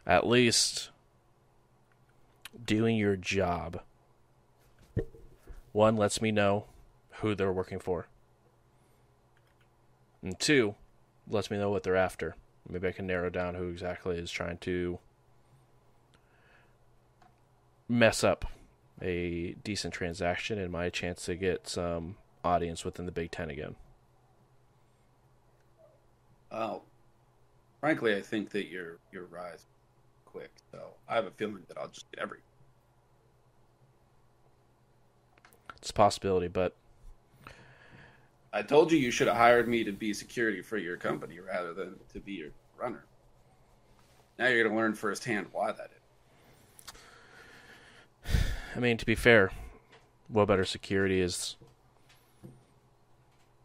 At least doing your job. One lets me know who they're working for. And two, lets me know what they're after. Maybe I can narrow down who exactly is trying to mess up a decent transaction and my chance to get some audience within the Big Ten again. Well, frankly, I think that your your rise quick, so I have a feeling that I'll just get every. It's a possibility, but I told you you should have hired me to be security for your company rather than to be your runner. Now you're going to learn firsthand why that is. I mean, to be fair, what better security is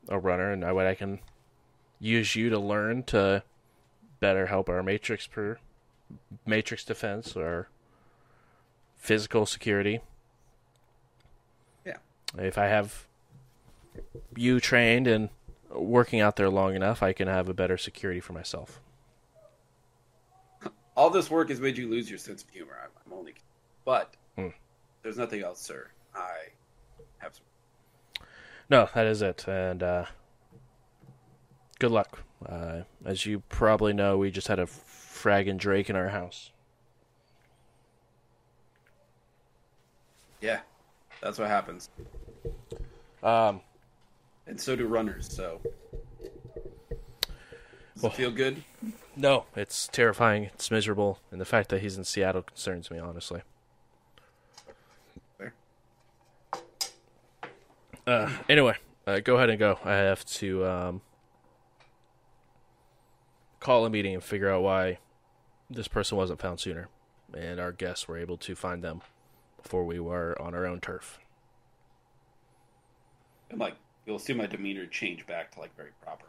a runner, and what I can use you to learn to better help our matrix per matrix defense or physical security. Yeah. If I have you trained and working out there long enough, I can have a better security for myself. All this work has made you lose your sense of humor. I'm, I'm only, kidding. but Hmm. there's nothing else, sir. I have some. No, that is it. And uh, good luck. Uh, as you probably know, we just had a fragging Drake in our house. Yeah, that's what happens, Um, and so do runners. So, does Well- it feel good? no, it's terrifying. It's miserable, and the fact that he's in Seattle concerns me, honestly. Fair. Uh, anyway, uh, go ahead and go. I have to um, call a meeting and figure out why this person wasn't found sooner, and our guests were able to find them before we were on our own turf. And like, you'll see my demeanor change back to like very proper.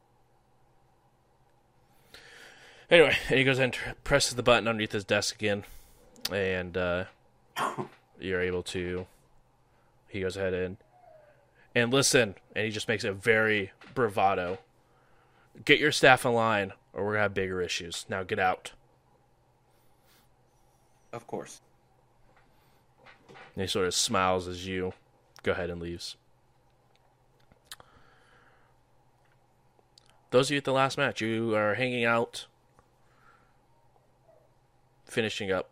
Anyway, he goes and presses the button underneath his desk again, and uh, you're able to. He goes ahead and and listen, and he just makes it very bravado. Get your staff in line, or we're gonna have bigger issues. Now get out. Of course. And he sort of smiles as you go ahead and leaves. Those of you at the last match, you are hanging out, finishing up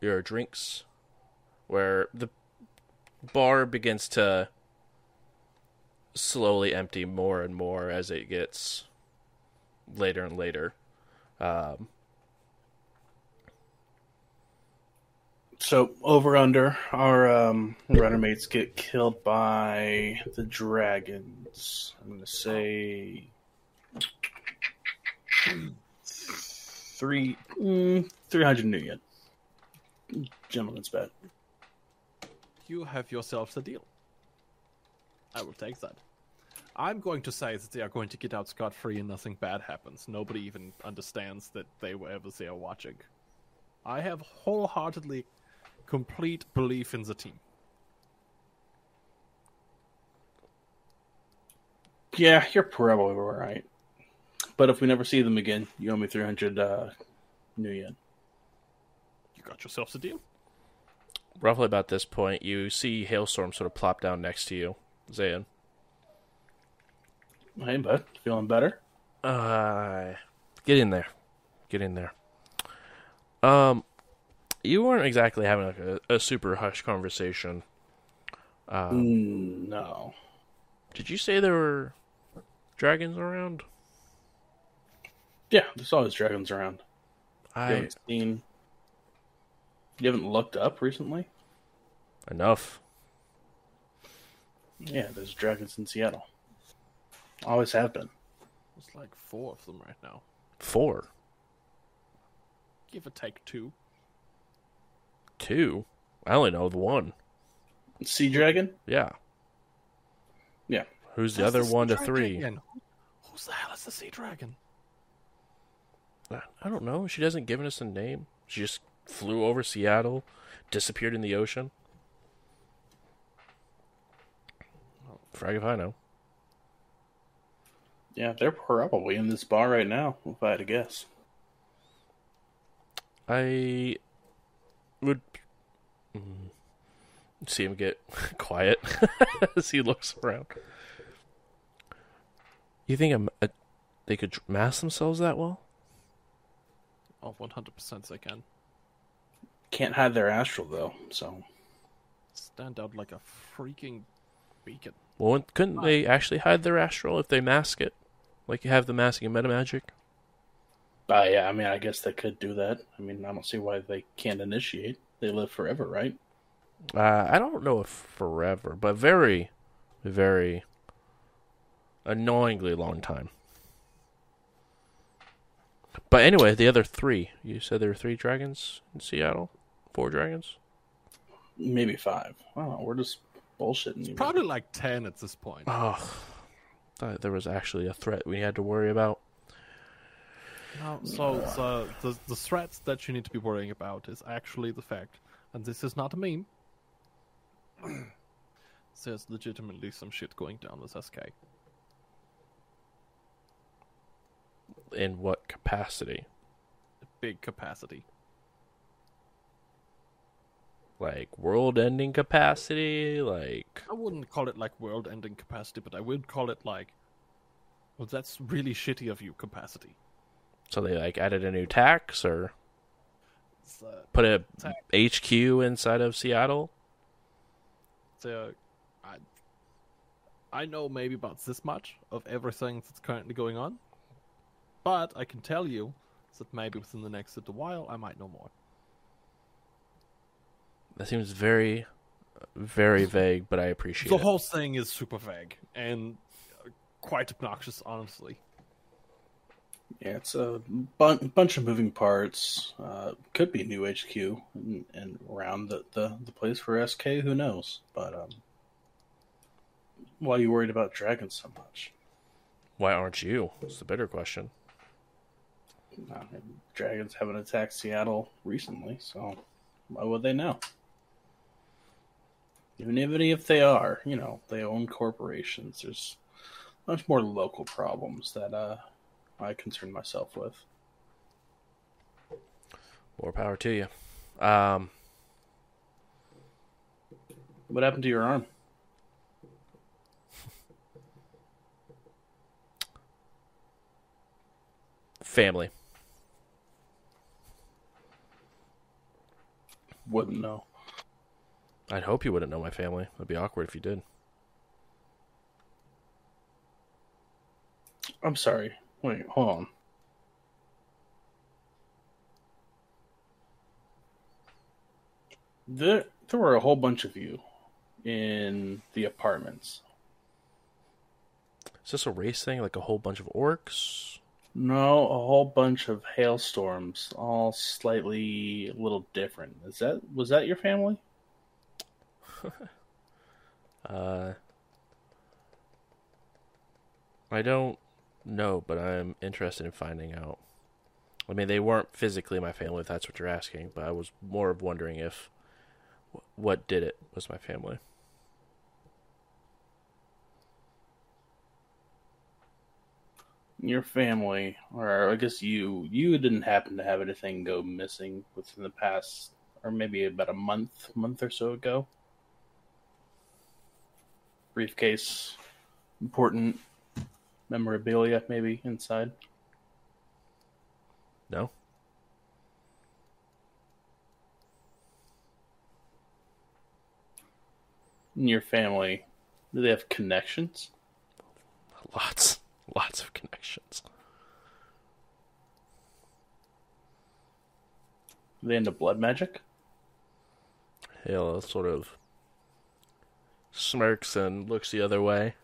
your drinks, where the bar begins to slowly empty more and more as it gets later and later. Um, So over under our um, runner mates get killed by the dragons. I'm gonna say three mm, three hundred million. Gentleman's bet. You have yourselves a deal. I will take that. I'm going to say that they are going to get out scot free and nothing bad happens. Nobody even understands that they were ever there watching. I have wholeheartedly complete belief in the team. Yeah, you're probably right. But if we never see them again, you owe me three hundred uh, nuyen. You got yourselves a deal. roughly about this point, you see Hailstorm sort of plop down next to you, Zane. Hey, bud, feeling better? Uh, get in there, get in there. Um, you weren't exactly having like a, a super hush conversation. Um, Mm, no. did you say there were dragons around? Yeah, there's always dragons around. You I haven't seen. You haven't looked up recently? enough. Yeah, there's dragons in Seattle. Always have been. There's like four of them right now. Four, Give or take two. Two. I only know the one. Sea dragon? Yeah. Yeah. Who's the Who's other sea one to three? again? Who's the hell is the sea dragon? I I don't know. She hasn't given us a name. She just flew over Seattle, disappeared in the ocean. Frag if I know. Yeah, they're probably in this bar right now, if I had to guess. I would mm, see him get quiet as he looks around. You think I'm, a, they could mask themselves that well? Oh, 100% they can. Can't hide their astral, though, so. Stand out like a freaking beacon. Well, couldn't they actually hide their astral if they mask it, like you have the masking in metamagic? Uh, yeah, I mean, I guess they could do that. I mean, I don't see why they can't initiate. They live forever, right? Uh, I don't know if forever, but very, very annoyingly long time. But anyway, the other three. You said there were three dragons in Seattle? Four dragons? Maybe five. I. We're just bullshitting you. Probably like 10 at this point. Oh, there was actually a threat we had to worry about. No, so the, the the threats that you need to be worrying about is actually the fact, and this is not a meme. There's legitimately some shit going down with SK. In what capacity? Big capacity. Like world ending capacity? Like. I wouldn't call it like world-ending capacity, but I would call it like, well, that's really shitty of you capacity. So they like added a new tax or put a Tax. HQ inside of Seattle? So, I, I know maybe about this much of everything that's currently going on, but I can tell you that maybe within the next little while I might know more. That seems very, very vague, but I appreciate The it. whole thing is super vague and quite obnoxious, honestly. Yeah, it's a bun- bunch of moving parts. Uh, could be new HQ and, and around the, the, the place for SK. Who knows? But um, why are you worried about dragons so much? Why aren't you? It's the better question. Uh, dragons haven't attacked Seattle recently, so why would they know? Even even if they are, you know, they own corporations. There's much more local problems that uh, I concern myself with. More power to you. Um, What happened to your arm? family. Wouldn't know. I'd hope you wouldn't know my family. It'd be awkward if you did. I'm sorry. Wait, hold on. There, there were a whole bunch of you in the apartments. Is this a race thing? Like a whole bunch of orcs? No, a whole bunch of hailstorms, all slightly a little different. Is that was that your family? Uh, I don't know, but I'm interested in finding out. I mean, they weren't physically my family, if that's what you're asking, but I was more of wondering if what did it was my family. Your family, or I guess you, you didn't happen to have anything go missing within the past or maybe about a month, month or so ago. Briefcase, important memorabilia, maybe inside. No. In your family, do they have connections? Lots, lots of connections. Are they into blood magic? Hale sort of smirks and looks the other way.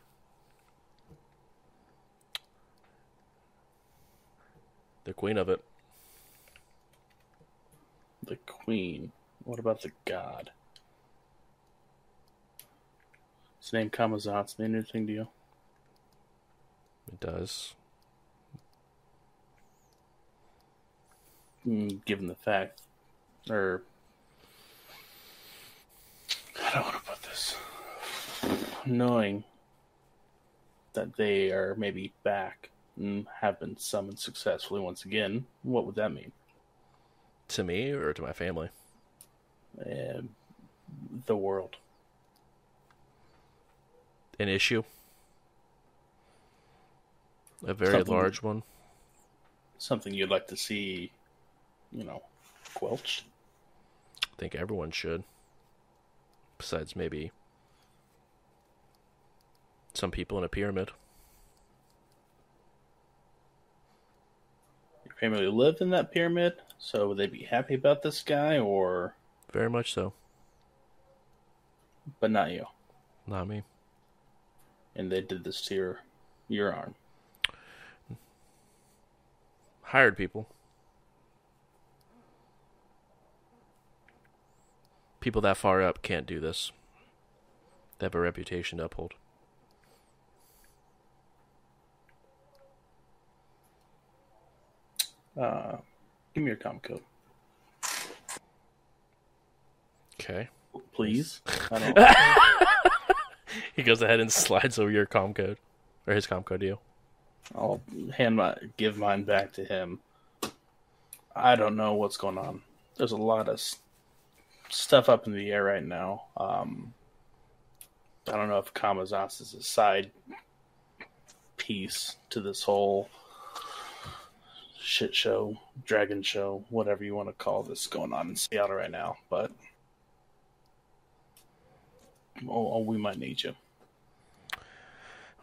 The queen of it. The queen. What about the god? His name Kamazat's mean anything to you? It does. Mm, given the fact, or I don't want to put this, knowing that they are maybe back have been summoned successfully once again, what would that mean? To me or to my family? Uh, the world. An issue? A very Something- large one? Something you'd like to see, you know, quelched. I think everyone should. Besides maybe some people in a pyramid. Family lived in that pyramid, so would they be happy about this guy, or Very much so. but not you? Not me. And they did this to your your arm. Hired people. People that far up can't do this. They have a reputation to uphold. Uh, give me your com code, Okay. please. I don't. He goes ahead and slides over your com code. Or his com code to you. I'll hand my give mine back to him. I don't know what's going on. There's a lot of stuff up in the air right now. Um, I don't know if Kamazas is a side piece to this whole shit show, dragon show, whatever you want to call this going on in Seattle right now. But oh, oh, we might need you.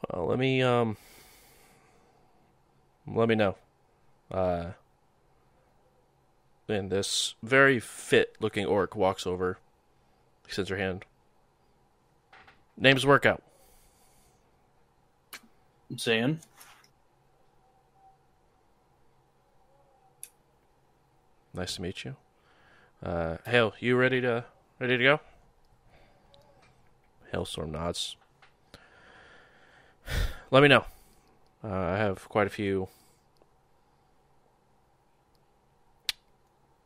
Well, let me um let me know. Uh and this very fit looking orc walks over, extends her hand. Name's workout. Zane, Nice to meet you. Uh Hale, you ready to ready to go? Hailstorm nods. Let me know. Uh, I have quite a few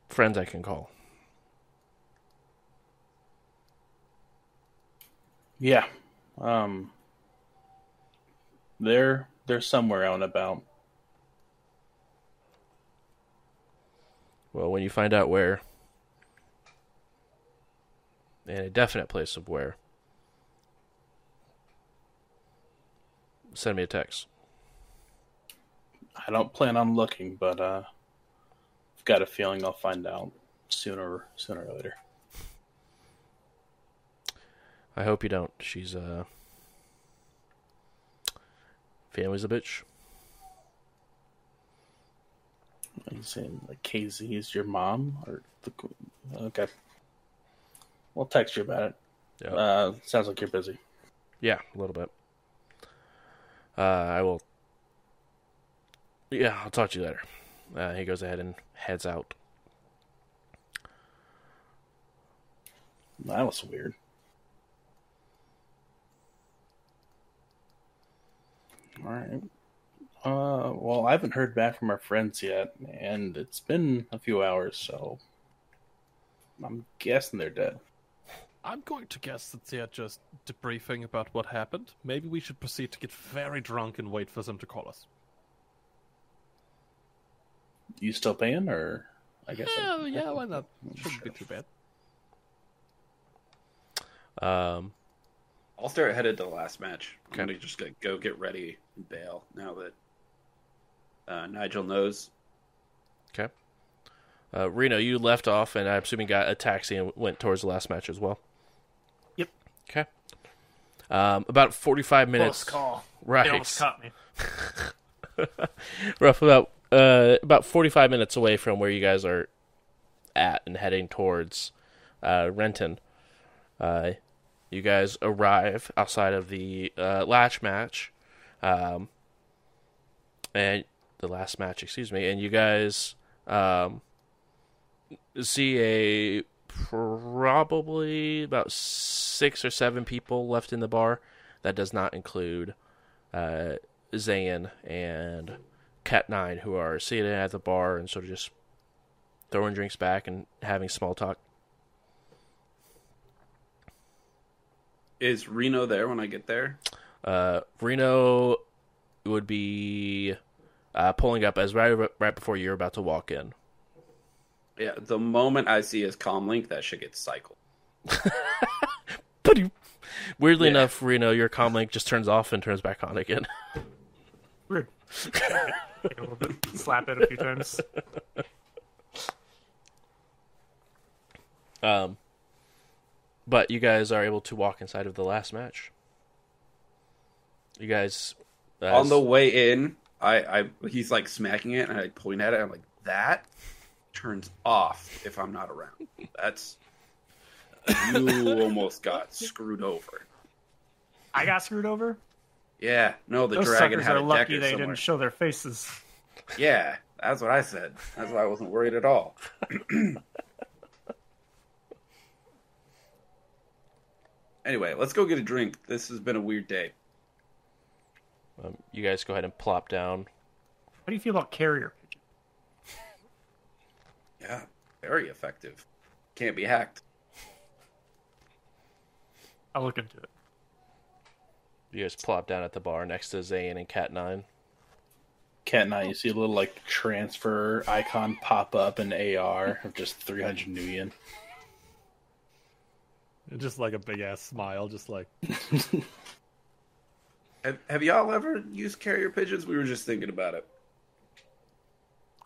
friends I can call. Yeah. Um they're they're somewhere out and about. Well, when you find out where, and a definite place of where, send me a text. I don't plan on looking, but uh I've got a feeling I'll find out sooner sooner or later. I hope you don't. She's uh family's a bitch. Are you saying like KZ is your mom or the okay. We'll text you about it. Yeah, Uh sounds like you're busy. yeah, a little bit. Uh, I will. Yeah, I'll talk to you later. Uh, he goes ahead and heads out. That was weird. All right. Uh, well, I haven't heard back from our friends yet, and it's been a few hours, so I'm guessing they're dead. I'm going to guess that they're just debriefing about what happened. Maybe we should proceed to get very drunk and wait for them to call us. You still paying, or I guess? I- Yeah, yeah, why not? Shouldn't be too bad. Um, I'll start headed to the last match. Kind of Okay. gonna just go, go get ready and bail now that uh, Nigel knows. okay. Uh, Reno, you left off, and I'm assuming got a taxi and went towards the last match as well. Yep. Okay. Um, about 45 minutes. Close call. Right. They almost caught me. rough about uh, about 45 minutes away from where you guys are at and heading towards uh, Renton. Uh, you guys arrive outside of the uh, latch match, um, and the last match, excuse me, and you guys um, see a probably about six or seven people left in the bar. That does not include uh, Zane and Cat Nine, who are sitting at the bar and sort of just throwing drinks back and having small talk. Is Reno there when I get there? Uh, Reno would be uh, pulling up as right right before you're about to walk in. Yeah, the moment I see his comm link, that shit gets cycled. But weirdly Yeah. enough, Reno, your comm link just turns off and turns back on again. Weird. Take a little bit, slap it a few times. Um, but you guys are able to walk inside of the last match. You guys, uh, On the way in, I, I he's like smacking it, and I point at it. I'm like, that turns off if I'm not around. That's you almost got screwed over. I got screwed over. Yeah, no, the Those dragon suckers had are a lucky decker they somewhere. didn't show their faces. Yeah, that's what I said. That's why I wasn't worried at all. anyway, let's go get a drink. This has been a weird day. Um, you guys go ahead and plop down. How do you feel about carrier pigeon? Yeah, very effective. Can't be hacked. I'll look into it. You guys plop down at the bar next to Zane and Cat Nine. Cat Nine, you see a little like transfer icon pop up in AR of just 300 nuyen. Just like a big ass smile, just like Have, have y'all ever used carrier pigeons? We were just thinking about it.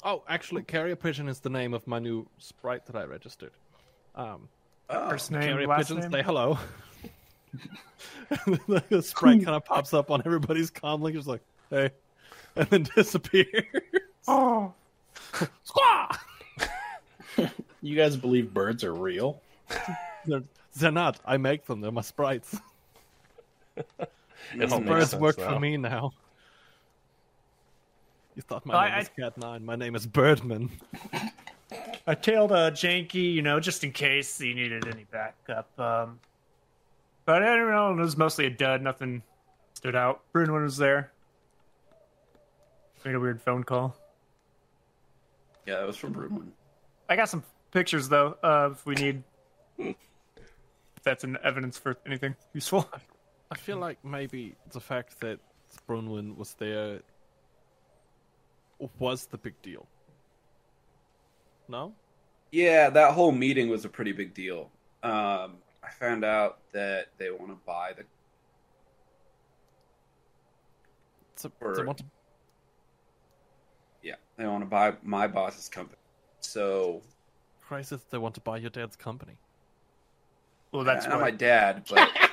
Oh, actually, Carrier Pigeon is the name of my new sprite that I registered. Um, Oh, First name, Carrier last Pigeon, name. say hello. the sprite kind of pops up on everybody's comm link, just like, hey, and then disappears. Oh, Squaw! You guys believe birds are real? They're, they're not. I make them. They're my sprites. It all Birds sense work now. for me now. You thought my I- name I- was Cat Nine. My name is Birdman. I tailed uh, Janky, you know, just in case he needed any backup. Um, but I don't know, it was mostly a dud. Nothing stood out. Bruin was there. Made a weird phone call. yeah, it was from Brewman. I got some pictures though. Uh, if we need, if that's an evidence for anything useful. I feel like maybe the fact that Brunwyn was there was the big deal. No? Yeah, that whole meeting was a pretty big deal. Um, I found out that they want to buy the. So, Or- they want to, Yeah, they want to buy my boss's company. So crisis, they want to buy your dad's company. Well, that's not why. my dad, but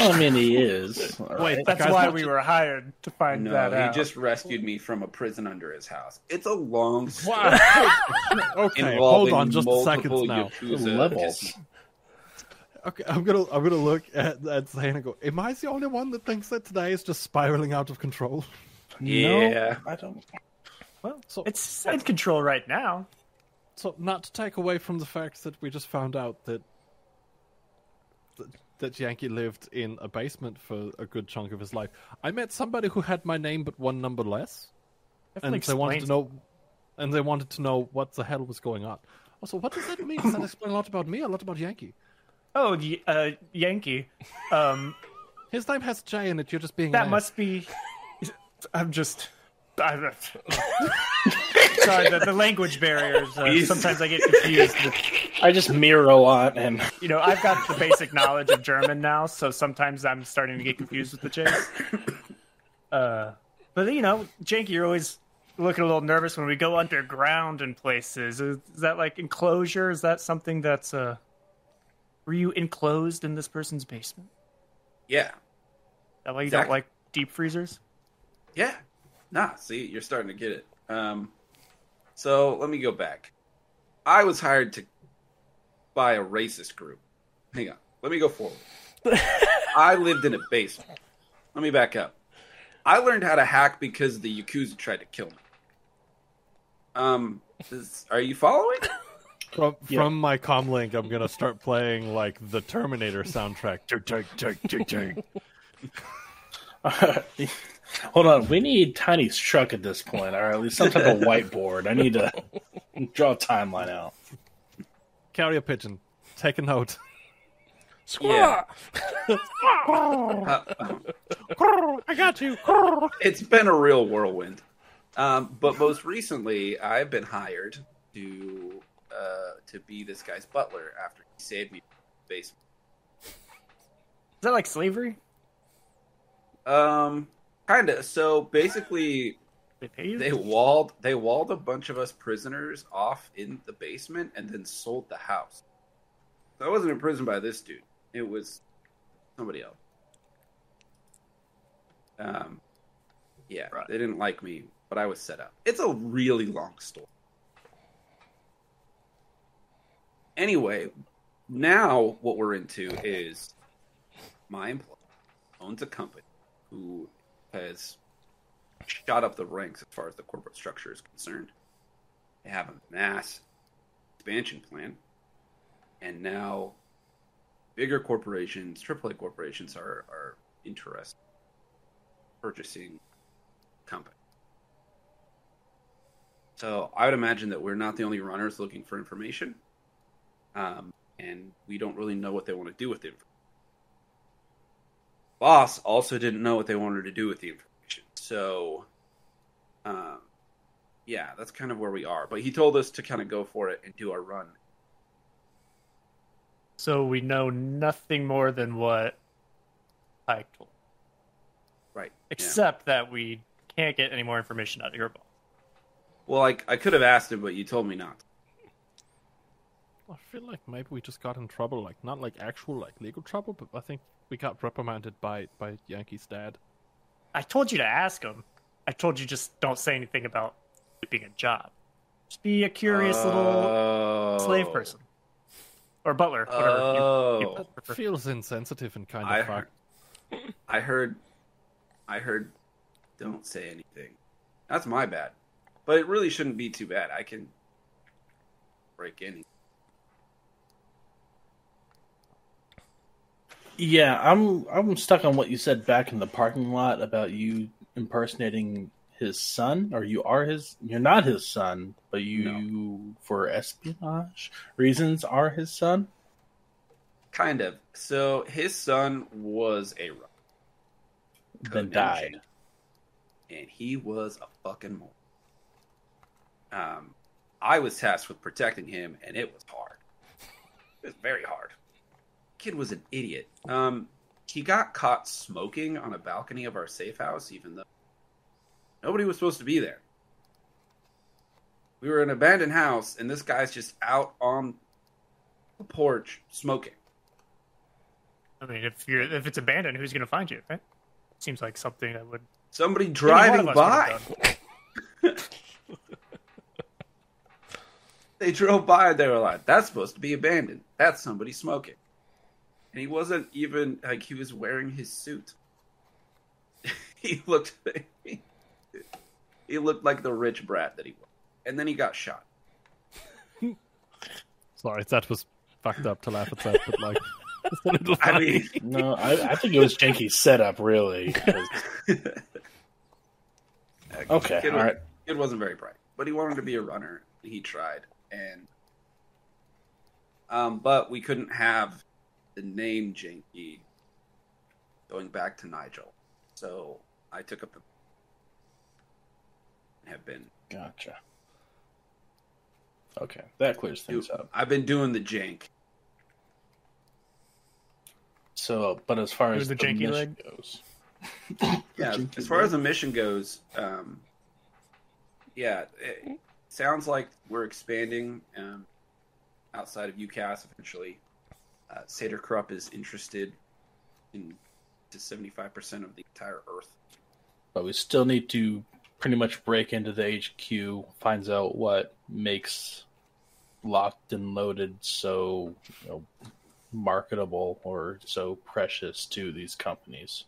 I mean, he is. all Wait, right? That's Guys, why we were hired to find no, that out. he just rescued me from a prison under his house. It's a long story Wow. okay, hold on just a second now. Yakuza Levels. his- Okay, I'm gonna I'm gonna look at at Zane and go. Am I the only one that thinks that today is just spiraling out of control? Yeah. No, I don't. Well, so It's in control right now. so not to take away from the fact that we just found out that that, that Yankee lived in a basement for a good chunk of his life. I met somebody who had my name but one number less, and Definitely they wanted to know, and they wanted to know what the hell was going on. Also, what does that mean? Does that explain a lot about me, a lot about Yankee? Oh, uh, Yankee. Um, His name has J in it. You're just being that an ass. must be. I'm just. I'm, sorry, the, the language barriers. Uh, sometimes I get confused with I just Miro on him. You know, I've got the basic knowledge of German now, so sometimes I'm starting to get confused with the chase. Uh, but you know, Janky, you're always looking a little nervous when we go underground in places. Is, is that like enclosure? Is that something that's uh? Were you enclosed in this person's basement? Yeah, That why you Exactly. don't like deep freezers? yeah. Nah, see, you're starting to get it. Um, so let me go back. I was hired to by a racist group. Hang on, let me go forward. I lived in a basement. Let me back up. I learned how to hack because the Yakuza tried to kill me. Um, is, are you following? From Yeah. from my comlink, I'm gonna start playing like the Terminator soundtrack. Tick, tick, tick, tick, tick. Hold on, we need Tiny's truck at this point, or at least some type of whiteboard. I need to draw a timeline out. Carrier pigeon. Take a note. Yeah. I got you. it's been a real whirlwind. Um, but most recently, I've been hired to uh, to be this guy's butler after he saved me from the basement. Is that like slavery? Um, kind of. So basically, They they walled they walled a bunch of us prisoners off in the basement and then sold the house. So I wasn't imprisoned by this dude. It was somebody else. Um, yeah, Right. they didn't like me, but I was set up. It's a really long story. Anyway, now what we're into is my employer owns a company who has shot up the ranks as far as the corporate structure is concerned. They have a mass expansion plan, and now bigger corporations, AAA corporations, are are interested in purchasing company. So I would imagine that we're not the only runners looking for information, um, and we don't really know what they want to do with the information. Boss also didn't know what they wanted to do with the information, so um, yeah, that's kind of where we are. But he told us to kind of go for it and do our run. So we know nothing more than what Pike told. Right. yeah. Except that we can't get any more information out of your boss. Well, I, I could have asked him, but you told me not. I feel like maybe we just got in trouble, like not like actual like legal trouble, but I think we got reprimanded by by Yankee's dad. I told you to ask him. I told you just don't say anything about it being a job. Just be a curious little Oh. slave person. Or butler, whatever. Oh, you prefer. Feels insensitive and kind of I fucked. I heard, I heard. Don't say anything. That's my bad, but it really shouldn't be too bad. I can break in. Yeah, I'm I'm stuck on what you said back in the parking lot about you impersonating his son, or you are his. You're not his son, but you, for espionage reasons, are his son. Kind of. So his son was a runner. Then died. And he was a fucking moron. Um, I was tasked with protecting him, and it was hard. It was very hard. Kid was an idiot. Um, he got caught smoking on a balcony of our safe house, even though nobody was supposed to be there. We were in an abandoned house, and this guy's just out on the porch smoking. I mean, if you're if it's abandoned, who's going to find you? Right? Seems like something that would Somebody driving by. would have done. They drove by they were like, that's supposed to be abandoned. That's somebody smoking. And he wasn't even like he was wearing his suit. he looked he looked like the rich brat that he was. And then he got shot. Sorry, that was fucked up to laugh at that, but like, it's a little I funny. mean No, I, I think it was Janky's setup, really. 'cause- Okay, kid, all right. kid wasn't very bright. But he wanted to be a runner. He tried. And um but we couldn't have the name Janky going back to Nigel. So I took up the have been Gotcha. Okay, that clears things up. I've been doing the jank. So, but as far Doing as the the, janky mission leg? goes, Yeah, as far as the mission goes, um, yeah, it sounds like we're expanding um, outside of UCAS eventually. Uh, Saeder-Krupp is interested in to seventy five percent of the entire Earth. but we still need to pretty much break into the HQ, finds out what makes locked and loaded so you know, marketable or so precious to these companies.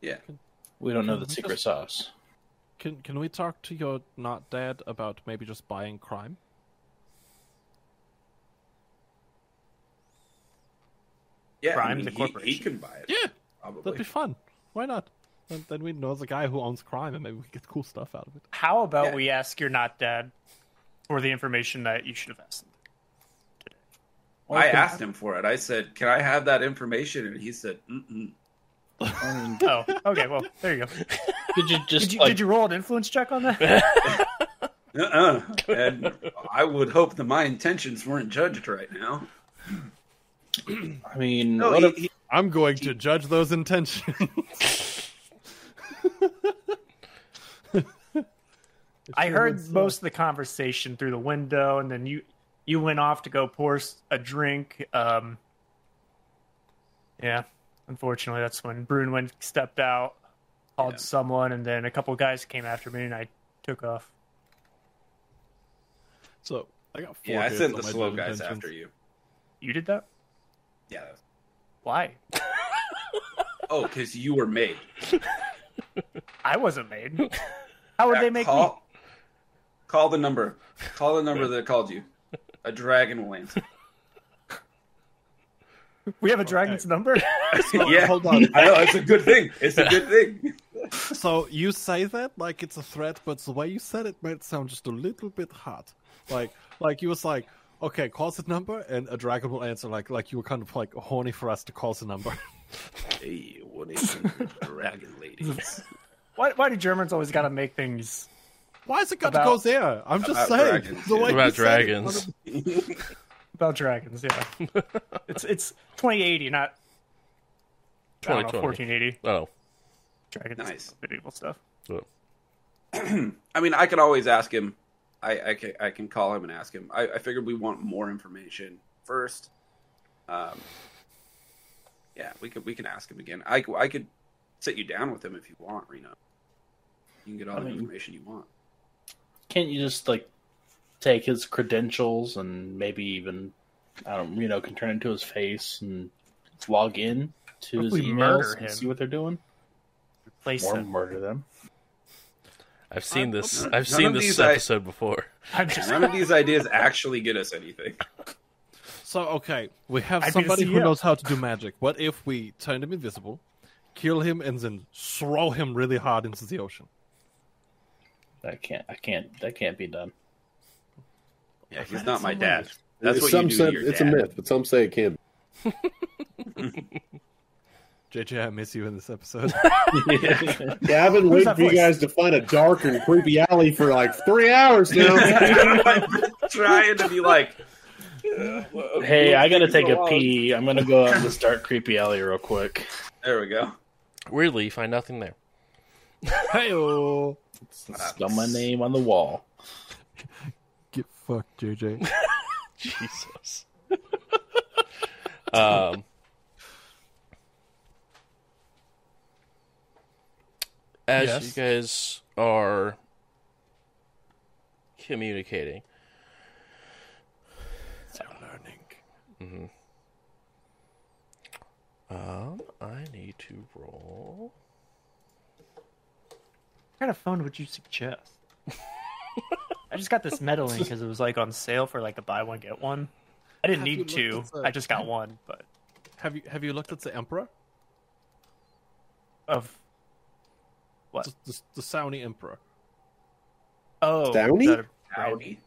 Yeah, We don't know the secret just- sauce. Can can we talk to your not dad about maybe just buying Krime? Yeah. Krime, I mean, the he, corporation. he can buy it. Yeah, probably. that'd be fun. Why not? Then, then we know the guy who owns Krime, and maybe we get cool stuff out of it. How about Yeah. we ask your not dad for the information that you should have asked him? I asked him for it. I said, "Can I have that information?" And he said, Mm-mm. I Oh, okay. Well, there you go. could you just Did you, like, did you roll an influence check on that? Uh-uh. And I would hope that my intentions weren't judged right now. I mean, No, what he- if, he- I'm going to judge those intentions. I heard was, most of the conversation through the window, and then you you went off to go pour a drink. Um, yeah, unfortunately, that's when Brunwyn stepped out, called Yeah. someone, and then a couple guys came after me, and I took off. So I got four yeah, I sent the slow guys intentions. after you. You did that? Yeah. Why? Oh, because you were made. I wasn't made. How would they make me? call, Call the number. Call the number that called you. A dragon will answer. We have a dragon's number. yeah, hold on. I know it's a good thing. It's a good thing. So you say that like it's a threat, but the way you said it made it sound just a little bit hot. Like, like you was like, okay, call the number, and a dragon will answer. Like, like you were kind of like horny for us to call the number. Hey, what is it, dragon ladies? why? Why do Germans always got to make things Why is it got About- to go there? I'm just saying. dragons, the yeah. way About you said it, dragons. about dragons? Yeah, it's it's 2080, not I don't know, 2020. 1480. Oh, Dragons, Nice. medieval stuff. well, I mean, I could always ask him. I, I, can, I can call him and ask him. I, I figured we want more information first. Um, yeah, we could we can ask him again. I, I could sit you down with him if you want, Reno. You can get all I the mean- information you want. can't you just like take his credentials and maybe even I don't you know can turn into his face and log in to his if emails and see what they're doing Replace or him. murder them? I've seen this. None- I've none seen this these I- episode before. I'm just None of these ideas actually get us anything. So okay, we have I'd be the somebody who CEO. knows how to do magic. What if we turn him invisible, kill him, and then throw him really hard into the ocean? That can't I can't that can't be done. Yeah, he's not my dad. That's It's what some you do said, to your it's dad. a myth, but some say it can. be. JJ, I miss you in this episode. Yeah, I've been waiting that for you guys to find a dark and creepy alley for like three hours now. trying to be like, hey, I gotta take a Go pee. I'm gonna go out this dark creepy alley real quick. There we go. Weirdly, you find nothing there. Heyo, Spell my name on the wall. get fucked, JJ. Jesus. um. As Yes. you guys are communicating, learning. um, I need to roll. What kind of phone would you suggest? I just got this Meta Link because it was like on sale for like a buy one get one. I didn't Have need looked two. the- I just got one, but Have you have you looked at the Emperor? of what? The, the, the Sauni Emperor. Oh, Downey? is that a? Howdy.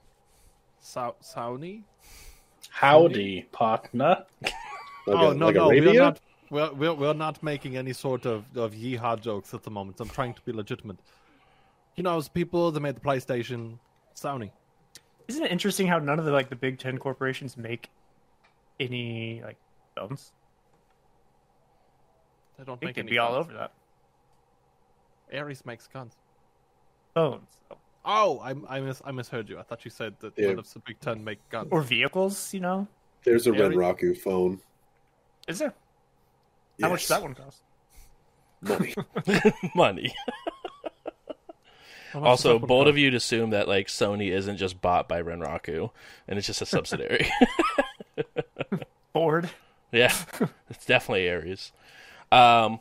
Sa- Sauni? Howdy, partner. Like oh a, no like no we're not we're, we're, we're not making any sort of, of yeehaw jokes at the moment. I'm trying to be legitimate. You know, those people that made the PlayStation, Sony. Isn't it interesting how none of the like the big ten corporations make any like films? They don't They make could any be all over that. Ares makes guns. Phones. Oh, I, I mis I misheard you. I thought you said that Yeah. none of the Big Ten make guns. or vehicles. You know, There's a Yeah, we- Renraku phone. is there? How much Yes. does that one cost? Money. Money. How much does Also, that bold of you to assume that like Sony isn't just bought by Renraku and it's just a subsidiary. Ford. yeah, it's definitely Ares. Um,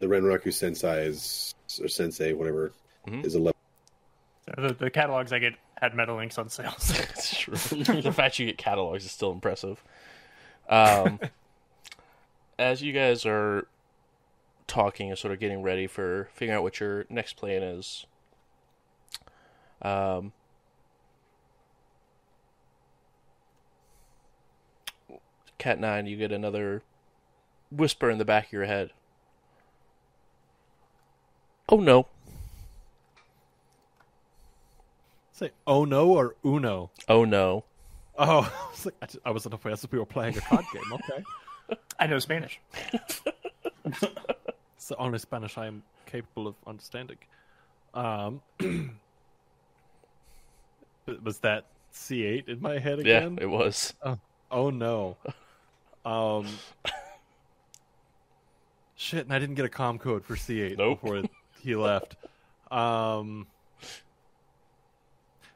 the Renraku Sensei is or Sensei, whatever, Mhm. is eleven. The, the catalogs I get had Meta Links on sales. it's true. the fact you get catalogs is still impressive. Um, as you guys are talking and sort of getting ready for figuring out what your next plan is, um, Cat Nine, you get another whisper in the back of your head. Oh no! Say oh no or uno. Oh no! Oh, I was like, I, just- I wasn't aware that we were playing a card game. Okay, I know Spanish. it's the only Spanish I am capable of understanding. Um, was that C eight in my head again? Yeah, again? it was. Oh no. Um. Shit, and I didn't get a com code for C8 Nope. before he left. Um.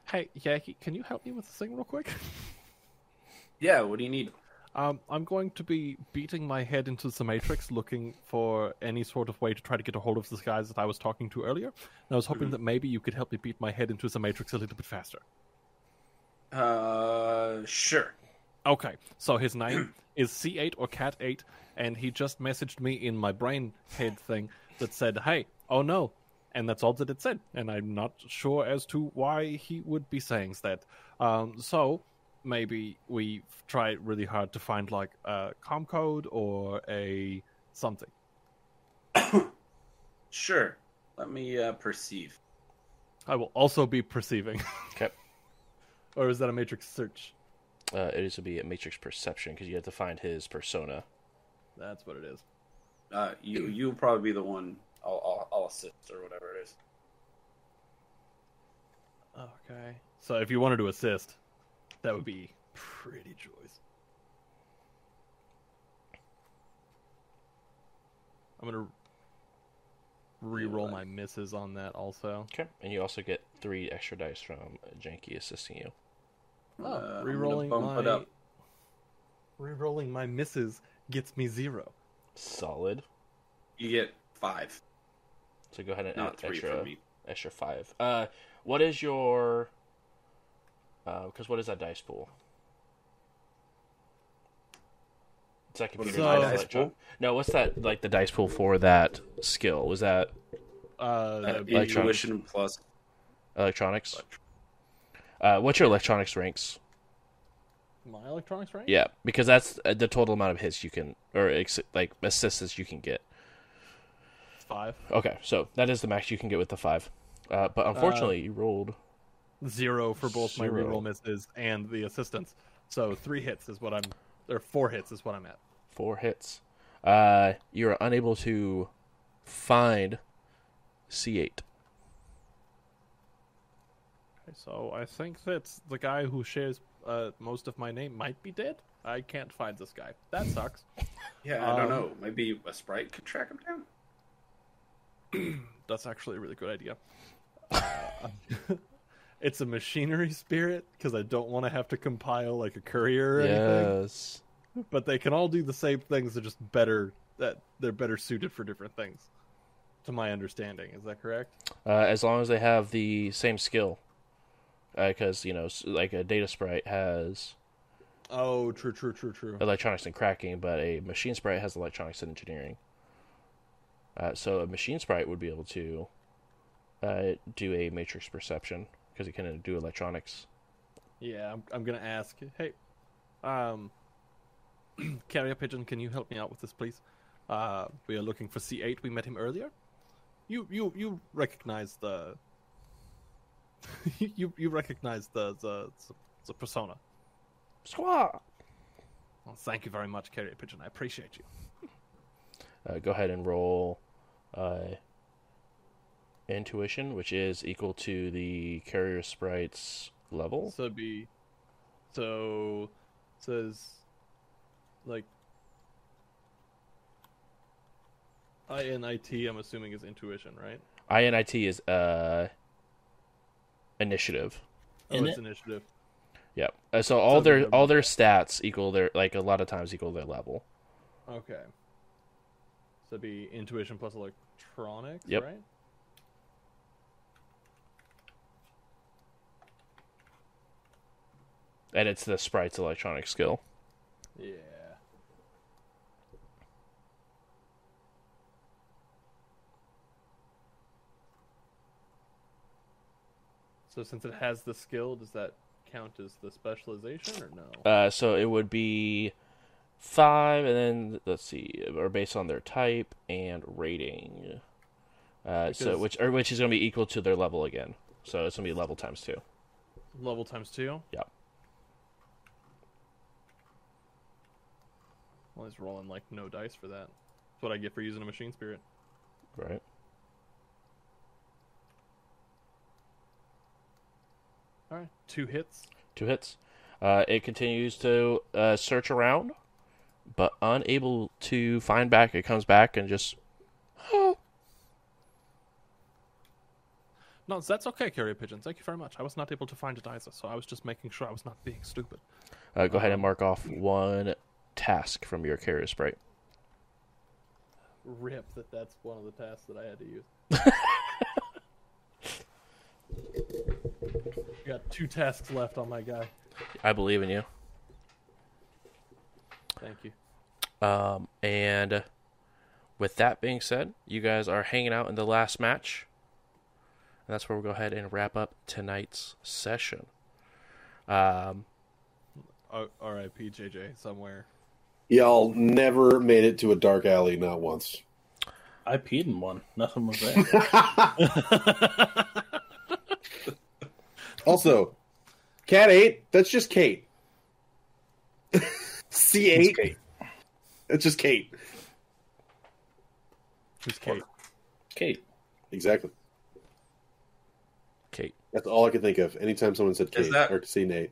Hey, Yaki, can you help me with this thing real quick? Yeah, what do you need? Um, I'm going to be beating my head into the matrix, looking for any sort of way to try to get a hold of this guy that I was talking to earlier. And I was hoping that maybe you could help me beat my head into the matrix a little bit faster. Uh, sure. Okay, so his name is C8 or Cat8, and he just messaged me in my brain head thing that said, hey, oh no. And that's all that it said. And I'm not sure as to why he would be saying that. Um, so maybe we try really hard to find like a com code or a something. Sure. Let me uh, perceive. I will also be perceiving. Okay. or is that a matrix search? Uh, it is to be a matrix perception because you have to find his persona. That's what it is. Uh, you you'll probably be the one. I'll, I'll I'll assist or whatever it is. Okay. So if you wanted to assist, that would be pretty choice. I'm gonna re-roll my misses on that also. Okay. And you also get three extra dice from Janky assisting you. Oh, Uh, I'm gonna re-rolling it my up. re-rolling my misses gets me zero. Solid. You get five, So go ahead and not add three extra, for me. extra five. Uh, what is your? Because what is that dice pool? Is that computer my science dice pool? No, what's that like the dice pool for that skill? Was that Uh, Uh, that'd be- electronics. intuition plus. electronics? Uh, what's your electronics ranks? my electronics rank. Yeah, because that's uh, the total amount of hits you can, or like assists you can get. Five Okay, so that is the max you can get with the five. Uh, but unfortunately, you rolled zero for both my Zero. reroll misses and the assistance. So three hits is what I'm, or four hits is what I'm at. four hits. Uh, you're unable to find C8. Okay, so I think that the guy who shares uh, most of my name might be dead. I can't find this guy. That sucks. Yeah, I don't Um, know. Maybe a sprite could track him down. That's actually a really good idea. Uh, it's a machinery spirit because I don't want to have to compile like a courier or anything. Yes. But they can all do the same things. They're just better. That they're better suited for different things. To my understanding, is that correct? Uh, as long as they have the same skill. Because, you know, like a data sprite has Oh, true, true, true, true. electronics and cracking, but a machine sprite has electronics and engineering. Uh, so a machine sprite would be able to uh, do a matrix perception because it can do electronics. Yeah, I'm, I'm gonna ask. Hey, um, carrier pigeon, can you help me out with this, please? Uh, we are looking for C8. We met him earlier. You, you, you recognize the you you recognize the the, the persona. Squaw. Well, thank you very much, Carrier Pigeon. I appreciate you. Uh, go ahead and roll uh, intuition, which is equal to the carrier sprite's level. So it'd be so says like INIT. I'm assuming is intuition, right? INIT is uh, initiative. Oh, In it's it? initiative. Yep. Uh, so all Sounds their a- all their stats equal their like a lot of times equal their level. Okay. So it'd be intuition plus electronics, Yep. right? And it's the sprite's electronic skill. Yeah. So since it has the skill, does that count as the specialization or no? Uh, so it would be five, and then let's see, or based on their type and rating. Uh, so which or which is going to be equal to their level again. So it's going to be level times two. Level times two? Yep. Well, he's rolling like no dice for that. That's what I get for using a machine spirit. Right. Alright. Two hits. Two hits. Uh, it continues to uh, search around, but unable to find back. It comes back and just. Oh. No, that's okay, carrier pigeon. Thank you very much. I was not able to find it either, so I was just making sure I was not being stupid. Uh, go ahead and mark off one task from your carrier sprite. Rip that that's one of the tasks that I had to use. Got two tasks left on my guy. I believe in you. Thank you. Um, and with that being said, you guys are hanging out in the last match. And that's where we'll go ahead and wrap up tonight's session. Um, R.I.P. JJ somewhere. Y'all never made it to a dark alley, not once. I peed in one. Nothing was there. Also, Cat 8, that's just Kate. C8, It's just Kate. Who's Kate? Kate. Exactly. Kate. That's all I could think of anytime someone said Is Kate that- or C Nate.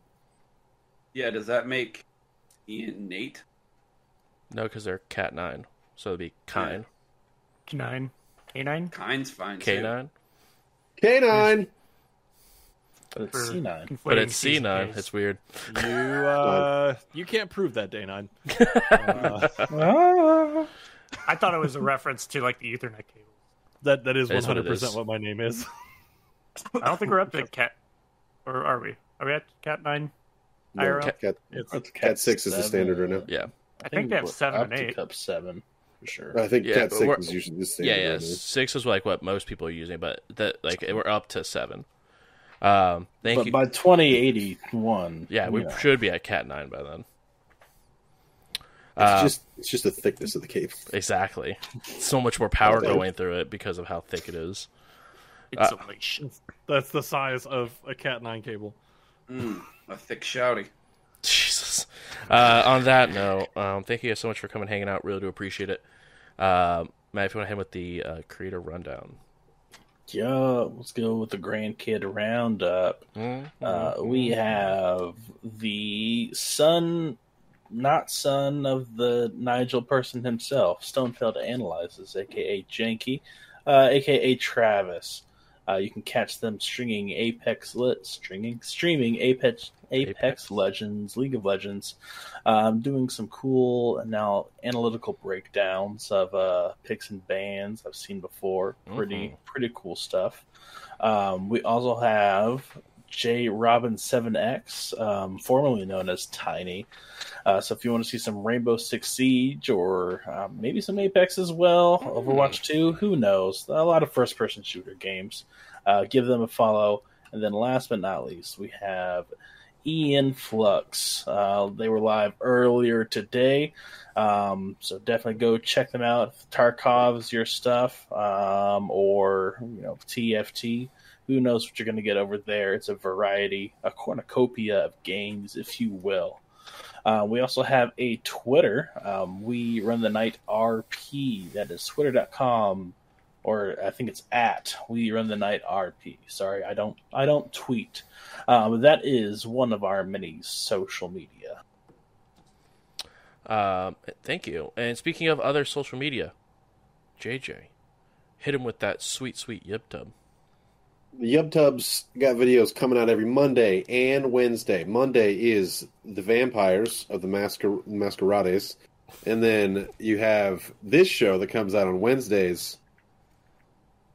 Yeah, does that make Ian Nate? No, because they're Cat 9. So it'd be Kine. K9. K9? Kine's fine. too. K9. K9! But it's C9. But it's C9. Ks. It's weird. You uh, you can't prove that, Day Nine. I thought it was a reference to like the Ethernet cable. That that is That one is what it hundred percent what my name is. I don't think we're up to cat, or are we? Are we at cat nine? No, IRL? cat, cat, It's That's Cat 6 is the standard right now. Yeah. I think they have we're seven up and to eight. Cup seven for sure. I think Yeah, Cat 6 is usually the standard Yeah, yeah. right. Six is like what most people are using, but that like we're up to seven. Um, thank but you. by 2081, yeah, we know, should be at Cat 9 by then. It's Uh, just it's just the thickness of the cable. Exactly. So much more power going through it because of how thick it is. Insulation. that's the size of a Cat Nine cable. Mm, a thick shouty. Jesus. Uh, on that note, um, thank you guys so much for coming, hanging out. Really do appreciate it. Um, Matt, if you want to hit with the uh, creator rundown. Yeah, let's go with the grandkid roundup. Mm-hmm. Uh, we have the son, not son of the Nigel person himself, Stonefeld Analyzes, aka Janky, uh, aka Travis. Uh, you can catch them stringing Apex lit, stringing, streaming Apex, Apex, Apex. Legends, League of Legends, um, doing some cool now analytical breakdowns of uh, picks and bans I've seen before. Pretty Mhm. pretty cool stuff. Um, we also have J Robin Seven X, um, formerly known as Tiny. Uh, so if you want to see some Rainbow Six Siege or um, maybe some Apex as well, Overwatch Two, who knows? A lot of first person shooter games. Uh, give them a follow. And then last but not least, we have Ian Flux. Uh, they were live earlier today. Um, so definitely go check them out. Tarkov's your stuff, um, or you know TFT, who knows what you're going to get over there. It's a variety, a cornucopia of games, if you will. Uh, we also have a Twitter. Um, we run the night RP. That is twitter.com or I think it's at we run the night RP. Sorry, I don't I don't tweet. Um, that is one of our many social media. Um, thank you. And speaking of other social media, JJ, hit him with that sweet, sweet yip. The YubTubs got videos coming out every Monday and Wednesday. Monday is the vampires of the Masquer- Masquerades. And then you have this show that comes out on Wednesdays.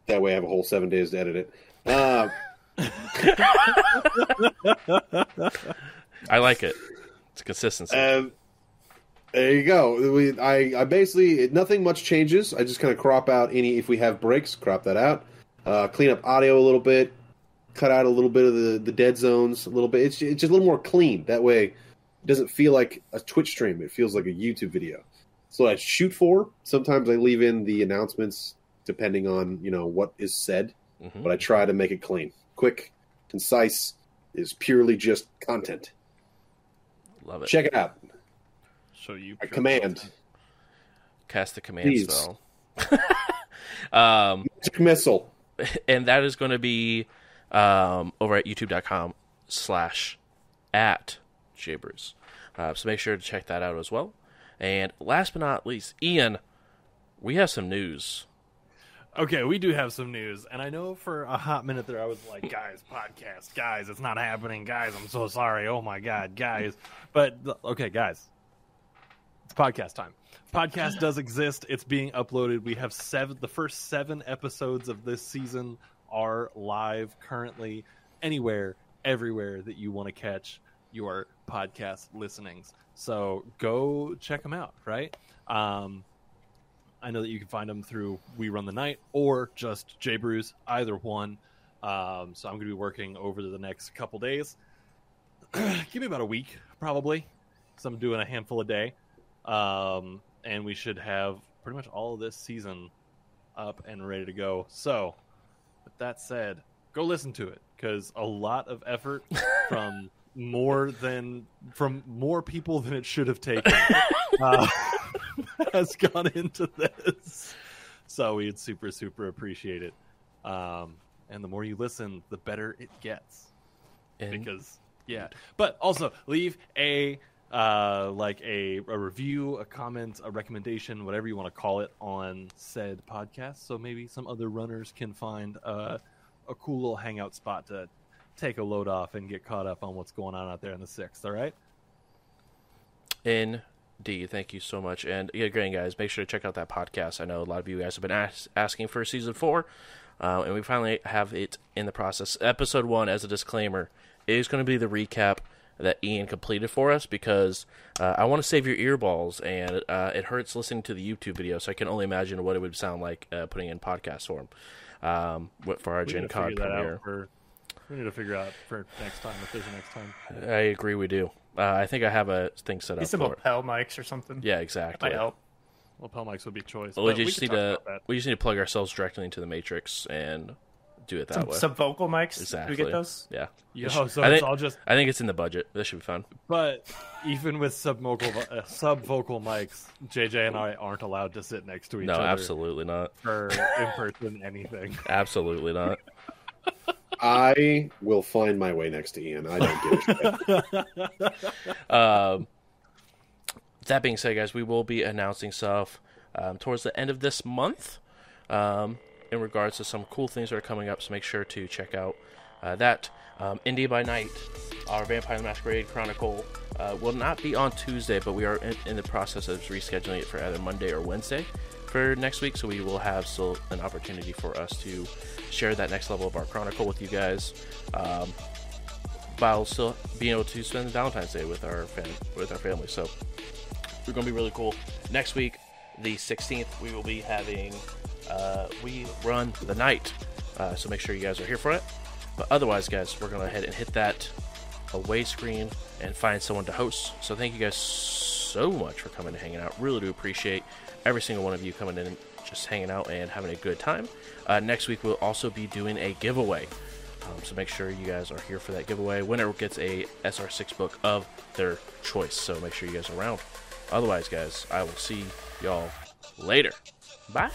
That way I have a whole seven days to edit it. Uh, I like it. It's consistency. Um, there you go. We, I, I basically nothing much changes. I just kind of crop out any if we have breaks, crop that out. Uh, clean up audio a little bit, cut out a little bit of the, the dead zones a little bit. It's, it's just a little more clean. That way, it doesn't feel like a Twitch stream. It feels like a YouTube video. So I shoot for. Sometimes I leave in the announcements depending on you know what is said, Mhm. but I try to make it clean, quick, concise. Is purely just content. Love it. Check it out. So you I command. Cast the command Please. spell. um, Magic missile. and that is going to be um, over at youtube.com slash at jbruce. Uh, so make sure to check that out as well. And last but not least, Ian, we have some news. Okay, we do have some news, and I know for a hot minute there I was like, "Guys, podcast, guys, it's not happening, guys. I'm so sorry. Oh my god, guys." But okay, guys, podcast time. Podcast does exist. It's being uploaded. We have seven. The first seven episodes of this season are live currently, anywhere, everywhere that you want to catch your podcast listenings. So go check them out. Right. Um, I know that you can find them through We Run the Night or just J Brews, either one. Um, so I'm going to be working over the next couple days. Give me about a week, probably, because I'm doing a handful a day. Um, and we should have pretty much all of this season up and ready to go. So, with that said, go listen to it because a lot of effort from more than from more people than it should have taken uh, has gone into this. So we'd super super appreciate it. Um, and the more you listen, the better it gets And because yeah. But also leave a uh, like a, a review, a comment, a recommendation, whatever you want to call it, on said podcast. So maybe some other runners can find uh, a cool little hangout spot to take a load off and get caught up on what's going on out there in the sixth. All right. Indeed, thank you so much. And again, guys, make sure to check out that podcast. I know a lot of you guys have been as- asking for season four, uh, and we finally have it in the process. Episode one, as a disclaimer, is going to be the recap that Ian completed for us because uh, I want to save your earballs, and uh, it hurts listening to the YouTube video. So I can only imagine what it would sound like uh, putting in podcast form um, for our We Gen need to Con figure that premiere. out for. We need to figure out for next time if there's a next time. I agree, we do. Uh, I think I have a thing set up Need some for it. lapel mics or something. Yeah, Might exactly. help. Lapel mics would be choice. Well, we just can need to we just need to plug ourselves directly into the matrix and do it that Some, way. some vocal mics. exactly. Do we get those? Yeah. Yo, so I it's think, all just I think it's in the budget. This should be fun. But even with sub vocal uh, sub vocal mics, JJ and I aren't allowed to sit next to each No, other No, absolutely not. for in person anything. Absolutely not. I will find my way next to Ian. I don't give a shit. Um, that being said, guys, we will be announcing stuff um, towards the end of this month um, in regards to some cool things that are coming up. So make sure to check out uh, that. Um, India by Night, our Vampire Masquerade Chronicle, uh, will not be on Tuesday, but we are in, in the process of rescheduling it for either Monday or Wednesday for next week. So we will have still an opportunity for us to share that next level of our Chronicle with you guys. Um, while still being able to spend Valentine's Day with our fam- with our family. So we're gonna be really cool. Next week, the 16th, we will be having uh, we run the night. Uh, so make sure you guys are here for it. But otherwise, guys, we're gonna go ahead and hit that away screen and find someone to host. So thank you guys so much for coming and hanging out. Really do appreciate every single one of you coming in and just hanging out and having a good time. Uh, next week we'll also be doing a giveaway. Um, so make sure you guys are here for that giveaway. Winner gets a SR6 book of their choice. So make sure you guys are around. Otherwise, guys, I will see y'all later. Bye.